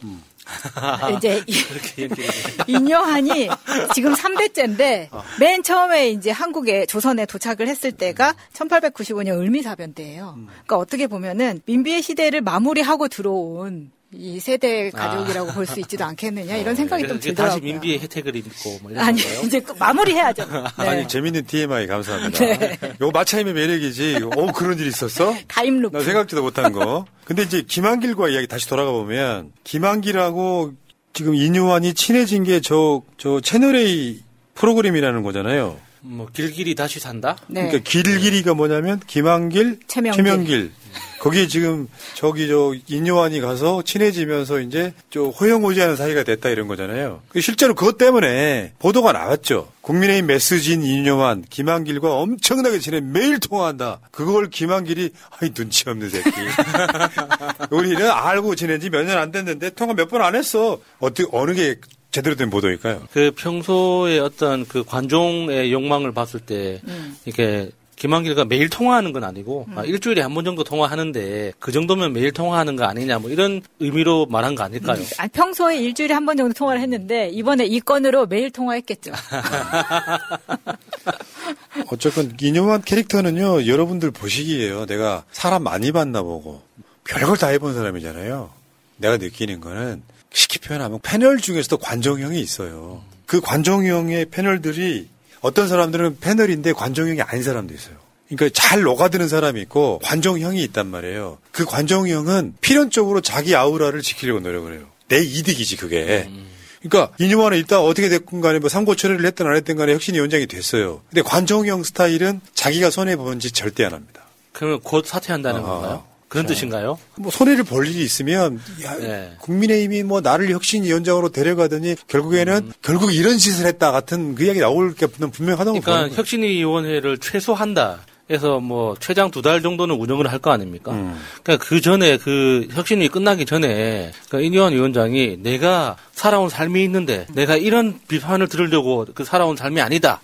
이제 이- 그렇게 얘기를 인요한이 지금 3대째인데 맨 처음에 이제 한국에 조선에 도착을 했을 때가 1895년 을미사변 때예요. 그러니까 어떻게 보면은 민비의 시대를 마무리하고 들어온 이 세대 가족이라고 볼수 있지도 않겠느냐 이런 생각이 좀 그래서 이제 다시 들더라고요. 민비의 혜택을 입고 뭐 이런 아니 건가요? 이제 그 마무리해야죠. 네. 아니 재밌는 TMI 감사합니다. 네. 요거 마차임의 매력이지. 어 그런 일 있었어? time loop. 나 생각지도 못한 거. 근데 이제 김한길과 이야기 다시 돌아가 보면 김한길하고 지금 인요한이 친해진 게저저 채널 A 프로그램이라는 거잖아요. 뭐 길길이 다시 산다? 네. 그러니까 길길이가 뭐냐면 김한길, 최명길. 최명길. 거기에 지금 저기 저 인요한이 가서 친해지면서 이제 저 호형호제하는 사이가 됐다 이런 거잖아요. 그 실제로 그것 때문에 보도가 나왔죠. 국민의힘 메시지인 인요한, 김한길과 엄청나게 친해 매일 통화한다. 그걸 김한길이 아이 눈치 없는 새끼. 우리는 알고 지낸 지 몇 년 안 됐는데 통화 몇 번 안 했어. 어떻게 어느 게 제대로 된 보도일까요? 그 평소에 어떤 그 관종의 욕망을 봤을 때 음. 이렇게 김한길과 매일 통화하는 건 아니고 아, 일주일에 한 번 정도 통화하는데 그 정도면 매일 통화하는 거 아니냐 뭐 이런 의미로 말한 거 아닐까요? 아니, 평소에 일주일에 한 번 정도 통화를 했는데 이번에 이 건으로 매일 통화했겠죠. 어쨌건 이념한 캐릭터는요 여러분들 보시기에요 내가 사람 많이 봤나 보고 별걸 다 해본 사람이잖아요 내가 느끼는 거는 쉽게 표현하면 패널 중에서도 관종형이 있어요 그 관종형의 패널들이 어떤 사람들은 패널인데 관종형이 아닌 사람도 있어요 그러니까 잘 녹아드는 사람이 있고 관종형이 있단 말이에요 그 관종형은 필연적으로 자기 아우라를 지키려고 노력을 해요 내 이득이지 그게 그러니까 이념환은 일단 어떻게 됐건 간에 뭐 삼고 처리를 했든 안 했든 간에 혁신위원장이 됐어요. 근데 관종형 스타일은 자기가 손해본 짓 절대 안 합니다. 그러면 곧 사퇴한다는 건가요? 그런 뜻인가요? 뭐 손해를 볼 일이 있으면 야, 네. 국민의힘이 뭐 나를 혁신위원장으로 데려가더니 결국에는 결국 이런 짓을 했다 같은 그 이야기 나올 게 분명하다고 그러니까. 혁신위원회를 최소한다. 해서 뭐 최장 두 달 정도는 운영을 할 거 아닙니까? 음. 그러니까 그 전에 그 혁신이 끝나기 전에 그러니까 이니원 위원장이 내가 살아온 삶이 있는데 내가 이런 비판을 들으려고 그 살아온 삶이 아니다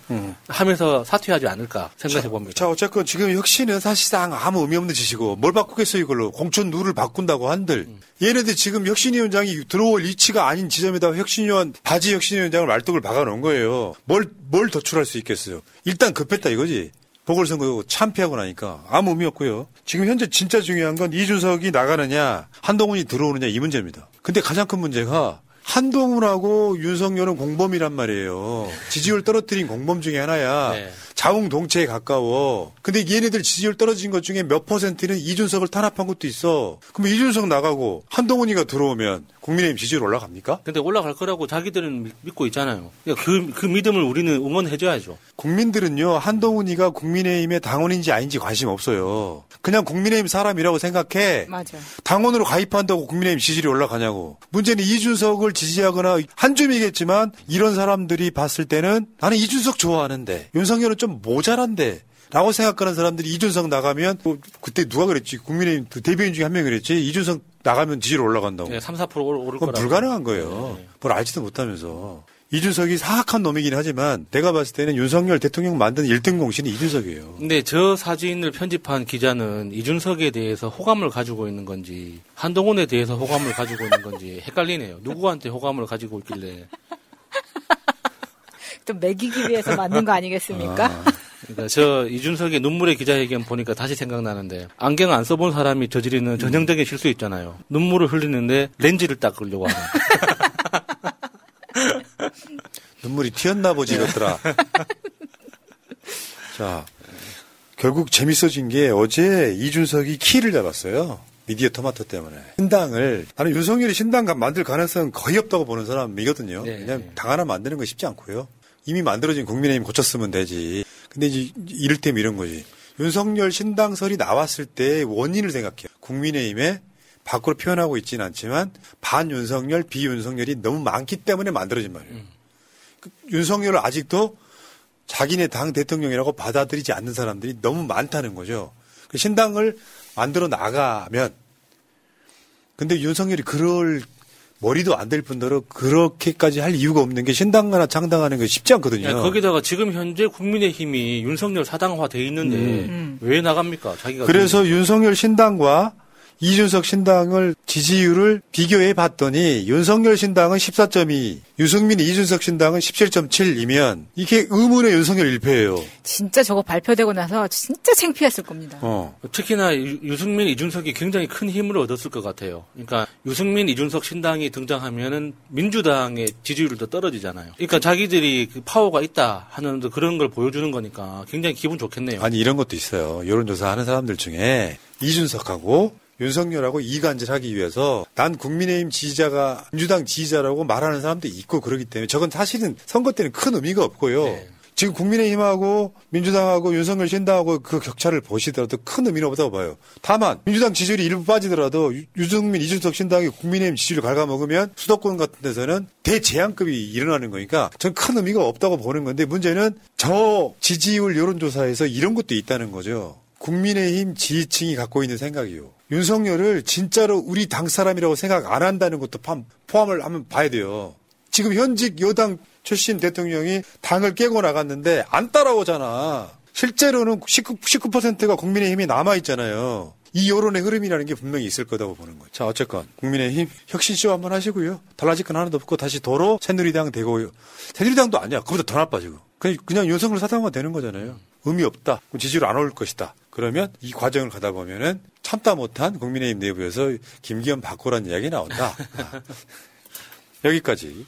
하면서 사퇴하지 않을까 생각해 봅니다. 음. 자, 어쨌건 지금 혁신은 사실상 아무 의미 없는 짓이고 뭘 바꾸겠어요 이걸로 공천 룰을 바꾼다고 한들 얘네들 지금 혁신위원장이 들어올 이치가 아닌 지점에다가 혁신위원 바지 혁신위원장을 말뚝을 박아놓은 거예요. 뭘뭘 도출할 수 있겠어요. 일단 급했다 이거지. 보궐선거 참패하고 나니까 아무 의미 없고요. 지금 현재 진짜 중요한 건 이준석이 나가느냐 한동훈이 들어오느냐 이 문제입니다. 근데 가장 큰 문제가 한동훈하고 윤석열은 공범이란 말이에요. 지지율 떨어뜨린 공범 중에 하나야. 네. 자웅동체에 가까워. 근데 얘네들 지지율 떨어진 것 중에 몇 퍼센트는 이준석을 탄압한 것도 있어. 그럼 이준석 나가고 한동훈이가 들어오면 국민의힘 지지율 올라갑니까? 근데 올라갈 거라고 자기들은 믿- 믿고 있잖아요. 그러니까 그, 그 믿음을 우리는 응원해줘야죠. 국민들은요 한동훈이가 국민의힘의 당원인지 아닌지 관심 없어요. 그냥 국민의힘 사람이라고 생각해. 맞아. 당원으로 가입한다고 국민의힘 지지율이 올라가냐고. 문제는 이준석을 지지하거나 한 줌이겠지만 이런 사람들이 봤을 때는 나는 이준석 좋아하는데 윤석열은 좀 모자란데 라고 생각하는 사람들이 이준석 나가면 뭐 그때 누가 그랬지 국민의힘 그 대변인 중에 한 명이 그랬지 이준석 나가면 지지율 올라간다고. 네, 3, 4% 올- 오를 거라고. 불가능한 거예요. 뭘 알지도 못하면서. 이준석이 사악한 놈이긴 하지만 내가 봤을 때는 윤석열 대통령 만든 1등 공신이 이준석이에요. 근데 저 사진을 편집한 기자는 이준석에 대해서 호감을 가지고 있는 건지 한동훈에 대해서 호감을 가지고 있는 건지 헷갈리네요. 누구한테 호감을 가지고 있길래. 좀 매기기 위해서 만든 거 아니겠습니까? 그러니까 저 이준석의 눈물의 기자회견 보니까 다시 생각나는데 안경 안 써본 사람이 저지르는 전형적인 실수 있잖아요. 눈물을 흘리는데 렌즈를 닦으려고 하는. 눈물이 튀었나 보지 이것들아. 자, 결국 재밌어진 게 어제 이준석이 키를 잡았어요. 미디어 토마토 때문에. 신당을, 나는 윤석열이 신당 만들 가능성은 거의 없다고 보는 사람이거든요. 네, 왜냐면 당 하나 만드는 건 쉽지 않고요. 이미 만들어진 국민의힘 고쳤으면 되지. 근데 이제 이를테면 이런 거지. 윤석열 신당설이 나왔을 때 원인을 생각해요. 국민의힘에 밖으로 표현하고 있지는 않지만 반윤석열, 비윤석열이 너무 많기 때문에 만들어진 말이에요. 그 윤석열을 아직도 자기네 당 대통령이라고 받아들이지 않는 사람들이 너무 많다는 거죠. 그 신당을 만들어 나가면 근데 윤석열이 그럴 머리도 안 될 뿐더러 그렇게까지 할 이유가 없는 게 신당 하나 창당하는 게 쉽지 않거든요. 야, 거기다가 지금 현재 국민의힘이 윤석열 사당화 돼 있는데 음. 왜 나갑니까? 자기가 그래서 윤석열 신당과 이준석 신당을 지지율을 비교해 봤더니 윤석열 신당은 14.2, 유승민 이준석 신당은 17.7이면 이게 의문의 윤석열 1패예요. 진짜 저거 발표되고 나서 진짜 창피했을 겁니다. 어. 특히나 유- 유승민, 이준석이 굉장히 큰 힘을 얻었을 것 같아요. 그러니까 유승민, 이준석 신당이 등장하면은 민주당의 지지율도 더 떨어지잖아요. 그러니까 자기들이 그 파워가 있다 하는 그런 걸 보여주는 거니까 굉장히 기분 좋겠네요. 아니 이런 것도 있어요. 여론조사 하는 사람들 중에 이준석하고 윤석열하고 이간질하기 위해서 난 국민의힘 지지자가 민주당 지지자라고 말하는 사람도 있고 그러기 때문에 저건 사실은 선거 때는 큰 의미가 없고요. 지금 국민의힘하고 민주당하고 윤석열 신당하고 그 격차를 보시더라도 큰 의미는 없다고 봐요. 다만 민주당 지지율이 일부 빠지더라도 유- 유승민, 이준석 신당이 국민의힘 지지율을 갉아먹으면 수도권 같은 데서는 대재앙급이 일어나는 거니까 전 큰 의미가 없다고 보는 건데 문제는 저 지지율 여론조사에서 이런 것도 있다는 거죠. 국민의힘 지지층이 갖고 있는 생각이요. 윤석열을 진짜로 우리 당 사람이라고 생각 안 한다는 것도 포함- 포함을 하면 봐야 돼요. 지금 현직 여당 출신 대통령이 당을 깨고 나갔는데 안 따라오잖아. 실제로는 19, 19%가 국민의힘이 남아있잖아요. 이 여론의 흐름이라는 게 분명히 있을 거다고 보는 거죠. 자, 어쨌건 국민의힘 혁신쇼 한번 하시고요. 달라질 건 하나도 없고 다시 도로 새누리당 되고요. 새누리당도 아니야. 그보다 더 나빠 지금. 그냥, 그냥 윤석열 사당만 되는 거잖아요. 의미 없다. 지지율 안 올 것이다. 그러면 이 과정을 가다 보면은 참다 못한 국민의힘 내부에서 김기현 바꾸란 이야기 나온다. 여기까지.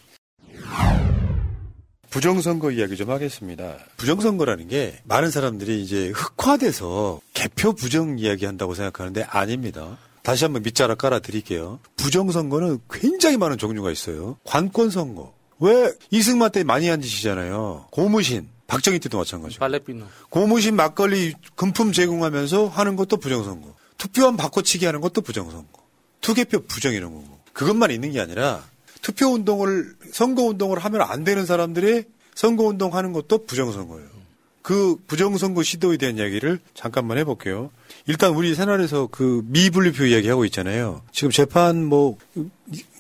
부정선거 이야기 좀 하겠습니다. 부정선거라는 게 많은 사람들이 이제 흑화돼서 개표 부정 이야기 한다고 생각하는데 아닙니다. 다시 한번 밑자락 깔아 드릴게요. 부정선거는 굉장히 많은 종류가 있어요. 관권선거. 왜 이승만 때 많이 한 짓이잖아요. 고무신. 박정희 때도 마찬가지고. 빨래비누. 고무신 막걸리 금품 제공하면서 하는 것도 부정선거. 투표함 바꿔치기 하는 것도 부정선거. 투개표 부정 이런 거고. 그것만 있는 게 아니라 투표 운동을 선거 운동을 하면 안 되는 사람들이 선거 운동 하는 것도 부정선거예요. 그 부정선거 시도에 대한 이야기를 잠깐만 해볼게요. 일단 우리 새날에서 그 미분류표 이야기하고 있잖아요. 지금 재판 뭐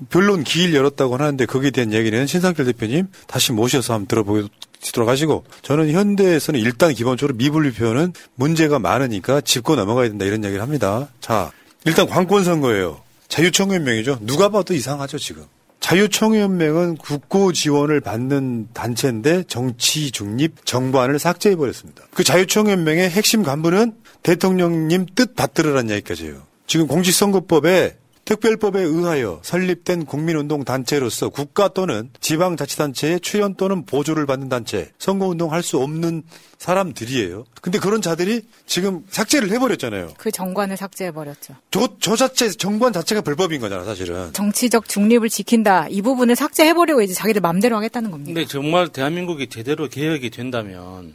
변론 기일 열었다고 하는데 거기에 대한 이야기는 신상철 대표님 다시 모셔서 한번 들어보도록 하시고 저는 현대에서는 일단 기본적으로 미분류표는 문제가 많으니까 짚고 넘어가야 된다 이런 이야기를 합니다. 자 일단 관권 선거예요. 자유청연명이죠. 누가 봐도 이상하죠 지금. 자유청연맹은 국고 지원을 받는 단체인데 정치 중립 정관을 삭제해 버렸습니다. 그 자유청연맹의 핵심 간부는 대통령님 뜻 받들으라는 이야기까지예요. 지금 공직선거법에 특별법에 의하여 설립된 국민운동 단체로서 국가 또는 지방자치단체의 출연 또는 보조를 받는 단체, 선거운동 할 수 없는 사람들이에요. 근데 그런 자들이 지금 삭제를 해버렸잖아요. 그 정관을 삭제해버렸죠. 저, 저 자체, 정관 자체가 불법인 거잖아, 사실은. 정치적 중립을 지킨다. 이 부분을 삭제해버리고 이제 자기들 맘대로 하겠다는 겁니다. 근데 정말 대한민국이 제대로 개혁이 된다면,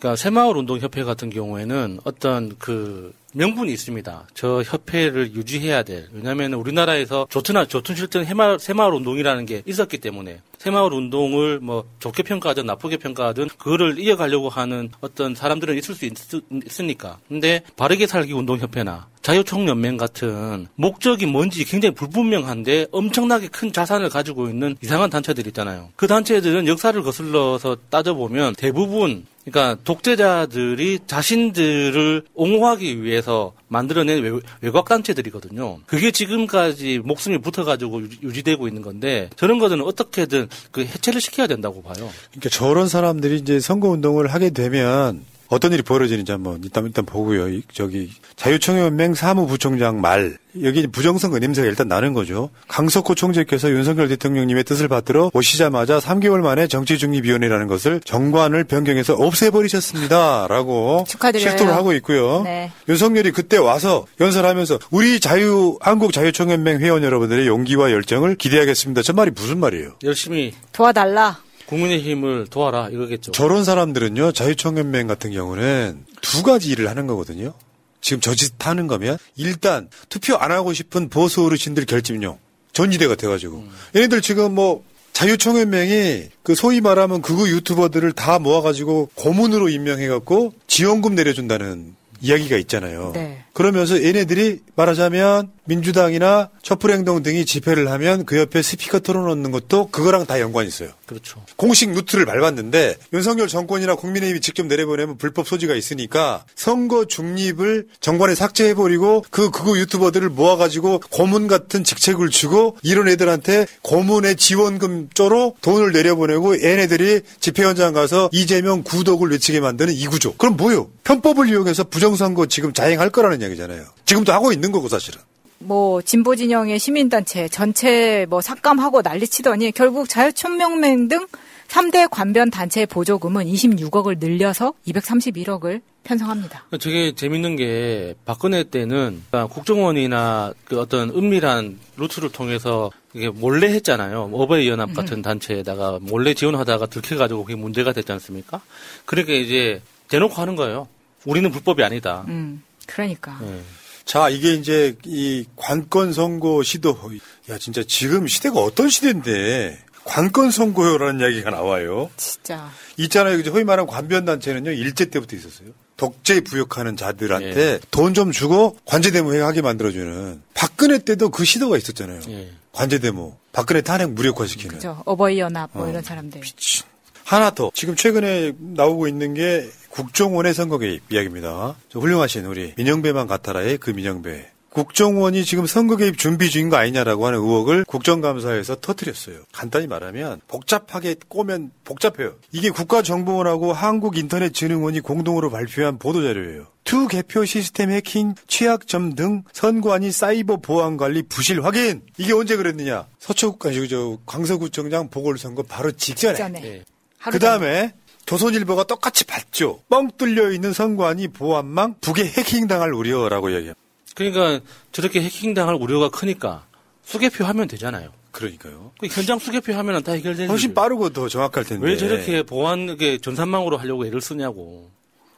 그러니까 새마을 운동 협회 같은 경우에는 어떤 그 명분이 있습니다. 저 협회를 유지해야 될. 왜냐하면 우리나라에서 좋든 좋든 싫든 해마을, 새마을 운동이라는 게 있었기 때문에 새마을 운동을 뭐 좋게 평가하든 나쁘게 평가하든 그거를 이어가려고 하는 어떤 사람들은 있을 수 있, 있으니까. 근데 바르게 살기 운동협회나 자유총연맹 같은 목적이 뭔지 굉장히 불분명한데 엄청나게 큰 자산을 가지고 있는 이상한 단체들 있잖아요. 그 단체들은 역사를 거슬러서 따져보면 대부분 그러니까 독재자들이 자신들을 옹호하기 위해서 만들어낸 외, 외곽 단체들이거든요. 그게 지금까지 목숨이 붙어가지고 유지되고 있는 건데 저런 것들은 어떻게든 그 해체를 시켜야 된다고 봐요. 그러니까 저런 사람들이 이제 선거 운동을 하게 되면 어떤 일이 벌어지는지 한번 일단 일단 보고요. 이- 저기 자유총연맹 사무부총장 말 여기 부정선거 냄새가 일단 나는 거죠. 강석호 총재께서 윤석열 대통령님의 뜻을 받들어 오시자마자 3개월 만에 정치중립위원회라는 것을 정관을 변경해서 없애버리셨습니다라고 축하드려요. 실토를 하고 있고요. 네. 윤석열이 그때 와서 연설하면서 우리 자유 한국 자유총연맹 회원 여러분들의 용기와 열정을 기대하겠습니다. 저 말이 무슨 말이에요? 열심히 도와달라. 국민의힘을 도와라 이거겠죠. 저런 사람들은요, 자유총연맹 같은 경우는 두 가지 일을 하는 거거든요. 지금 저짓 하는 거면 일단 투표 안 하고 싶은 보수 어르신들 결집용 전지대가 돼가지고 얘네들 지금 뭐 자유총연맹이 그 소위 말하면 극우 유튜버들을 다 모아가지고 고문으로 임명해갖고 지원금 내려준다는 이야기가 있잖아요. 네. 그러면서 얘네들이 말하자면 민주당이나 촛불행동 등이 집회를 하면 그 옆에 스피커 틀어놓는 것도 그거랑 다 연관이 있어요. 그렇죠. 공식 루트를 밟았는데 윤석열 정권이나 국민의힘이 직접 내려보내면 불법 소지가 있으니까 선거 중립을 정관에 삭제해버리고 그 극우 유튜버들을 모아가지고 고문 같은 직책을 주고 이런 애들한테 고문의 지원금 쪼로 돈을 내려보내고 얘네들이 집회 현장 가서 이재명 구독을 외치게 만드는 이 구조. 그럼 뭐요? 편법을 이용해서 부정선거 지금 자행할 거라는 얘기잖아요. 지금도 하고 있는 거고 사실은. 뭐 진보 진영의 시민단체 전체 뭐 삭감하고 난리치더니 결국 자유총명맹 등 3대 관변 단체의 보조금은 26억을 늘려서 231억을 편성합니다. 저게 재밌는 게 박근혜 때는 국정원이나 그 어떤 은밀한 루트를 통해서 이게 몰래 했잖아요. 어버이 연합 같은 단체에다가 몰래 지원하다가 들켜가지고 그게 문제가 됐지 않습니까? 그러니까 이제 대놓고 하는 거예요. 우리는 불법이 아니다. 음, 그러니까. 예. 자, 이게 이제 이 관건 선거 시도. 야, 진짜 지금 시대가 어떤 시대인데 관건 선거요라는 이야기가 나와요. 진짜. 있잖아요. 이제 소위 말하는 관변 단체는요, 일제 때부터 있었어요. 독재 부역하는 자들한테 돈좀 주고 관제 데모 하게 만들어주는. 박근혜 때도 그 시도가 있었잖아요. 관제 데모. 박근혜 탄핵 무력화시키는. 그죠. 어버이 연합 뭐 어, 이런 사람들. 하나 더. 지금 최근에 나오고 있는 게 국정원의 선거 개입 이야기입니다. 저 훌륭하신 우리 민형배만 같아라의 그 민형배. 국정원이 지금 선거 개입 준비 중인 거 아니냐라고 하는 의혹을 국정감사에서 터뜨렸어요. 간단히 말하면 복잡하게 꼬면 복잡해요. 이게 국가정보원하고 한국인터넷진흥원이 공동으로 발표한 보도자료예요. 투 개표 시스템 해킹, 취약점 등 선관위 사이버 보안 관리 부실 확인. 이게 언제 그랬느냐? 서초구 아니 저 광서구청장 보궐선거 바로 직전에. 직전에. 하루 그 다음에 조선일보가 똑같이 봤죠. 뻥 뚫려 있는 선관위 보안망 북에 해킹당할 우려라고 얘기해요. 그러니까 저렇게 해킹당할 우려가 크니까 수개표 하면 되잖아요. 그러니까요. 그 현장 수개표 하면 다 해결되는 훨씬 빠르고 더 정확할 텐데. 왜 저렇게 보안 그 전산망으로 하려고 애를 쓰냐고.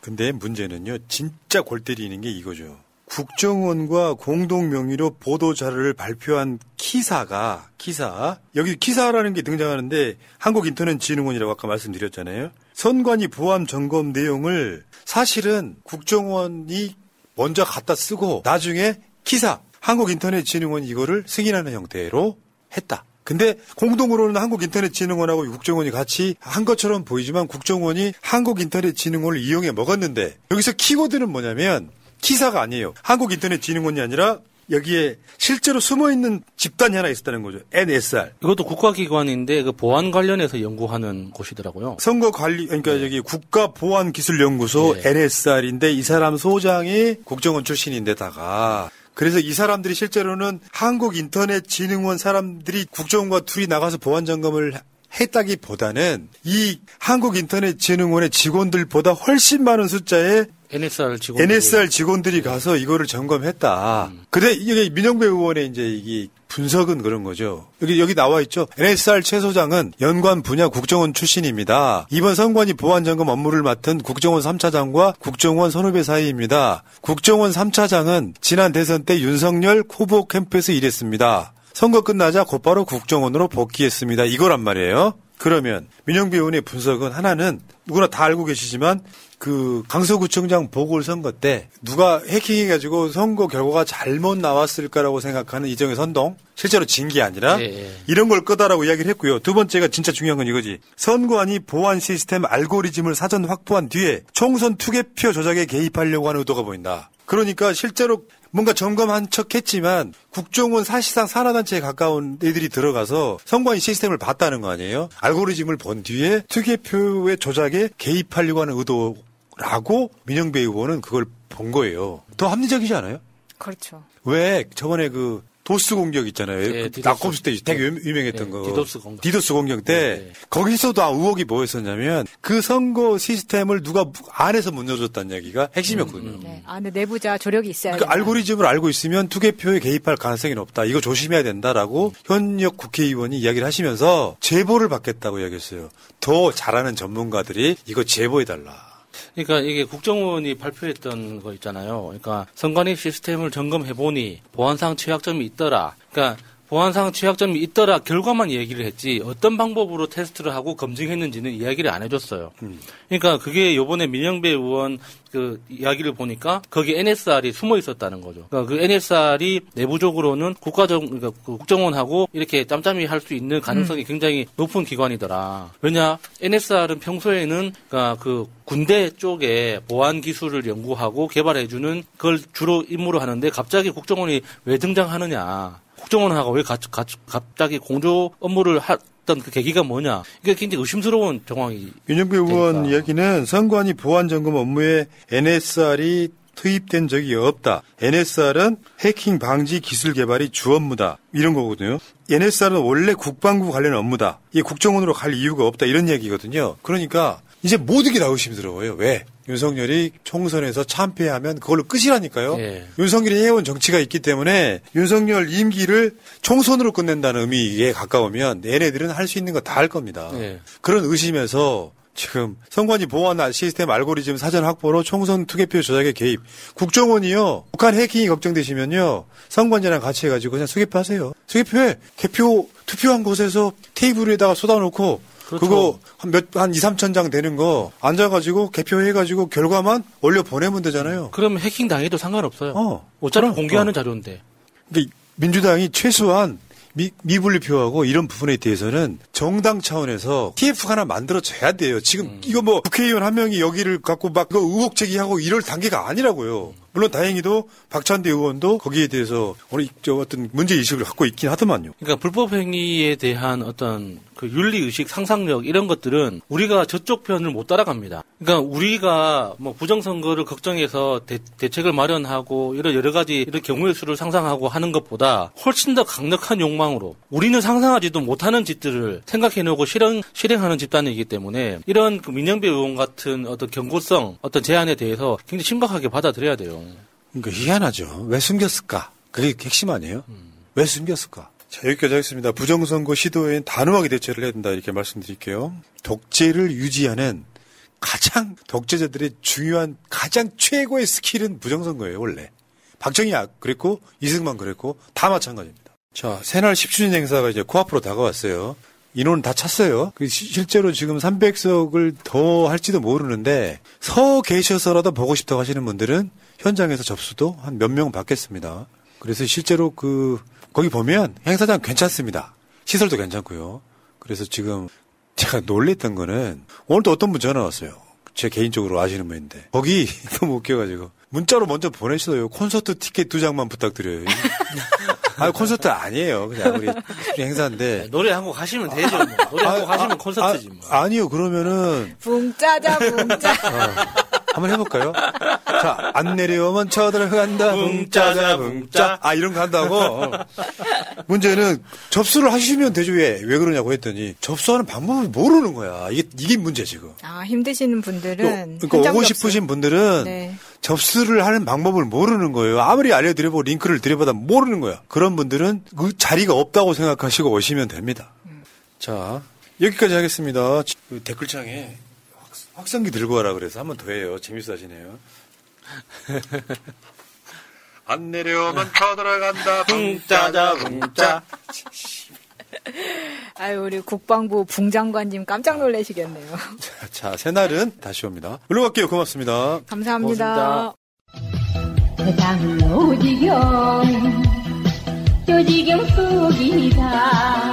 근데 문제는요, 진짜 골 때리는 게 이거죠. 국정원과 공동 명의로 보도 자료를 발표한 키사가 키사 여기 키사라는 게 등장하는데 한국인터넷진흥원이라고 아까 말씀드렸잖아요. 선관위 보안 점검 내용을 사실은 국정원이 먼저 갖다 쓰고 나중에 키사 한국인터넷진흥원이 이거를 승인하는 형태로 했다. 근데 공동으로는 한국인터넷진흥원하고 국정원이 같이 한 것처럼 보이지만 국정원이 한국인터넷진흥원을 이용해 먹었는데 여기서 키워드는 뭐냐면 키사가 아니에요. 한국인터넷진흥원이 아니라 여기에 실제로 숨어 있는 집단이 하나 있었다는 거죠. NSR. 이것도 국가기관인데 그 보안 관련해서 연구하는 곳이더라고요. 선거 관리 그러니까 여기 국가 보안 기술 연구소 NSR인데 이 사람 소장이 국정원 출신인데다가 그래서 이 사람들이 실제로는 한국 인터넷 진흥원 사람들이 국정원과 둘이 나가서 보안 점검을 했다기보다는 이 한국 인터넷 진흥원의 직원들보다 훨씬 많은 숫자의 NSR 직원 NSR 직원들이 가서 이거를 점검했다. 근데 이게 민영배 의원의 이제 이게 분석은 그런 거죠. 여기 여기 나와 있죠. NSR 최 소장은 연관 분야 국정원 출신입니다. 이번 선관위 보안 점검 업무를 맡은 국정원 3차장과 국정원 선후배 사이입니다. 국정원 3차장은 지난 대선 때 윤석열 후보 캠프에서 일했습니다. 선거 끝나자 곧바로 국정원으로 복귀했습니다. 이거란 말이에요. 그러면 민영배 의원의 분석은 하나는 누구나 다 알고 계시지만 그 강서구청장 보궐선거 때 누가 해킹해가지고 선거 결과가 잘못 나왔을까라고 생각하는 이정의 선동 실제로 진 게 아니라 이런 걸 끄다라고 이야기를 했고요. 두 번째가 진짜 중요한 건 이거지. 선관위 보안 시스템 알고리즘을 사전 확보한 뒤에 총선 투개표 조작에 개입하려고 하는 의도가 보인다. 그러니까 실제로 뭔가 점검한 척 했지만 국정원 사실상 산하단체에 가까운 애들이 들어가서 선관위 시스템을 봤다는 거 아니에요? 알고리즘을 본 뒤에 투개표의 조작에 개입하려고 하는 의도 라고 민형배 의원은 그걸 본 거예요. 더 합리적이지 않아요? 그렇죠. 왜 저번에 그 DoS 공격 있잖아요. 네, 그 디도스. 나꼼수 때 되게 유- 유명했던 네, 거. 디도스 공격. 디도스 공격 때 거기서도 의혹이 뭐였었냐면 그 선거 시스템을 누가 안에서 문열어줬다는 얘기가 핵심이었거든요. 네. 아, 근데 내부자 조력이 있어야 그 된다. 알고리즘을 알고 있으면 투개표에 개입할 가능성이 높다. 이거 조심해야 된다라고 현역 국회의원이 이야기를 하시면서 제보를 받겠다고 이야기했어요. 더 잘하는 전문가들이 이거 제보해달라. 그러니까 이게 국정원이 발표했던 거 있잖아요. 그러니까 선관위 시스템을 점검해 보니 보안상 취약점이 있더라. 그러니까 보안상 취약점이 있더라 결과만 얘기를 했지 어떤 방법으로 테스트를 하고 검증했는지는 이야기를 안 해줬어요. 그러니까 그게 요번에 민영배 의원 그 이야기를 보니까 거기 NSR이 숨어 있었다는 거죠. 그러니까 그 NSR이 내부적으로는 국가적 그러니까 그 국정원하고 이렇게 짬짬이 할 수 있는 가능성이 굉장히 높은 기관이더라. 왜냐 NSR은 평소에는 그러니까 그 군대 쪽에 보안 기술을 연구하고 개발해주는 그걸 주로 임무로 하는데 갑자기 국정원이 왜 등장하느냐. 국정원하고 왜 가- 가- 갑자기 공조 업무를 했던 그 계기가 뭐냐. 이게 굉장히 의심스러운 정황이 윤영배 의원 이야기는 선관위 보안 점검 업무에 NSR이 투입된 적이 없다. NSR은 해킹 방지 기술 개발이 주 업무다. 이런 거거든요. NSR은 원래 국방부 관련 업무다. 이게 국정원으로 갈 이유가 없다. 이런 얘기거든요. 그러니까 이제 모든 게다 의심스러워요. 왜? 윤석열이 총선에서 참패하면 그걸로 끝이라니까요. 예. 윤석열이 해온 정치가 있기 때문에 윤석열 임기를 총선으로 끝낸다는 의미에 가까우면 얘네들은 할 수 있는 거 다 할 겁니다. 예. 그런 의심에서 지금 선관위 보안 시스템 알고리즘 사전 확보로 총선 투개표 조작에 개입. 국정원이요. 북한 해킹이 걱정되시면요. 선관위랑 같이 해가지고 그냥 수개표 하세요. 수개표해. 개표 투표한 곳에서 테이블 위에다가 쏟아놓고 그렇죠. 그거 한 몇, 한 2, 3천 장 되는 거 앉아가지고 개표해가지고 결과만 올려 보내면 되잖아요. 그러면 해킹 당해도 상관없어요. 어. 어차피 그럼, 공개하는 어. 자료인데. 그러니까 민주당이 최소한 미, 미분리표하고 이런 부분에 대해서는 정당 차원에서 TF 하나 만들어줘야 돼요. 지금 음. 이거 뭐 국회의원 한 명이 여기를 갖고 막 이거 의혹 제기하고 이럴 단계가 아니라고요. 물론 다행히도 박찬대 의원도 거기에 대해서 어느 저 어떤 문제 의식을 갖고 있긴 하더만요. 그러니까 불법 행위에 대한 어떤 그 윤리 의식, 상상력 이런 것들은 우리가 저쪽 편을 못 따라갑니다. 그러니까 우리가 뭐 부정선거를 걱정해서 대, 대책을 마련하고 이런 여러 가지 이런 경우의 수를 상상하고 하는 것보다 훨씬 더 강력한 욕망으로 우리는 상상하지도 못하는 짓들을 생각해내고 실행 실행하는 집단이기 때문에 이런 그 민영배 의원 같은 어떤 경고성, 어떤 제안에 대해서 굉장히 심각하게 받아들여야 돼요. 그러니까 희한하죠. 왜 숨겼을까? 그게 핵심 아니에요? 왜 숨겼을까? 자, 여기까지 하겠습니다. 부정선거 시도에는 단호하게 대처를 해야 된다 이렇게 말씀드릴게요. 독재를 유지하는 가장 독재자들의 중요한 가장 최고의 스킬은 부정선거예요, 원래. 박정희 아- 그랬고 이승만 그랬고 다 마찬가지입니다. 자, 새날 10주년 행사가 이제 코앞으로 다가왔어요. 인원 다 찼어요. 그 시- 실제로 지금 300석을 더 할지도 모르는데 서 계셔서라도 보고 싶다고 하시는 분들은 현장에서 접수도 한 몇 명 받겠습니다. 그래서 실제로 그 거기 보면 행사장 괜찮습니다. 시설도 괜찮고요. 그래서 지금 제가 놀랬던 거는 오늘도 어떤 분 전화 왔어요. 제 개인적으로 아시는 분인데 거기 너무 웃겨가지고 문자로 먼저 보내시어요. 콘서트 티켓 두 장만 부탁드려요. 아 콘서트 아니에요. 그냥 우리 행사인데 노래 한 곡 하시면 되죠. 뭐. 노래 한 곡 하시면 콘서트지 뭐. 아, 니요 그러면은 붕짜자 붕짜. 한번 해볼까요? 자, 안 내려오면 쳐들어간다. 붕짜자, 붕짜. 아, 이런 거 한다고? 어. 문제는 접수를 하시면 되죠. 왜? 왜 그러냐고 했더니 접수하는 방법을 모르는 거야. 이게, 이게 문제 지금. 아, 힘드시는 분들은. 그러니까 현장 오고 접수. 싶으신 분들은 네. 접수를 하는 방법을 모르는 거예요. 아무리 알려드려보고 링크를 드려봐도 모르는 거야. 그런 분들은 그 자리가 없다고 생각하시고 오시면 됩니다. 자, 여기까지 하겠습니다. 그 댓글창에 확- 확성기 들고 와라 그래서 한 번 더 해요. 재밌어 하시네요. 안 내려오면 쳐들어간다. 붕짜자, 붕짜. 아유, 우리 국방부 붕장관님 깜짝 놀라시겠네요. 자, 새날은 다시 옵니다. 물러갈게요. 고맙습니다. 감사합니다. 세상은 오지경 조지경 속이다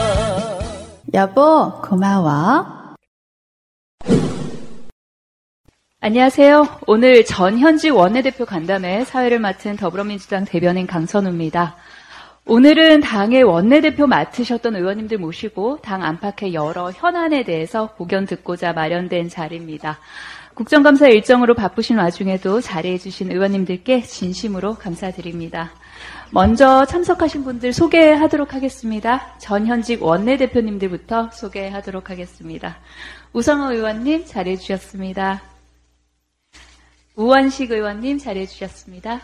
여보, 고마워. 안녕하세요. 오늘 전현직 원내대표 간담회 사회를 맡은 더불어민주당 대변인 강선우입니다. 오늘은 당의 원내대표 맡으셨던 의원님들 모시고 당 안팎의 여러 현안에 대해서 고견 듣고자 마련된 자리입니다. 국정감사 일정으로 바쁘신 와중에도 자리해주신 의원님들께 진심으로 감사드립니다. 먼저 참석하신 분들 소개하도록 하겠습니다. 전현직 원내대표님들부터 소개하도록 하겠습니다. 우성호 의원님 자리해 주셨습니다. 우원식 의원님 자리해 주셨습니다.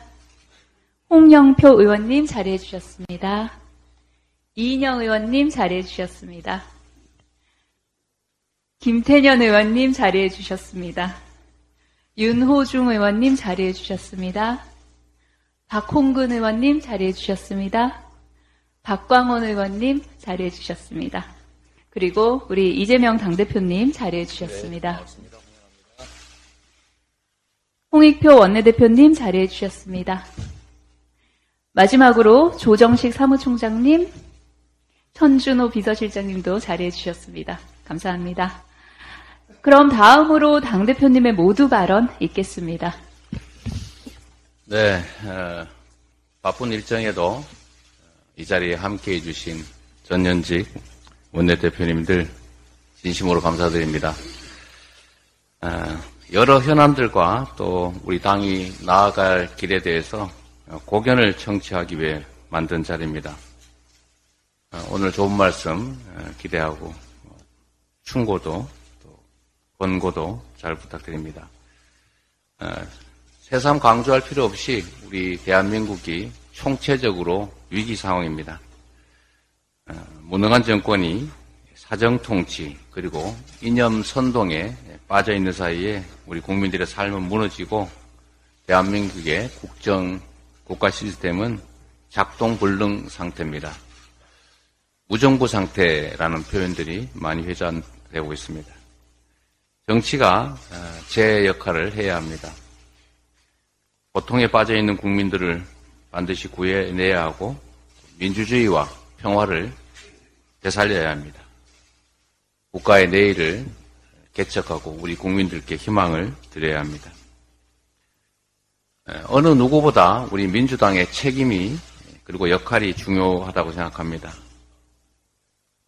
홍영표 의원님 자리해 주셨습니다. 이인영 의원님 자리해 주셨습니다. 김태년 의원님 자리해 주셨습니다. 윤호중 의원님 자리해 주셨습니다. 박홍근 의원님 자리해 주셨습니다. 박광원 의원님 자리해 주셨습니다. 그리고 우리 이재명 당대표님 자리해 주셨습니다. 홍익표 원내대표님 자리해 주셨습니다. 마지막으로 조정식 사무총장님, 천준호 비서실장님도 자리해 주셨습니다. 감사합니다. 그럼 다음으로 당대표님의 모두 발언 있겠습니다. 네, 어, 바쁜 일정에도 이 자리에 함께 해주신 전현직 원내대표님들 진심으로 감사드립니다. 어, 여러 현안들과 또 우리 당이 나아갈 길에 대해서 고견을 청취하기 위해 만든 자리입니다. 어, 오늘 좋은 말씀 기대하고 충고도 또 권고도 잘 부탁드립니다. 새삼 강조할 필요 없이 우리 대한민국이 총체적으로 위기 상황입니다. 무능한 정권이 사정 통치 그리고 이념 선동에 빠져 있는 사이에 우리 국민들의 삶은 무너지고 대한민국의 국정 국가 시스템은 작동 불능 상태입니다. 무정부 상태라는 표현들이 많이 회자되고 있습니다. 정치가 제 역할을 해야 합니다. 고통에 빠져 있는 국민들을 반드시 구해내야 하고 민주주의와 평화를 되살려야 합니다. 국가의 내일을 개척하고 우리 국민들께 희망을 드려야 합니다. 어느 누구보다 우리 민주당의 책임이 그리고 역할이 중요하다고 생각합니다.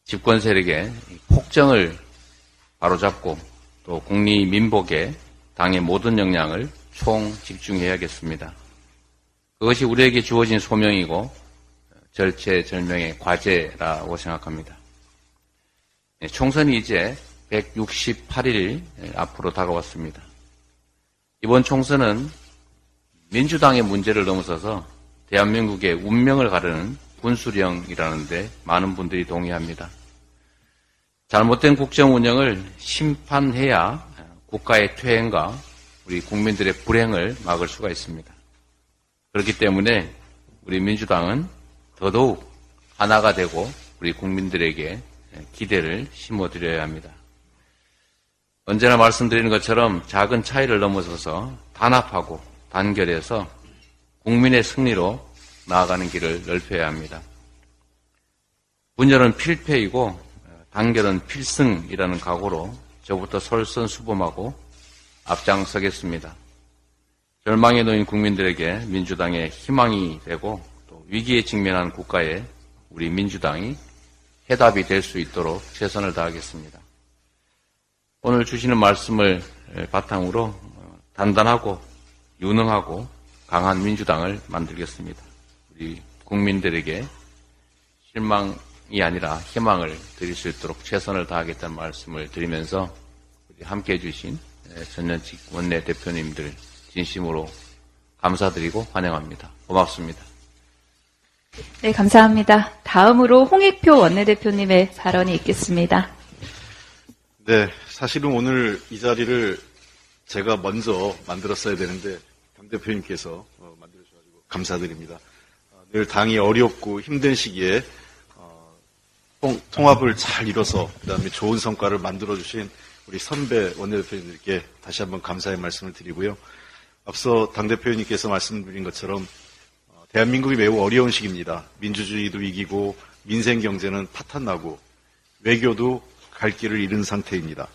집권 세력의 폭정을 바로잡고 또 국리 민복에 당의 모든 역량을 총 집중해야겠습니다. 그것이 우리에게 주어진 소명이고 절체절명의 과제라고 생각합니다. 총선이 이제 168일 앞으로 다가왔습니다. 이번 총선은 민주당의 문제를 넘어서서 대한민국의 운명을 가르는 분수령이라는데 많은 분들이 동의합니다. 잘못된 국정 운영을 심판해야 국가의 퇴행과 우리 국민들의 불행을 막을 수가 있습니다. 그렇기 때문에 우리 민주당은 더더욱 하나가 되고 우리 국민들에게 기대를 심어드려야 합니다. 언제나 말씀드리는 것처럼 작은 차이를 넘어서서 단합하고 단결해서 국민의 승리로 나아가는 길을 넓혀야 합니다. 분열은 필패이고 단결은 필승이라는 각오로 저부터 솔선수범하고 앞장서겠습니다. 절망에 놓인 국민들에게 민주당의 희망이 되고 또 위기에 직면한 국가에 우리 민주당이 해답이 될 수 있도록 최선을 다하겠습니다. 오늘 주시는 말씀을 바탕으로 단단하고 유능하고 강한 민주당을 만들겠습니다. 우리 국민들에게 실망이 아니라 희망을 드릴 수 있도록 최선을 다하겠다는 말씀을 드리면서 함께 해주신 전년직 원내 대표님들 진심으로 감사드리고 환영합니다. 고맙습니다. 네, 감사합니다. 다음으로 홍익표 원내대표님의 발언이 있겠습니다. 네, 사실은 오늘 이 자리를 제가 먼저 만들었어야 되는데 당대표님께서 어, 만들어주셔가지고 감사드립니다. 어, 늘 당이 어렵고 힘든 시기에 어, 통, 통합을 잘 이뤄서 그다음에 좋은 성과를 만들어주신 우리 선배 원내대표님들께 다시 한번 감사의 말씀을 드리고요. 앞서 당대표님께서 말씀드린 것처럼 어, 대한민국이 매우 어려운 시기입니다. 민주주의도 위기고 민생 경제는 파탄나고 외교도 갈 길을 잃은 상태입니다.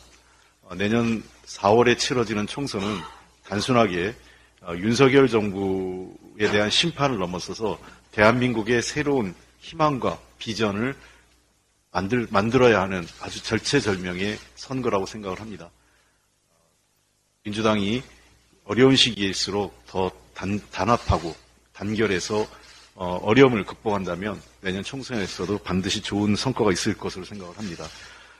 어, 내년 4월에 치러지는 총선은 단순하게 어, 윤석열 정부에 대한 심판을 넘어서서 대한민국의 새로운 희망과 비전을 만들, 만들어야 하는 아주 절체절명의 선거라고 생각을 합니다. 민주당이 어려운 시기일수록 더 단, 단합하고 단결해서 어, 어려움을 극복한다면 내년 총선에서도 반드시 좋은 성과가 있을 것으로 생각을 합니다.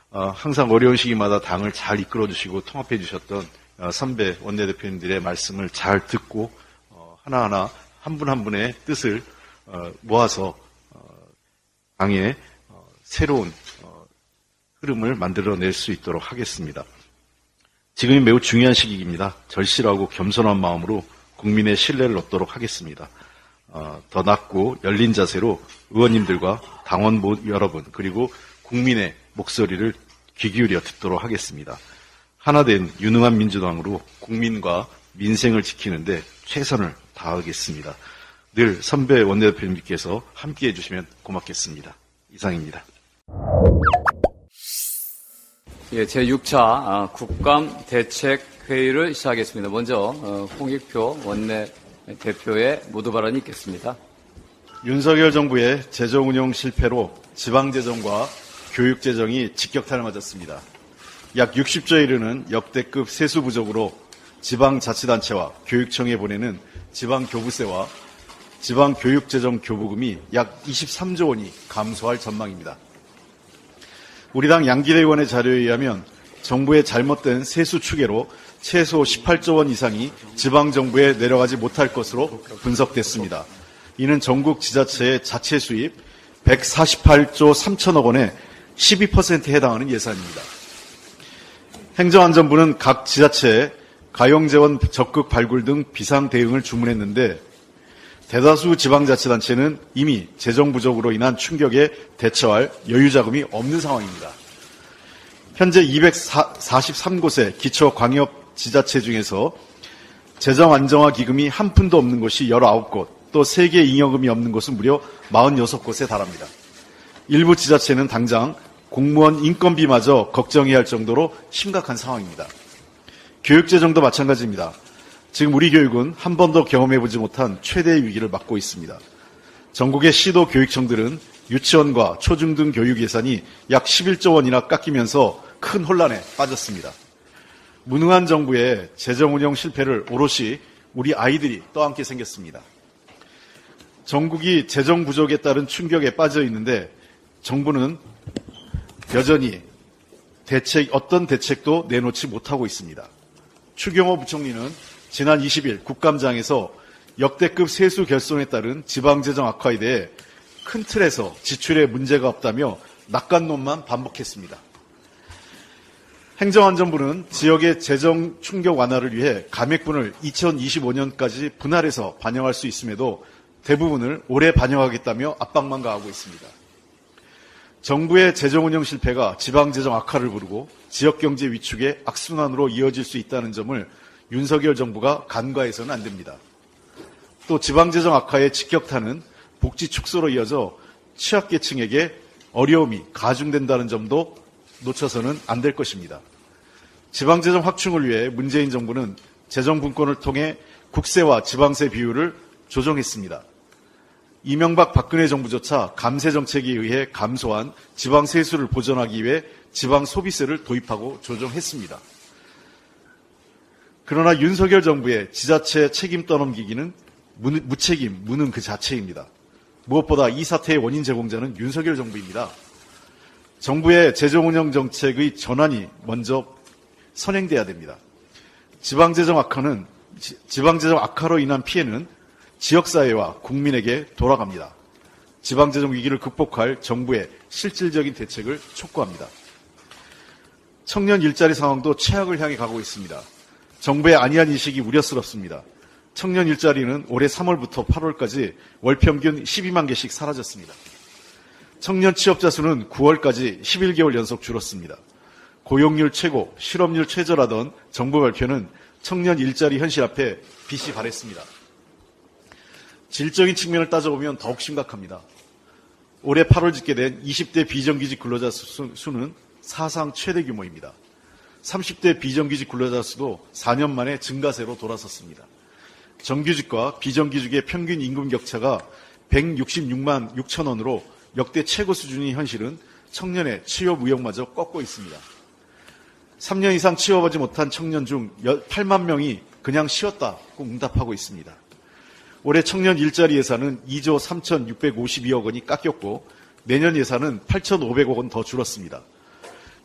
어, 항상 어려운 시기마다 당을 잘 이끌어 주시고 통합해 주셨던 어, 선배 원내대표님들의 말씀을 잘 듣고 어, 하나하나 한 분한 분의 뜻을 어, 모아서 어, 당의 어, 새로운 어, 흐름을 만들어낼 수 있도록 하겠습니다. 지금이 매우 중요한 시기입니다. 절실하고 겸손한 마음으로 국민의 신뢰를 얻도록 하겠습니다. 어, 더 낮고 열린 자세로 의원님들과 당원 여러분 그리고 국민의 목소리를 귀 기울여 듣도록 하겠습니다. 하나된 유능한 민주당으로 국민과 민생을 지키는데 최선을 다하겠습니다. 늘 선배 원내대표님께서 함께 해 주시면 고맙겠습니다. 이상입니다. 예, 제6차 국감 대책 회의를 시작하겠습니다. 먼저 어, 홍익표 원내 대표의 모두 발언이 있겠습니다. 윤석열 정부의 재정 운영 실패로 지방 재정과 교육 재정이 직격탄을 맞았습니다. 약 60조에 이르는 역대급 세수 부족으로 지방자치단체와 교육청에 보내는 지방교부세와 지방교육재정 교부금이 약 23조 원이 감소할 전망입니다. 우리 당 양기대 의원의 자료에 의하면 정부의 잘못된 세수 추계로 최소 18조 원 이상이 지방정부에 내려가지 못할 것으로 분석됐습니다. 이는 전국 지자체의 자체 수입 148조 3천억 원의 12%에 해당하는 예산입니다. 행정안전부는 각 지자체에 가용재원 적극 발굴 등 비상 대응을 주문했는데 대다수 지방자치단체는 이미 재정 부족으로 인한 충격에 대처할 여유 자금이 없는 상황입니다. 현재 243곳의 기초 광역 지자체 중에서 재정 안정화 기금이 한 푼도 없는 곳이 19곳, 또 세계 잉여금이 없는 곳은 무려 46곳에 달합니다. 일부 지자체는 당장 공무원 인건비마저 걱정해야 할 정도로 심각한 상황입니다. 교육재정도 마찬가지입니다. 지금 우리 교육은 한 번도 경험해보지 못한 최대의 위기를 맞고 있습니다. 전국의 시도 교육청들은 유치원과 초중등 교육 예산이 약 11조 원이나 깎이면서 큰 혼란에 빠졌습니다. 무능한 정부의 재정 운영 실패를 오롯이 우리 아이들이 떠안게 생겼습니다. 전국이 재정 부족에 따른 충격에 빠져 있는데 정부는 여전히 대책, 어떤 대책도 내놓지 못하고 있습니다. 추경호 부총리는 지난 20일 국감장에서 역대급 세수 결손에 따른 지방재정 악화에 대해 큰 틀에서 지출에 문제가 없다며 낙관론만 반복했습니다. 행정안전부는 지역의 재정 충격 완화를 위해 감액분을 2025년까지 분할해서 반영할 수 있음에도 대부분을 올해 반영하겠다며 압박만 가하고 있습니다. 정부의 재정 운영 실패가 지방 재정 악화를 부르고 지역 경제 위축의 악순환으로 이어질 수 있다는 점을 윤석열 정부가 간과해서는 안 됩니다. 또 지방 재정 악화의 직격탄은 복지 축소로 이어져 취약계층에게 어려움이 가중된다는 점도 놓쳐서는 안 될 것입니다. 지방재정 확충을 위해 문재인 정부는 재정분권을 통해 국세와 지방세 비율을 조정했습니다. 이명박 박근혜 정부조차 감세 정책에 의해 감소한 지방 세수를 보전하기 위해 지방 소비세를 도입하고 조정했습니다. 그러나 윤석열 정부의 지자체 책임 떠넘기기는 무책임, 무능 그 자체입니다. 무엇보다 이 사태의 원인 제공자는 윤석열 정부입니다. 정부의 재정 운영 정책의 전환이 먼저 선행돼야 됩니다. 지방재정 악화는 지방재정 악화로 인한 피해는 지역사회와 국민에게 돌아갑니다. 지방재정 위기를 극복할 정부의 실질적인 대책을 촉구합니다. 청년 일자리 상황도 최악을 향해 가고 있습니다. 정부의 안이한 인식이 우려스럽습니다. 청년 일자리는 올해 3월부터 8월까지 월 평균 12만 개씩 사라졌습니다. 청년 취업자 수는 9월까지 11개월 연속 줄었습니다. 고용률 최고, 실업률 최저라던 정부 발표는 청년 일자리 현실 앞에 빛이 발했습니다. 질적인 측면을 따져보면 더욱 심각합니다. 올해 8월 집계된 20대 비정규직 근로자 수, 수는 사상 최대 규모입니다. 30대 비정규직 근로자 수도 4년 만에 증가세로 돌아섰습니다. 정규직과 비정규직의 평균 임금 격차가 166만 6천 원으로 역대 최고 수준인 현실은 청년의 취업 의욕마저 꺾고 있습니다. 3년 이상 취업하지 못한 청년 중 8만 명이 그냥 쉬었다고 응답하고 있습니다. 올해 청년 일자리 예산은 2조 3,652억 원이 깎였고 내년 예산은 8,500억 원 더 줄었습니다.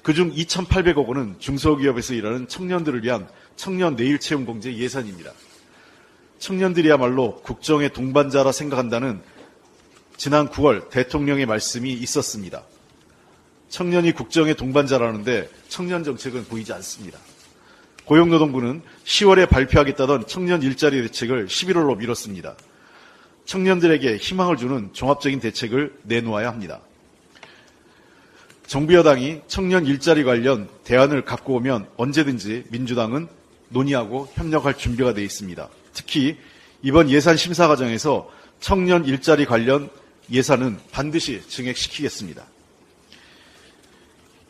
그중 2,800억 원은 중소기업에서 일하는 청년들을 위한 청년 내일 채용 공제 예산입니다. 청년들이야말로 국정의 동반자라 생각한다는 지난 9월 대통령의 말씀이 있었습니다. 청년이 국정의 동반자라는데 청년 정책은 보이지 않습니다. 고용노동부는 10월에 발표하겠다던 청년 일자리 대책을 11월로 미뤘습니다. 청년들에게 희망을 주는 종합적인 대책을 내놓아야 합니다. 정부 여당이 청년 일자리 관련 대안을 갖고 오면 언제든지 민주당은 논의하고 협력할 준비가 되어 있습니다. 특히 이번 예산 심사 과정에서 청년 일자리 관련 예산은 반드시 증액시키겠습니다.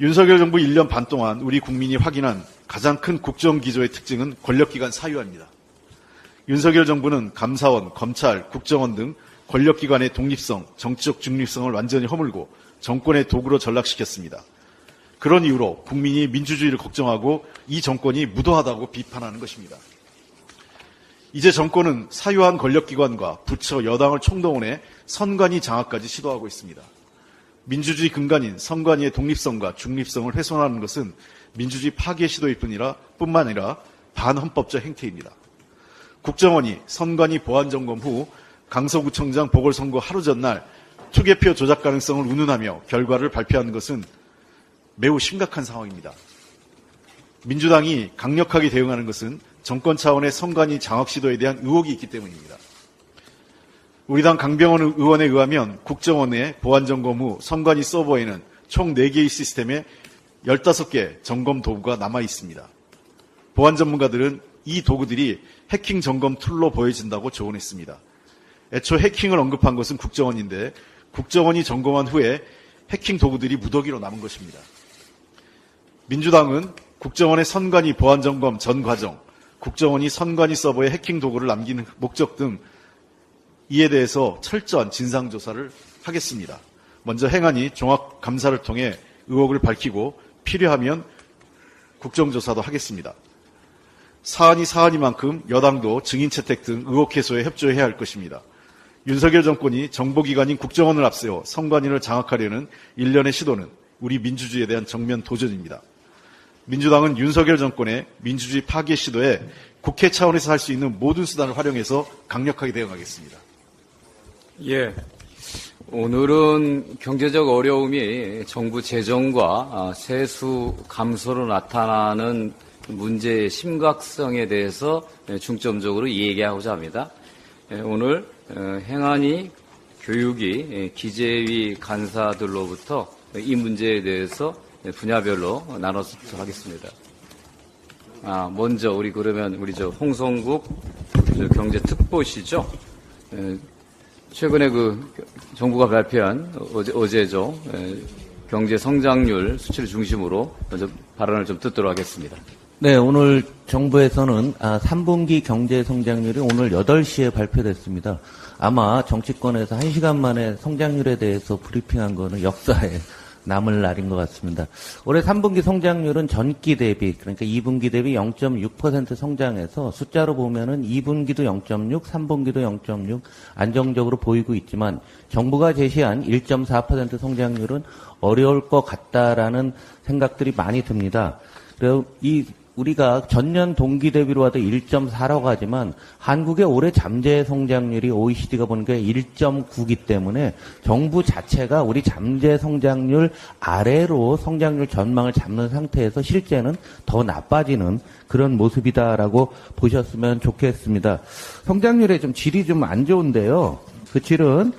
윤석열 정부 1년 반 동안 우리 국민이 확인한 가장 큰 국정 기조의 특징은 권력기관 사유화입니다. 윤석열 정부는 감사원, 검찰, 국정원 등 권력기관의 독립성, 정치적 중립성을 완전히 허물고 정권의 도구로 전락시켰습니다. 그런 이유로 국민이 민주주의를 걱정하고 이 정권이 무도하다고 비판하는 것입니다. 이제 정권은 사유한 권력기관과 부처, 여당을 총동원해 선관위 장악까지 시도하고 있습니다. 민주주의 근간인 선관위의 독립성과 중립성을 훼손하는 것은 민주주의 파괴 시도일 뿐이라 뿐만 아니라 반헌법적 행태입니다. 국정원이 선관위 보안점검 후 강서구청장 보궐선거 하루 전날 투개표 조작 가능성을 운운하며 결과를 발표하는 것은 매우 심각한 상황입니다. 민주당이 강력하게 대응하는 것은 정권 차원의 선관위 장악 시도에 대한 의혹이 있기 때문입니다. 우리 당 강병원 의원에 의하면 국정원의 보안점검 후 선관위 서버에는 총 4개의 시스템에 15개 점검 도구가 남아 있습니다. 보안 전문가들은 이 도구들이 해킹 점검 tool로 보여진다고 조언했습니다. 애초 해킹을 언급한 것은 국정원인데 국정원이 점검한 후에 해킹 도구들이 무더기로 남은 것입니다. 민주당은 국정원의 선관위 보안 점검 전 과정, 국정원이 선관위 서버에 해킹 도구를 남기는 목적 등 이에 대해서 철저한 진상 조사를 하겠습니다. 먼저 행안위 종합 감사를 통해 의혹을 밝히고 필요하면 국정조사도 하겠습니다. 사안이 사안이만큼 여당도 증인 채택 등 의혹 해소에 협조해야 할 것입니다. 윤석열 정권이 정보기관인 국정원을 앞세워 선관위를 장악하려는 일련의 시도는 우리 민주주의에 대한 정면 도전입니다. 민주당은 윤석열 정권의 민주주의 파괴 시도에 국회 차원에서 할 수 있는 모든 수단을 활용해서 강력하게 대응하겠습니다. 예. 오늘은 경제적 어려움이 정부 재정과 세수 감소로 나타나는 문제의 심각성에 대해서 중점적으로 얘기하고자 합니다. 오늘 행안위, 교육위, 기재위 간사들로부터 이 문제에 대해서 분야별로 나눠서 하겠습니다. 아, 먼저 우리 그러면 우리 저 홍성국 경제특보시죠. 최근에 그 정부가 발표한 어제, 어제죠. 경제 성장률 수치를 중심으로 먼저 발언을 좀 듣도록 하겠습니다. 네, 오늘 정부에서는 3분기 경제 성장률이 오늘 8시에 발표됐습니다. 아마 정치권에서 1시간 만에 성장률에 대해서 브리핑한 거는 역사에 남을 날인 것 같습니다. 올해 3분기 성장률은 전기 대비 그러니까 2분기 대비 0.6% 성장해서 숫자로 보면은 2분기도 0.6, 3분기도 0.6 안정적으로 보이고 있지만 정부가 제시한 1.4% 성장률은 어려울 것 같다라는 생각들이 많이 듭니다. 그리고 이 우리가 전년 동기 대비로 하도 1.4라고 하지만 한국의 올해 잠재 성장률이 OECD가 보니까 1.9기 때문에 정부 자체가 우리 잠재 성장률 아래로 성장률 전망을 잡는 상태에서 실제는 더 나빠지는 그런 모습이다라고 보셨으면 좋겠습니다. 성장률의 좀 질이 좀 안 좋은데요. 그 질은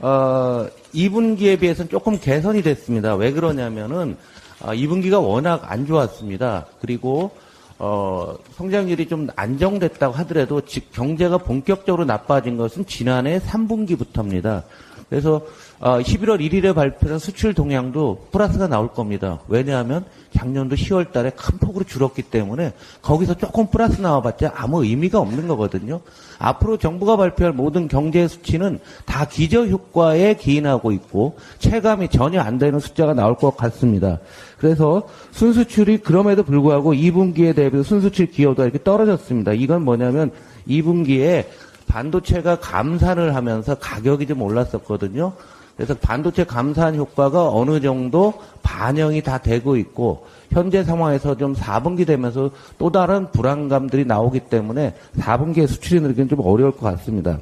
어, 2분기에 비해서는 조금 개선이 됐습니다. 왜 그러냐면은 어, 2분기가 워낙 안 좋았습니다. 그리고 어, 성장률이 좀 안정됐다고 하더라도 즉 경제가 본격적으로 나빠진 것은 지난해 3분기부터입니다. 그래서 어, 11월 1일에 발표한 수출 동향도 플러스가 나올 겁니다. 왜냐하면 작년도 10월 달에 큰 폭으로 줄었기 때문에 거기서 조금 플러스 나와봤자 아무 의미가 없는 거거든요. 앞으로 정부가 발표할 모든 경제 수치는 다 기저 효과에 기인하고 있고 체감이 전혀 안 되는 숫자가 나올 것 같습니다. 그래서 순수출이 그럼에도 불구하고 2분기에 대비 순수출 기여도가 이렇게 떨어졌습니다. 이건 뭐냐면 2분기에 반도체가 감산을 하면서 가격이 좀 올랐었거든요. 그래서 반도체 감산 효과가 어느 정도 반영이 다 되고 있고 현재 상황에서 좀 4분기 되면서 또 다른 불안감들이 나오기 때문에 4분기에 수출이 늘기는 좀 어려울 것 같습니다.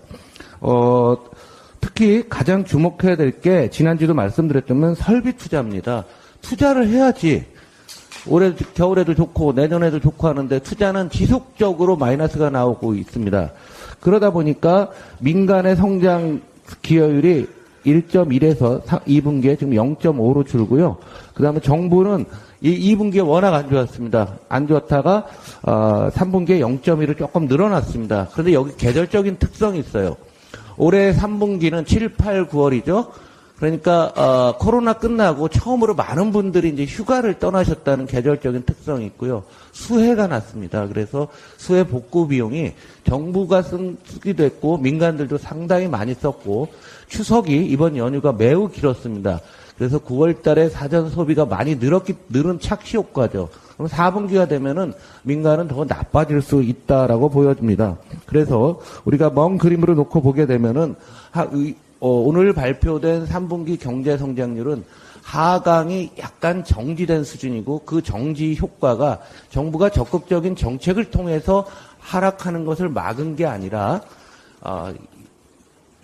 어, 특히 가장 주목해야 될 게 지난주도 말씀드렸지만 설비 투자입니다. 투자를 해야지 올해 겨울에도 좋고 내년에도 좋고 하는데 투자는 지속적으로 마이너스가 나오고 있습니다. 그러다 보니까 민간의 성장 기여율이 1.1에서 2분기에 지금 0.5로 줄고요. 그 다음에 정부는 이 2분기에 워낙 안 좋았습니다. 안 좋았다가 어, 3분기에 0.1로 조금 늘어났습니다. 그런데 여기 계절적인 특성이 있어요. 올해 3분기는 7, 8, 9월이죠. 그러니까 어, 코로나 끝나고 처음으로 많은 분들이 이제 휴가를 떠나셨다는 계절적인 특성이 있고요. 수해가 났습니다. 그래서 수해 복구 비용이 정부가 쓴, 쓰기도 했고 민간들도 상당히 많이 썼고 추석이 이번 연휴가 매우 길었습니다. 그래서 9월 달에 사전 소비가 많이 늘었기, 늘은 착시 효과죠. 그럼 4분기가 되면은 민간은 더 나빠질 수 있다라고 보여집니다. 그래서 우리가 먼 그림으로 놓고 보게 되면은 하, 어, 오늘 발표된 3분기 경제 성장률은 하강이 약간 정지된 수준이고 그 정지 효과가 정부가 적극적인 정책을 통해서 하락하는 것을 막은 게 아니라 어,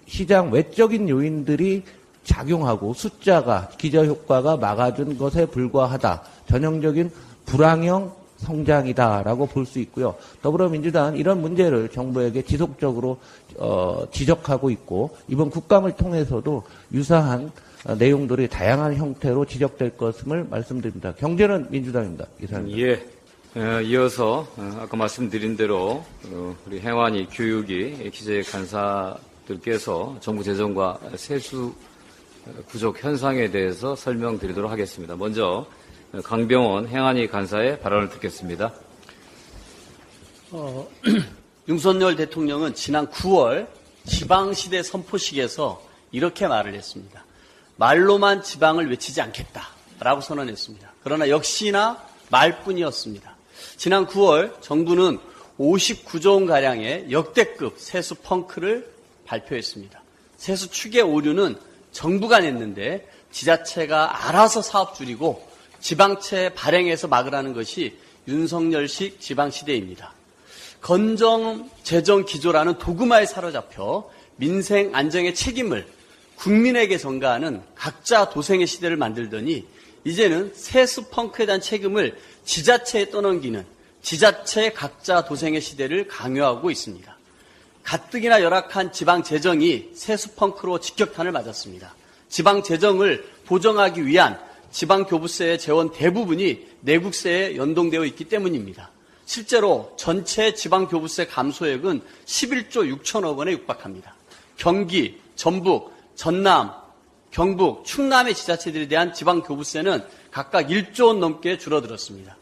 시장 외적인 요인들이 작용하고 숫자가 기저 효과가 막아준 것에 불과하다. 전형적인 불황형 성장이다라고 볼 수 있고요. 더불어민주당은 이런 문제를 정부에게 지속적으로 어, 지적하고 있고 이번 국감을 통해서도 유사한 어, 내용들이 다양한 형태로 지적될 것임을 말씀드립니다. 경제는 민주당입니다. 이사입니다. 예. 어, 이어서 어, 아까 말씀드린 대로 어, 우리 행안위 교육이 기재 간사들께서 정부 재정과 세수 부족 현상에 대해서 설명드리도록 하겠습니다. 먼저 강병원 행안위 간사의 발언을 듣겠습니다. 어, 윤석열 대통령은 지난 9월 지방시대 선포식에서 이렇게 말을 했습니다. 말로만 지방을 외치지 않겠다라고 선언했습니다. 그러나 역시나 말뿐이었습니다. 지난 9월 정부는 59조 원가량의 역대급 세수 펑크를 발표했습니다. 세수 추계 오류는 정부가 냈는데 지자체가 알아서 사업 줄이고 지방채 발행해서 막으라는 것이 윤석열식 지방시대입니다. 건정 재정 기조라는 도구마에 사로잡혀 민생 안정의 책임을 국민에게 전가하는 각자 도생의 시대를 만들더니 이제는 세수 펑크에 대한 책임을 지자체에 떠넘기는 지자체 각자 도생의 시대를 강요하고 있습니다. 가뜩이나 열악한 지방 재정이 세수 펑크로 직격탄을 맞았습니다. 지방 재정을 보정하기 위한 지방 교부세의 재원 대부분이 내국세에 연동되어 있기 때문입니다. 실제로 전체 지방 교부세 감소액은 11조 6천억 원에 육박합니다. 경기, 전북, 전남, 경북, 충남의 지자체들에 대한 지방 교부세는 각각 1조 원 넘게 줄어들었습니다.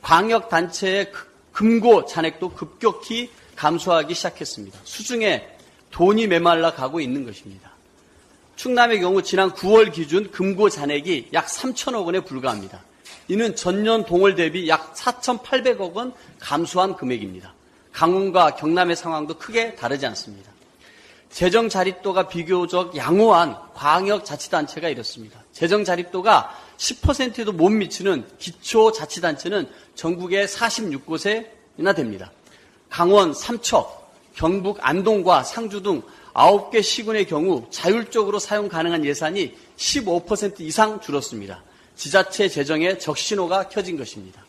광역 단체의 금고 잔액도 급격히 감소하기 시작했습니다. 수중에 돈이 메말라 가고 있는 것입니다. 충남의 경우 지난 9월 기준 금고 잔액이 약 3천억 원에 불과합니다. 이는 전년 동월 대비 약 4,800억 원 감소한 금액입니다. 강원과 경남의 상황도 크게 다르지 않습니다. 재정 자립도가 비교적 양호한 광역 자치단체가 이렇습니다. 재정 자립도가 10%도 못 미치는 기초자치단체는 전국에 46곳에나 됩니다. 강원 삼척, 경북 안동과 상주 등 9개 시군의 경우 자율적으로 사용 가능한 예산이 15% 이상 줄었습니다. 지자체 재정에 적신호가 켜진 것입니다.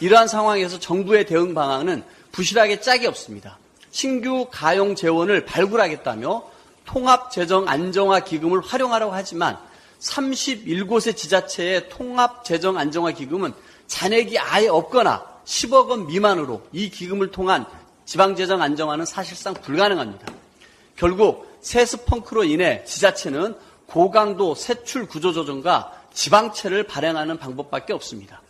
이러한 상황에서 정부의 대응 방안은 부실하게 짝이 없습니다. 신규 가용 재원을 발굴하겠다며 통합재정 안정화 기금을 활용하라고 하지만 31곳의 지자체의 통합재정 안정화 기금은 잔액이 아예 없거나 10억 원 미만으로 이 기금을 통한 지방재정 안정화는 사실상 불가능합니다. 결국 세스펑크로 인해 지자체는 고강도 세출 구조조정과 지방채를 발행하는 방법밖에 없습니다.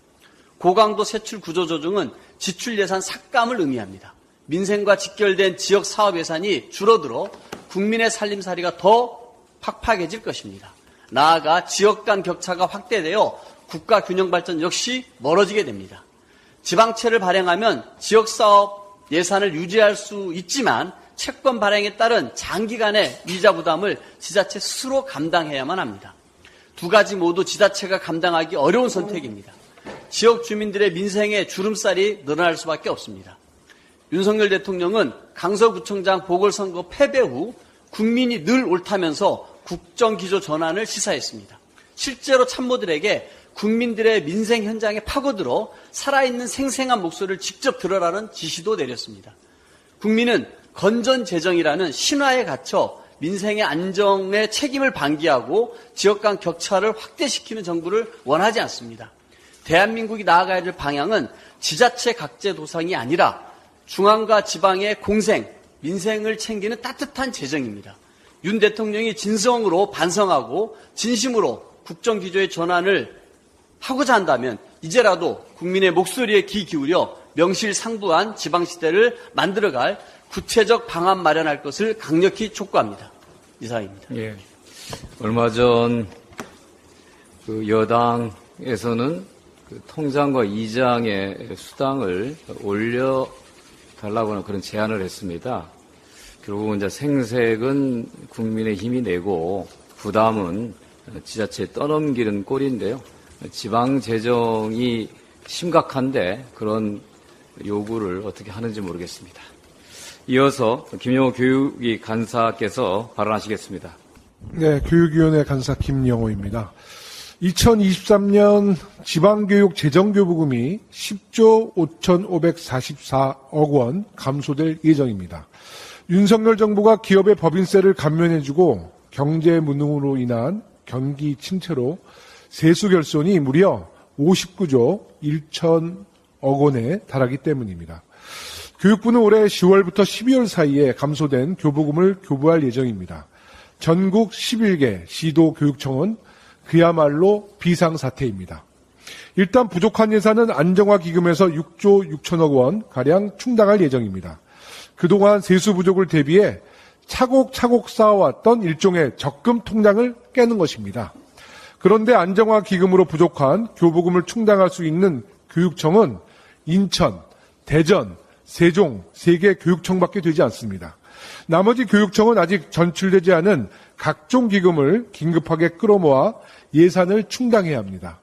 고강도 세출 구조조정은 지출 예산 삭감을 의미합니다. 민생과 직결된 지역 사업 예산이 줄어들어 국민의 살림살이가 더 팍팍해질 것입니다. 나아가 지역 간 격차가 확대되어 국가 균형 발전 역시 멀어지게 됩니다. 지방채를 발행하면 지역 사업 예산을 유지할 수 있지만 채권 발행에 따른 장기간의 이자 부담을 지자체 스스로 감당해야만 합니다. 두 가지 모두 지자체가 감당하기 어려운 선택입니다. 지역 주민들의 민생의 주름살이 늘어날 수밖에 없습니다. 윤석열 대통령은 강서구청장 보궐선거 패배 후 국민이 늘 옳다면서 국정기조 전환을 시사했습니다. 실제로 참모들에게 국민들의 민생 현장에 파고들어 살아있는 생생한 목소리를 직접 들어라는 지시도 내렸습니다. 국민은 건전 재정이라는 신화에 갇혀 민생의 안정에 책임을 방기하고 지역 간 격차를 확대시키는 정부를 원하지 않습니다. 대한민국이 나아가야 될 방향은 지자체 각제 도상이 아니라 중앙과 지방의 공생, 민생을 챙기는 따뜻한 재정입니다. 윤 대통령이 진성으로 반성하고 진심으로 국정기조의 전환을 하고자 한다면 이제라도 국민의 목소리에 귀 기울여 명실상부한 지방시대를 만들어갈 구체적 방안 마련할 것을 강력히 촉구합니다. 이상입니다. 예. 얼마 전 그 여당에서는 그 통장과 이장의 수당을 올려 달라고 하는 그런 제안을 했습니다. 결국은 이제 생색은 국민의 힘이 내고 부담은 지자체에 떠넘기는 꼴인데요. 지방 재정이 심각한데 그런 요구를 어떻게 하는지 모르겠습니다. 이어서 김영호 교육위 간사께서 발언하시겠습니다. 네, 교육위원회 간사 김영호입니다. 2023년 지방교육 재정교부금이 10조 5,544억 원 감소될 예정입니다. 윤석열 정부가 기업의 법인세를 감면해주고 경제 무능으로 인한 경기 침체로 세수 결손이 무려 59조 1천억 원에 달하기 때문입니다. 교육부는 올해 10월부터 12월 사이에 감소된 교부금을 교부할 예정입니다. 전국 11개 시도 교육청은 그야말로 비상사태입니다. 일단 부족한 예산은 안정화 기금에서 6조 6천억 원 가량 충당할 예정입니다. 그동안 세수 부족을 대비해 차곡차곡 쌓아왔던 일종의 적금 통장을 깨는 것입니다. 그런데 안정화 기금으로 부족한 교부금을 충당할 수 있는 교육청은 인천, 대전, 세종, 세계 교육청밖에 되지 않습니다. 나머지 교육청은 아직 전출되지 않은 각종 기금을 긴급하게 끌어모아 예산을 충당해야 합니다.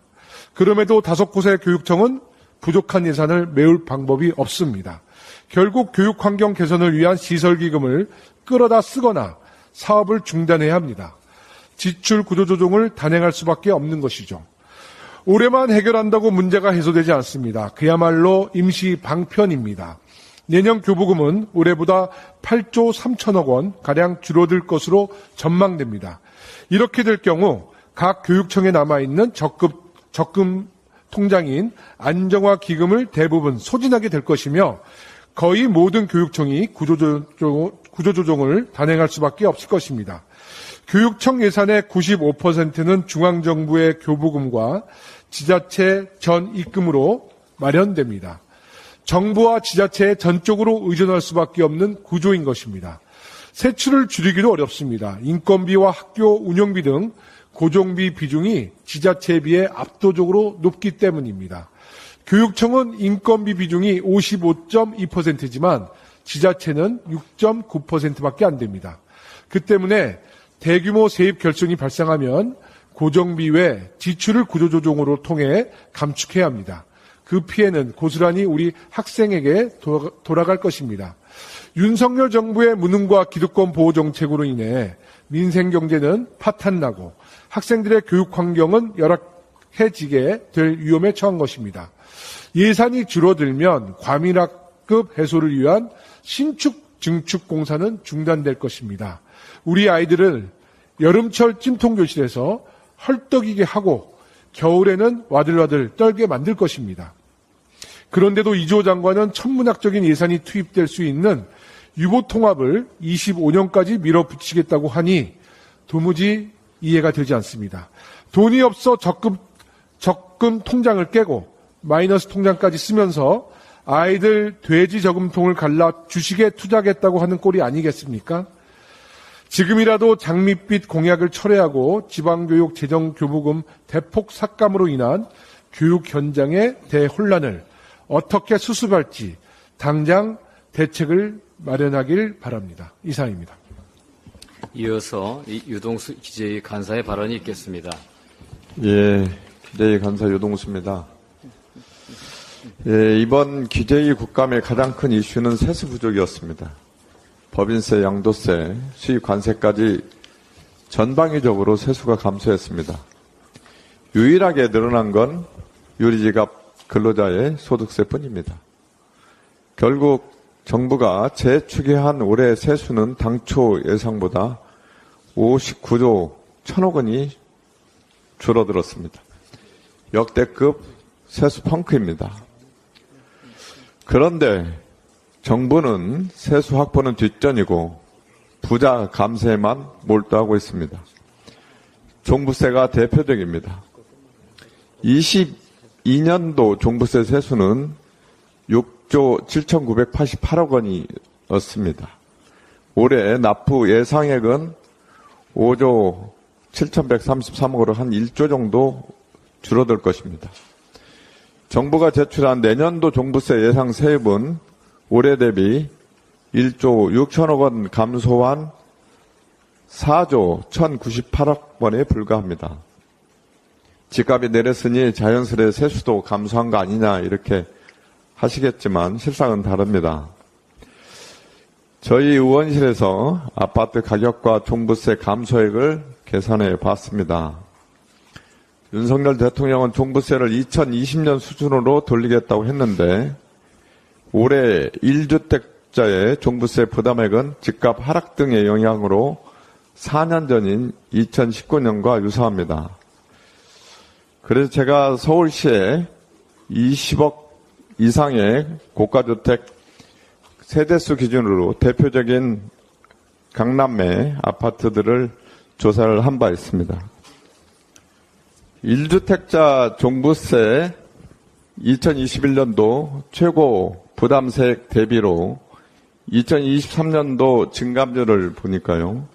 그럼에도 다섯 곳의 교육청은 부족한 예산을 메울 방법이 없습니다. 결국 교육 환경 개선을 위한 시설 기금을 끌어다 쓰거나 사업을 중단해야 합니다. 지출 구조 조정을 단행할 수밖에 없는 것이죠. 올해만 해결한다고 문제가 해소되지 않습니다. 그야말로 임시 방편입니다. 내년 교부금은 올해보다 8조 3천억 원 가량 줄어들 것으로 전망됩니다. 이렇게 될 경우 각 교육청에 남아 있는 적금, 적금 통장인 안정화 기금을 대부분 소진하게 될 것이며 거의 모든 교육청이 구조조정, 구조조정을 단행할 수밖에 없을 것입니다. 교육청 예산의 95%는 중앙정부의 교부금과 지자체 전 입금으로 마련됩니다. 정부와 지자체에 전적으로 의존할 수밖에 없는 구조인 것입니다. 세출을 줄이기도 어렵습니다. 인건비와 학교 운영비 등 고정비 비중이 지자체에 비해 압도적으로 높기 때문입니다. 교육청은 인건비 비중이 55.2%지만 지자체는 6.9%밖에 안 됩니다. 그 때문에 대규모 세입 결손이 발생하면 고정비 외 지출을 구조조정으로 통해 감축해야 합니다. 그 피해는 고스란히 우리 학생에게 돌아갈 것입니다. 윤석열 정부의 무능과 기득권 보호 정책으로 인해 민생 경제는 파탄나고 학생들의 교육 환경은 열악해지게 될 위험에 처한 것입니다. 예산이 줄어들면 과밀학급 해소를 위한 신축 증축 공사는 중단될 것입니다. 우리 아이들을 여름철 찜통 교실에서 헐떡이게 하고 겨울에는 와들와들 떨게 만들 것입니다. 그런데도 이조 장관은 천문학적인 예산이 투입될 수 있는 유보 통합을 25년까지 밀어붙이겠다고 하니 도무지 이해가 되지 않습니다. 돈이 없어 적금, 적금 통장을 깨고 마이너스 통장까지 쓰면서 아이들 돼지 저금통을 갈라 주식에 투자하겠다고 하는 꼴이 아니겠습니까? 지금이라도 장밋빛 공약을 철회하고 지방교육 재정 교부금 대폭 삭감으로 인한 교육 현장의 대혼란을 어떻게 수습할지 당장 대책을 마련하길 바랍니다. 이상입니다. 이어서 유동수 기재위 간사의 발언이 있겠습니다. 예, 기재위 간사 유동수입니다. 예, 이번 기재위 국감의 가장 큰 이슈는 세수 부족이었습니다. 법인세, 양도세, 수입 관세까지 전방위적으로 세수가 감소했습니다. 유일하게 늘어난 건 유리지갑 근로자의 소득세뿐입니다. 결국 정부가 재추계한 올해 세수는 당초 예상보다 59조 1천억 원이 줄어들었습니다. 역대급 세수 펑크입니다. 그런데 정부는 세수 확보는 뒷전이고 부자 감세에만 몰두하고 있습니다. 종부세가 대표적입니다. 22년도 종부세 세수는 6조 7,988억 원이었습니다. 올해 납부 예상액은 5조 7,133억으로 한 1조 정도 줄어들 것입니다. 정부가 제출한 내년도 종부세 예상 세입은 올해 대비 1조 6천억 원 감소한 4조 1,098억 원에 불과합니다. 집값이 내렸으니 자연스레 세수도 감소한 거 아니냐 이렇게 하시겠지만 실상은 다릅니다. 저희 의원실에서 아파트 가격과 종부세 감소액을 계산해 봤습니다. 윤석열 대통령은 종부세를 2020년 수준으로 돌리겠다고 했는데 올해 1주택자의 종부세 부담액은 집값 하락 등의 영향으로 4년 전인 2019년과 유사합니다. 그래서 제가 서울시에 20억 이상의 고가주택 세대수 기준으로 대표적인 강남의 아파트들을 조사를 한 바 있습니다. 1주택자 종부세 2021년도 최고 부담세액 대비로 2023년도 증감률을 보니까요.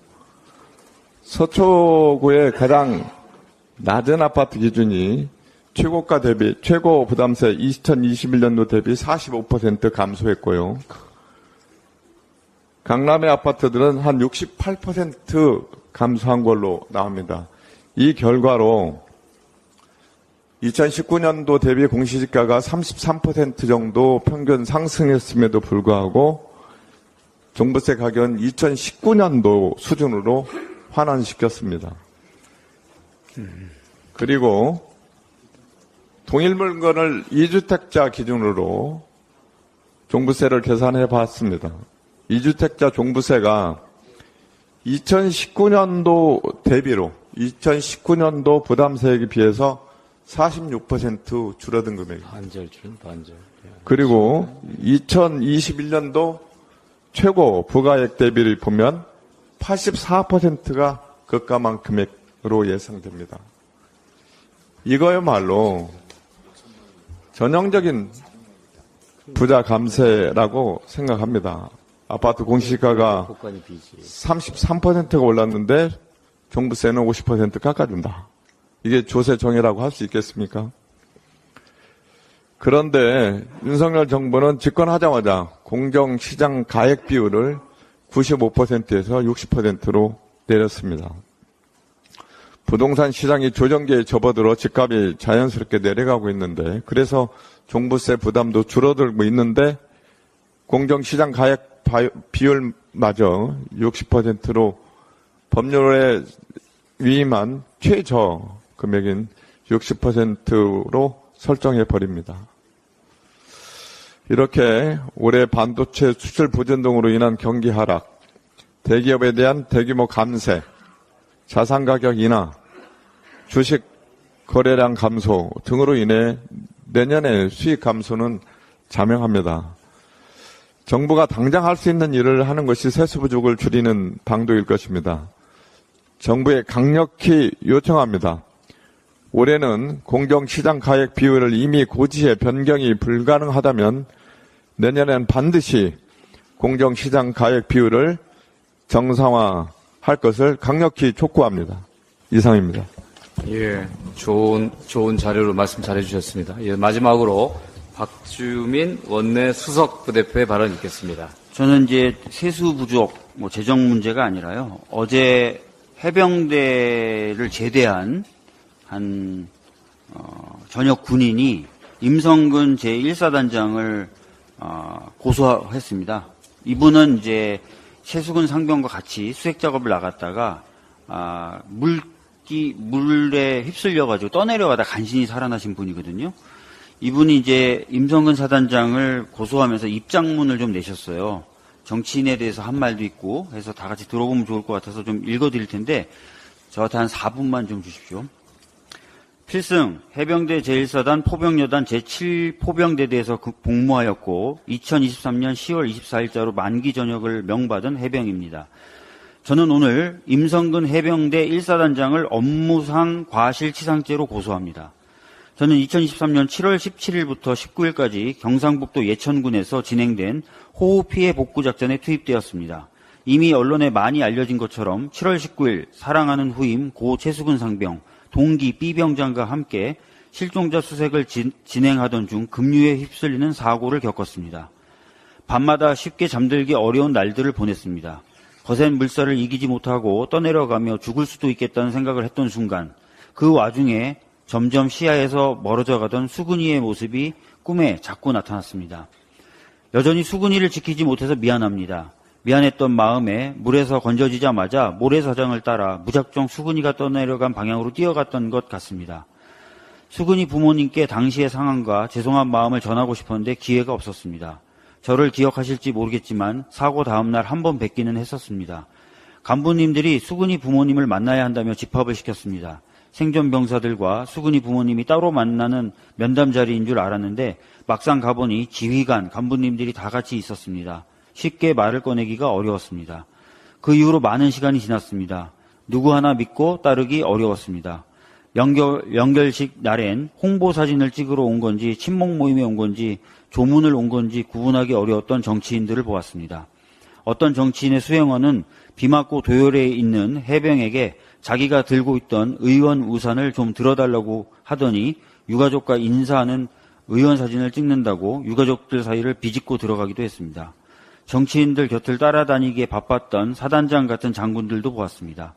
서초구의 가장 낮은 아파트 기준이 최고가 대비, 최고 부담세 2021년도 대비 45% 감소했고요. 강남의 아파트들은 한 68% 감소한 걸로 나옵니다. 이 결과로 2019년도 대비 공시지가가 33% 정도 평균 상승했음에도 불구하고 종부세 가격은 2019년도 수준으로 환원시켰습니다. 그리고 동일 물건을 2주택자 기준으로 종부세를 계산해 봤습니다. 2주택자 종부세가 2019년도 대비로 2019년도 부담세액에 비해서 46% 줄어든 금액입니다. 반절 준 반절. 그리고 2021년도 최고 부가액 대비를 보면 84%가 급감한 금액으 로 예상됩니다. 이거야말로 전형적인 부자 감세라고 생각합니다. 아파트 공시가가 33%가 올랐는데 종부세는 50% 깎아준다. 이게 조세 정의라고 할 수 있겠습니까? 그런데 윤석열 정부는 집권하자마자 공정시장 가액 비율을 95%에서 60%로 내렸습니다. 부동산 시장이 조정기에 접어들어 집값이 자연스럽게 내려가고 있는데 그래서 종부세 부담도 줄어들고 있는데 공정시장 가액 비율마저 60%로 법률에 위임한 최저 금액인 60%로 설정해 버립니다. 이렇게 올해 반도체 수출 부진 등으로 인한 경기 하락, 대기업에 대한 대규모 감세, 자산 가격 인하, 주식 거래량 감소 등으로 인해 내년에 수익 감소는 자명합니다. 정부가 당장 할 수 있는 일을 하는 것이 세수 부족을 줄이는 방도일 것입니다. 정부에 강력히 요청합니다. 올해는 공정시장 가액 비율을 이미 고지해 변경이 불가능하다면 내년엔 반드시 공정시장 가액 비율을 정상화 할 것을 강력히 촉구합니다. 이상입니다. 예, 좋은 좋은 자료로 말씀 잘해 주셨습니다. 예, 마지막으로 박주민 원내 수석 부대표의 발언 있겠습니다. 저는 이제 세수 부족, 뭐 재정 문제가 아니라요. 어제 해병대를 제대한 한 어, 전역 군인이 임성근 제1사단장을 어, 고소했습니다. 이분은 이제 최수근 상병과 같이 수색 작업을 나갔다가 아, 물기 물에 휩쓸려 가지고 떠내려가다 간신히 살아나신 분이거든요. 이분이 이제 임성근 사단장을 고소하면서 입장문을 좀 내셨어요. 정치인에 대해서 한 말도 있고 해서 다 같이 들어보면 좋을 것 같아서 좀 읽어드릴 텐데 저한테 한 4분만 좀 주십시오. 필승 해병대 제1사단 포병여단 제7포병대대에서 그 복무하였고 2023년 10월 24일자로 만기 전역을 명받은 해병입니다. 저는 오늘 임성근 해병대 1사단장을 업무상 과실치상죄로 고소합니다. 저는 2023년 7월 17일부터 19일까지 경상북도 예천군에서 진행된 호우 피해 복구 작전에 투입되었습니다. 이미 언론에 많이 알려진 것처럼 7월 19일 사랑하는 후임 고 최수근 상병, 동기 B병장과 함께 실종자 수색을 진, 진행하던 중 급류에 휩쓸리는 사고를 겪었습니다. 밤마다 쉽게 잠들기 어려운 날들을 보냈습니다. 거센 물살을 이기지 못하고 떠내려가며 죽을 수도 있겠다는 생각을 했던 순간 그 와중에 점점 시야에서 멀어져 가던 수근이의 모습이 꿈에 자꾸 나타났습니다. 여전히 수근이를 지키지 못해서 미안합니다. 미안했던 마음에 물에서 건져지자마자 모래사장을 따라 무작정 수근이가 떠내려간 방향으로 뛰어갔던 것 같습니다. 수근이 부모님께 당시의 상황과 죄송한 마음을 전하고 싶었는데 기회가 없었습니다. 저를 기억하실지 모르겠지만 사고 다음날 한 번 뵙기는 했었습니다. 간부님들이 수근이 부모님을 만나야 한다며 집합을 시켰습니다. 생존 병사들과 수근이 부모님이 따로 만나는 면담 자리인 줄 알았는데 막상 가보니 지휘관, 간부님들이 다 같이 있었습니다. 쉽게 말을 꺼내기가 어려웠습니다. 그 이후로 많은 시간이 지났습니다. 누구 하나 믿고 따르기 어려웠습니다. 연결, 연결식 날엔 홍보 사진을 찍으러 온 건지 친목 모임에 온 건지 조문을 온 건지 구분하기 어려웠던 정치인들을 보았습니다. 어떤 정치인의 수행원은 비 맞고 도열에 있는 해병에게 자기가 들고 있던 의원 우산을 좀 들어달라고 하더니 유가족과 인사하는 의원 사진을 찍는다고 유가족들 사이를 비집고 들어가기도 했습니다. 정치인들 곁을 따라다니기에 바빴던 사단장 같은 장군들도 보았습니다.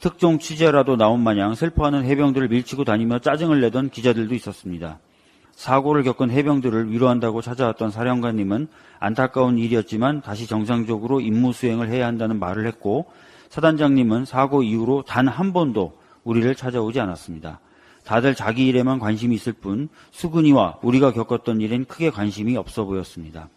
특종 취재라도 나온 마냥 슬퍼하는 해병들을 밀치고 다니며 짜증을 내던 기자들도 있었습니다. 사고를 겪은 해병들을 위로한다고 찾아왔던 사령관님은 안타까운 일이었지만 다시 정상적으로 임무 수행을 해야 한다는 말을 했고 사단장님은 사고 이후로 단 한 번도 우리를 찾아오지 않았습니다. 다들 자기 일에만 관심이 있을 뿐 수근이와 우리가 겪었던 일엔 크게 관심이 없어 보였습니다.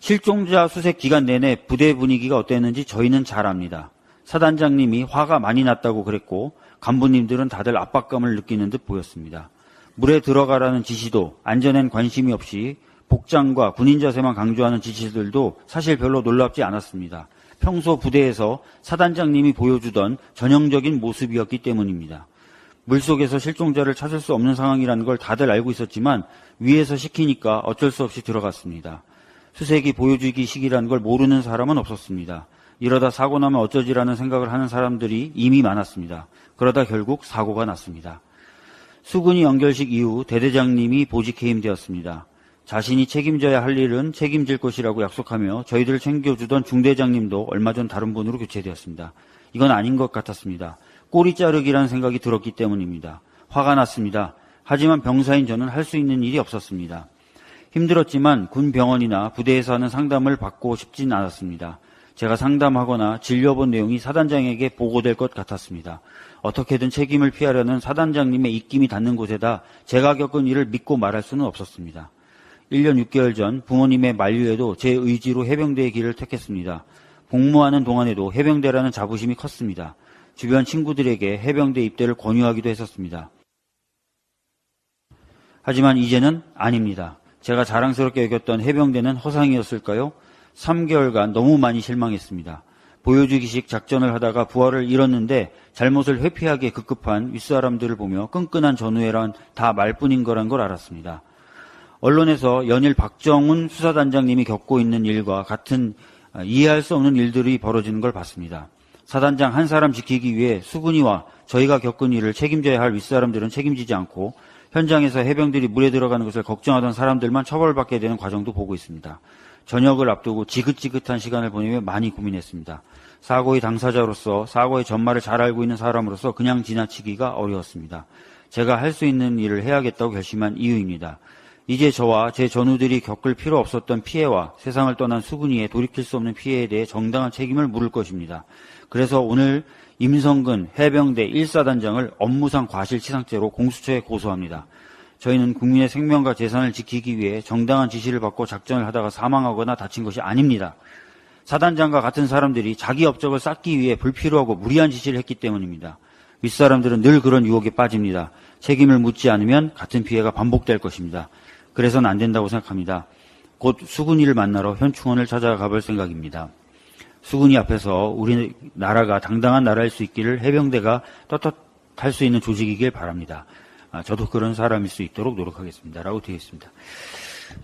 실종자 수색 기간 내내 부대 분위기가 어땠는지 저희는 잘 압니다. 사단장님이 화가 많이 났다고 그랬고 간부님들은 다들 압박감을 느끼는 듯 보였습니다. 물에 들어가라는 지시도 안전엔 관심이 없이 복장과 군인 자세만 강조하는 지시들도 사실 별로 놀랍지 않았습니다. 평소 부대에서 사단장님이 보여주던 전형적인 모습이었기 때문입니다. 물속에서 실종자를 찾을 수 없는 상황이라는 걸 다들 알고 있었지만 위에서 시키니까 어쩔 수 없이 들어갔습니다. 수색이 보여주기 식이라는 걸 모르는 사람은 없었습니다. 이러다 사고 나면 어쩌지라는 생각을 하는 사람들이 이미 많았습니다. 그러다 결국 사고가 났습니다. 수근이 연결식 이후 대대장님이 보직 해임되었습니다. 자신이 책임져야 할 일은 책임질 것이라고 약속하며 저희들을 챙겨주던 중대장님도 얼마 전 다른 분으로 교체되었습니다. 이건 아닌 것 같았습니다. 꼬리 자르기라는 생각이 들었기 때문입니다. 화가 났습니다. 하지만 병사인 저는 할 수 있는 일이 없었습니다. 힘들었지만 군 병원이나 부대에서 하는 상담을 받고 싶진 않았습니다. 제가 상담하거나 진료본 내용이 사단장에게 보고될 것 같았습니다. 어떻게든 책임을 피하려는 사단장님의 입김이 닿는 곳에다 제가 겪은 일을 믿고 말할 수는 없었습니다. 1년 6개월 전 부모님의 만류에도 제 의지로 해병대의 길을 택했습니다. 복무하는 동안에도 해병대라는 자부심이 컸습니다. 주변 친구들에게 해병대 입대를 권유하기도 했었습니다. 하지만 이제는 아닙니다. 제가 자랑스럽게 여겼던 해병대는 허상이었을까요? 3개월간 너무 많이 실망했습니다. 보여주기식 작전을 하다가 부하를 잃었는데 잘못을 회피하기에 급급한 윗사람들을 보며 끈끈한 전우회란 다 말뿐인 거란 걸 알았습니다. 언론에서 연일 박정훈 수사단장님이 겪고 있는 일과 같은 아, 이해할 수 없는 일들이 벌어지는 걸 봤습니다. 사단장 한 사람 지키기 위해 수군이와 저희가 겪은 일을 책임져야 할 윗사람들은 책임지지 않고 현장에서 해병들이 물에 들어가는 것을 걱정하던 사람들만 처벌받게 되는 과정도 보고 있습니다. 저녁을 앞두고 지긋지긋한 시간을 보내며 많이 고민했습니다. 사고의 당사자로서 사고의 전말을 잘 알고 있는 사람으로서 그냥 지나치기가 어려웠습니다. 제가 할 수 있는 일을 해야겠다고 결심한 이유입니다. 이제 저와 제 전우들이 겪을 필요 없었던 피해와 세상을 떠난 수군이에 돌이킬 수 없는 피해에 대해 정당한 책임을 물을 것입니다. 그래서 오늘 임성근 해병대 1사단장을 업무상 과실치상죄로 공수처에 고소합니다. 저희는 국민의 생명과 재산을 지키기 위해 정당한 지시를 받고 작전을 하다가 사망하거나 다친 것이 아닙니다. 사단장과 같은 사람들이 자기 업적을 쌓기 위해 불필요하고 무리한 지시를 했기 때문입니다. 윗사람들은 늘 그런 유혹에 빠집니다. 책임을 묻지 않으면 같은 피해가 반복될 것입니다. 그래서는 안 된다고 생각합니다. 곧 수근이를 만나러 현충원을 찾아가 볼 생각입니다. 수근이 앞에서 우리나라가 당당한 나라일 수 있기를 해병대가 떳떳할 수 있는 조직이길 바랍니다. 아, 저도 그런 사람일 수 있도록 노력하겠습니다. 라고 되어 있습니다.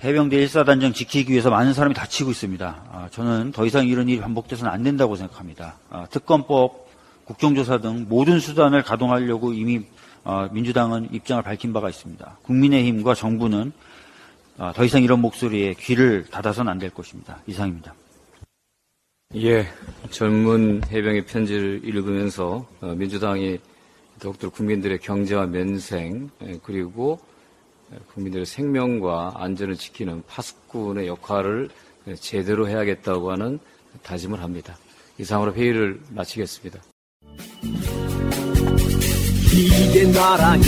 해병대 1사단장 지키기 위해서 많은 사람이 다치고 있습니다. 아, 저는 더 이상 이런 일이 반복돼서는 안 된다고 생각합니다. 아, 특검법, 국정조사 등 모든 수단을 가동하려고 이미 아, 민주당은 입장을 밝힌 바가 있습니다. 국민의힘과 정부는 아, 더 이상 이런 목소리에 귀를 닫아서는 안될 것입니다. 이상입니다. 예, 젊은 해병의 편지를 읽으면서 어, 민주당이 더욱더 국민들의 경제와 면생 예, 그리고 국민들의 생명과 안전을 지키는 파수꾼의 역할을 제대로 해야겠다고 하는 다짐을 합니다. 이상으로 회의를 마치겠습니다. 이게 나라냐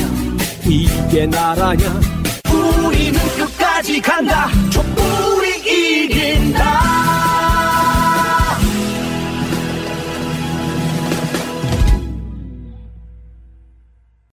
이게 나라냐 우리는 끝까지 간다 촛불이 이긴다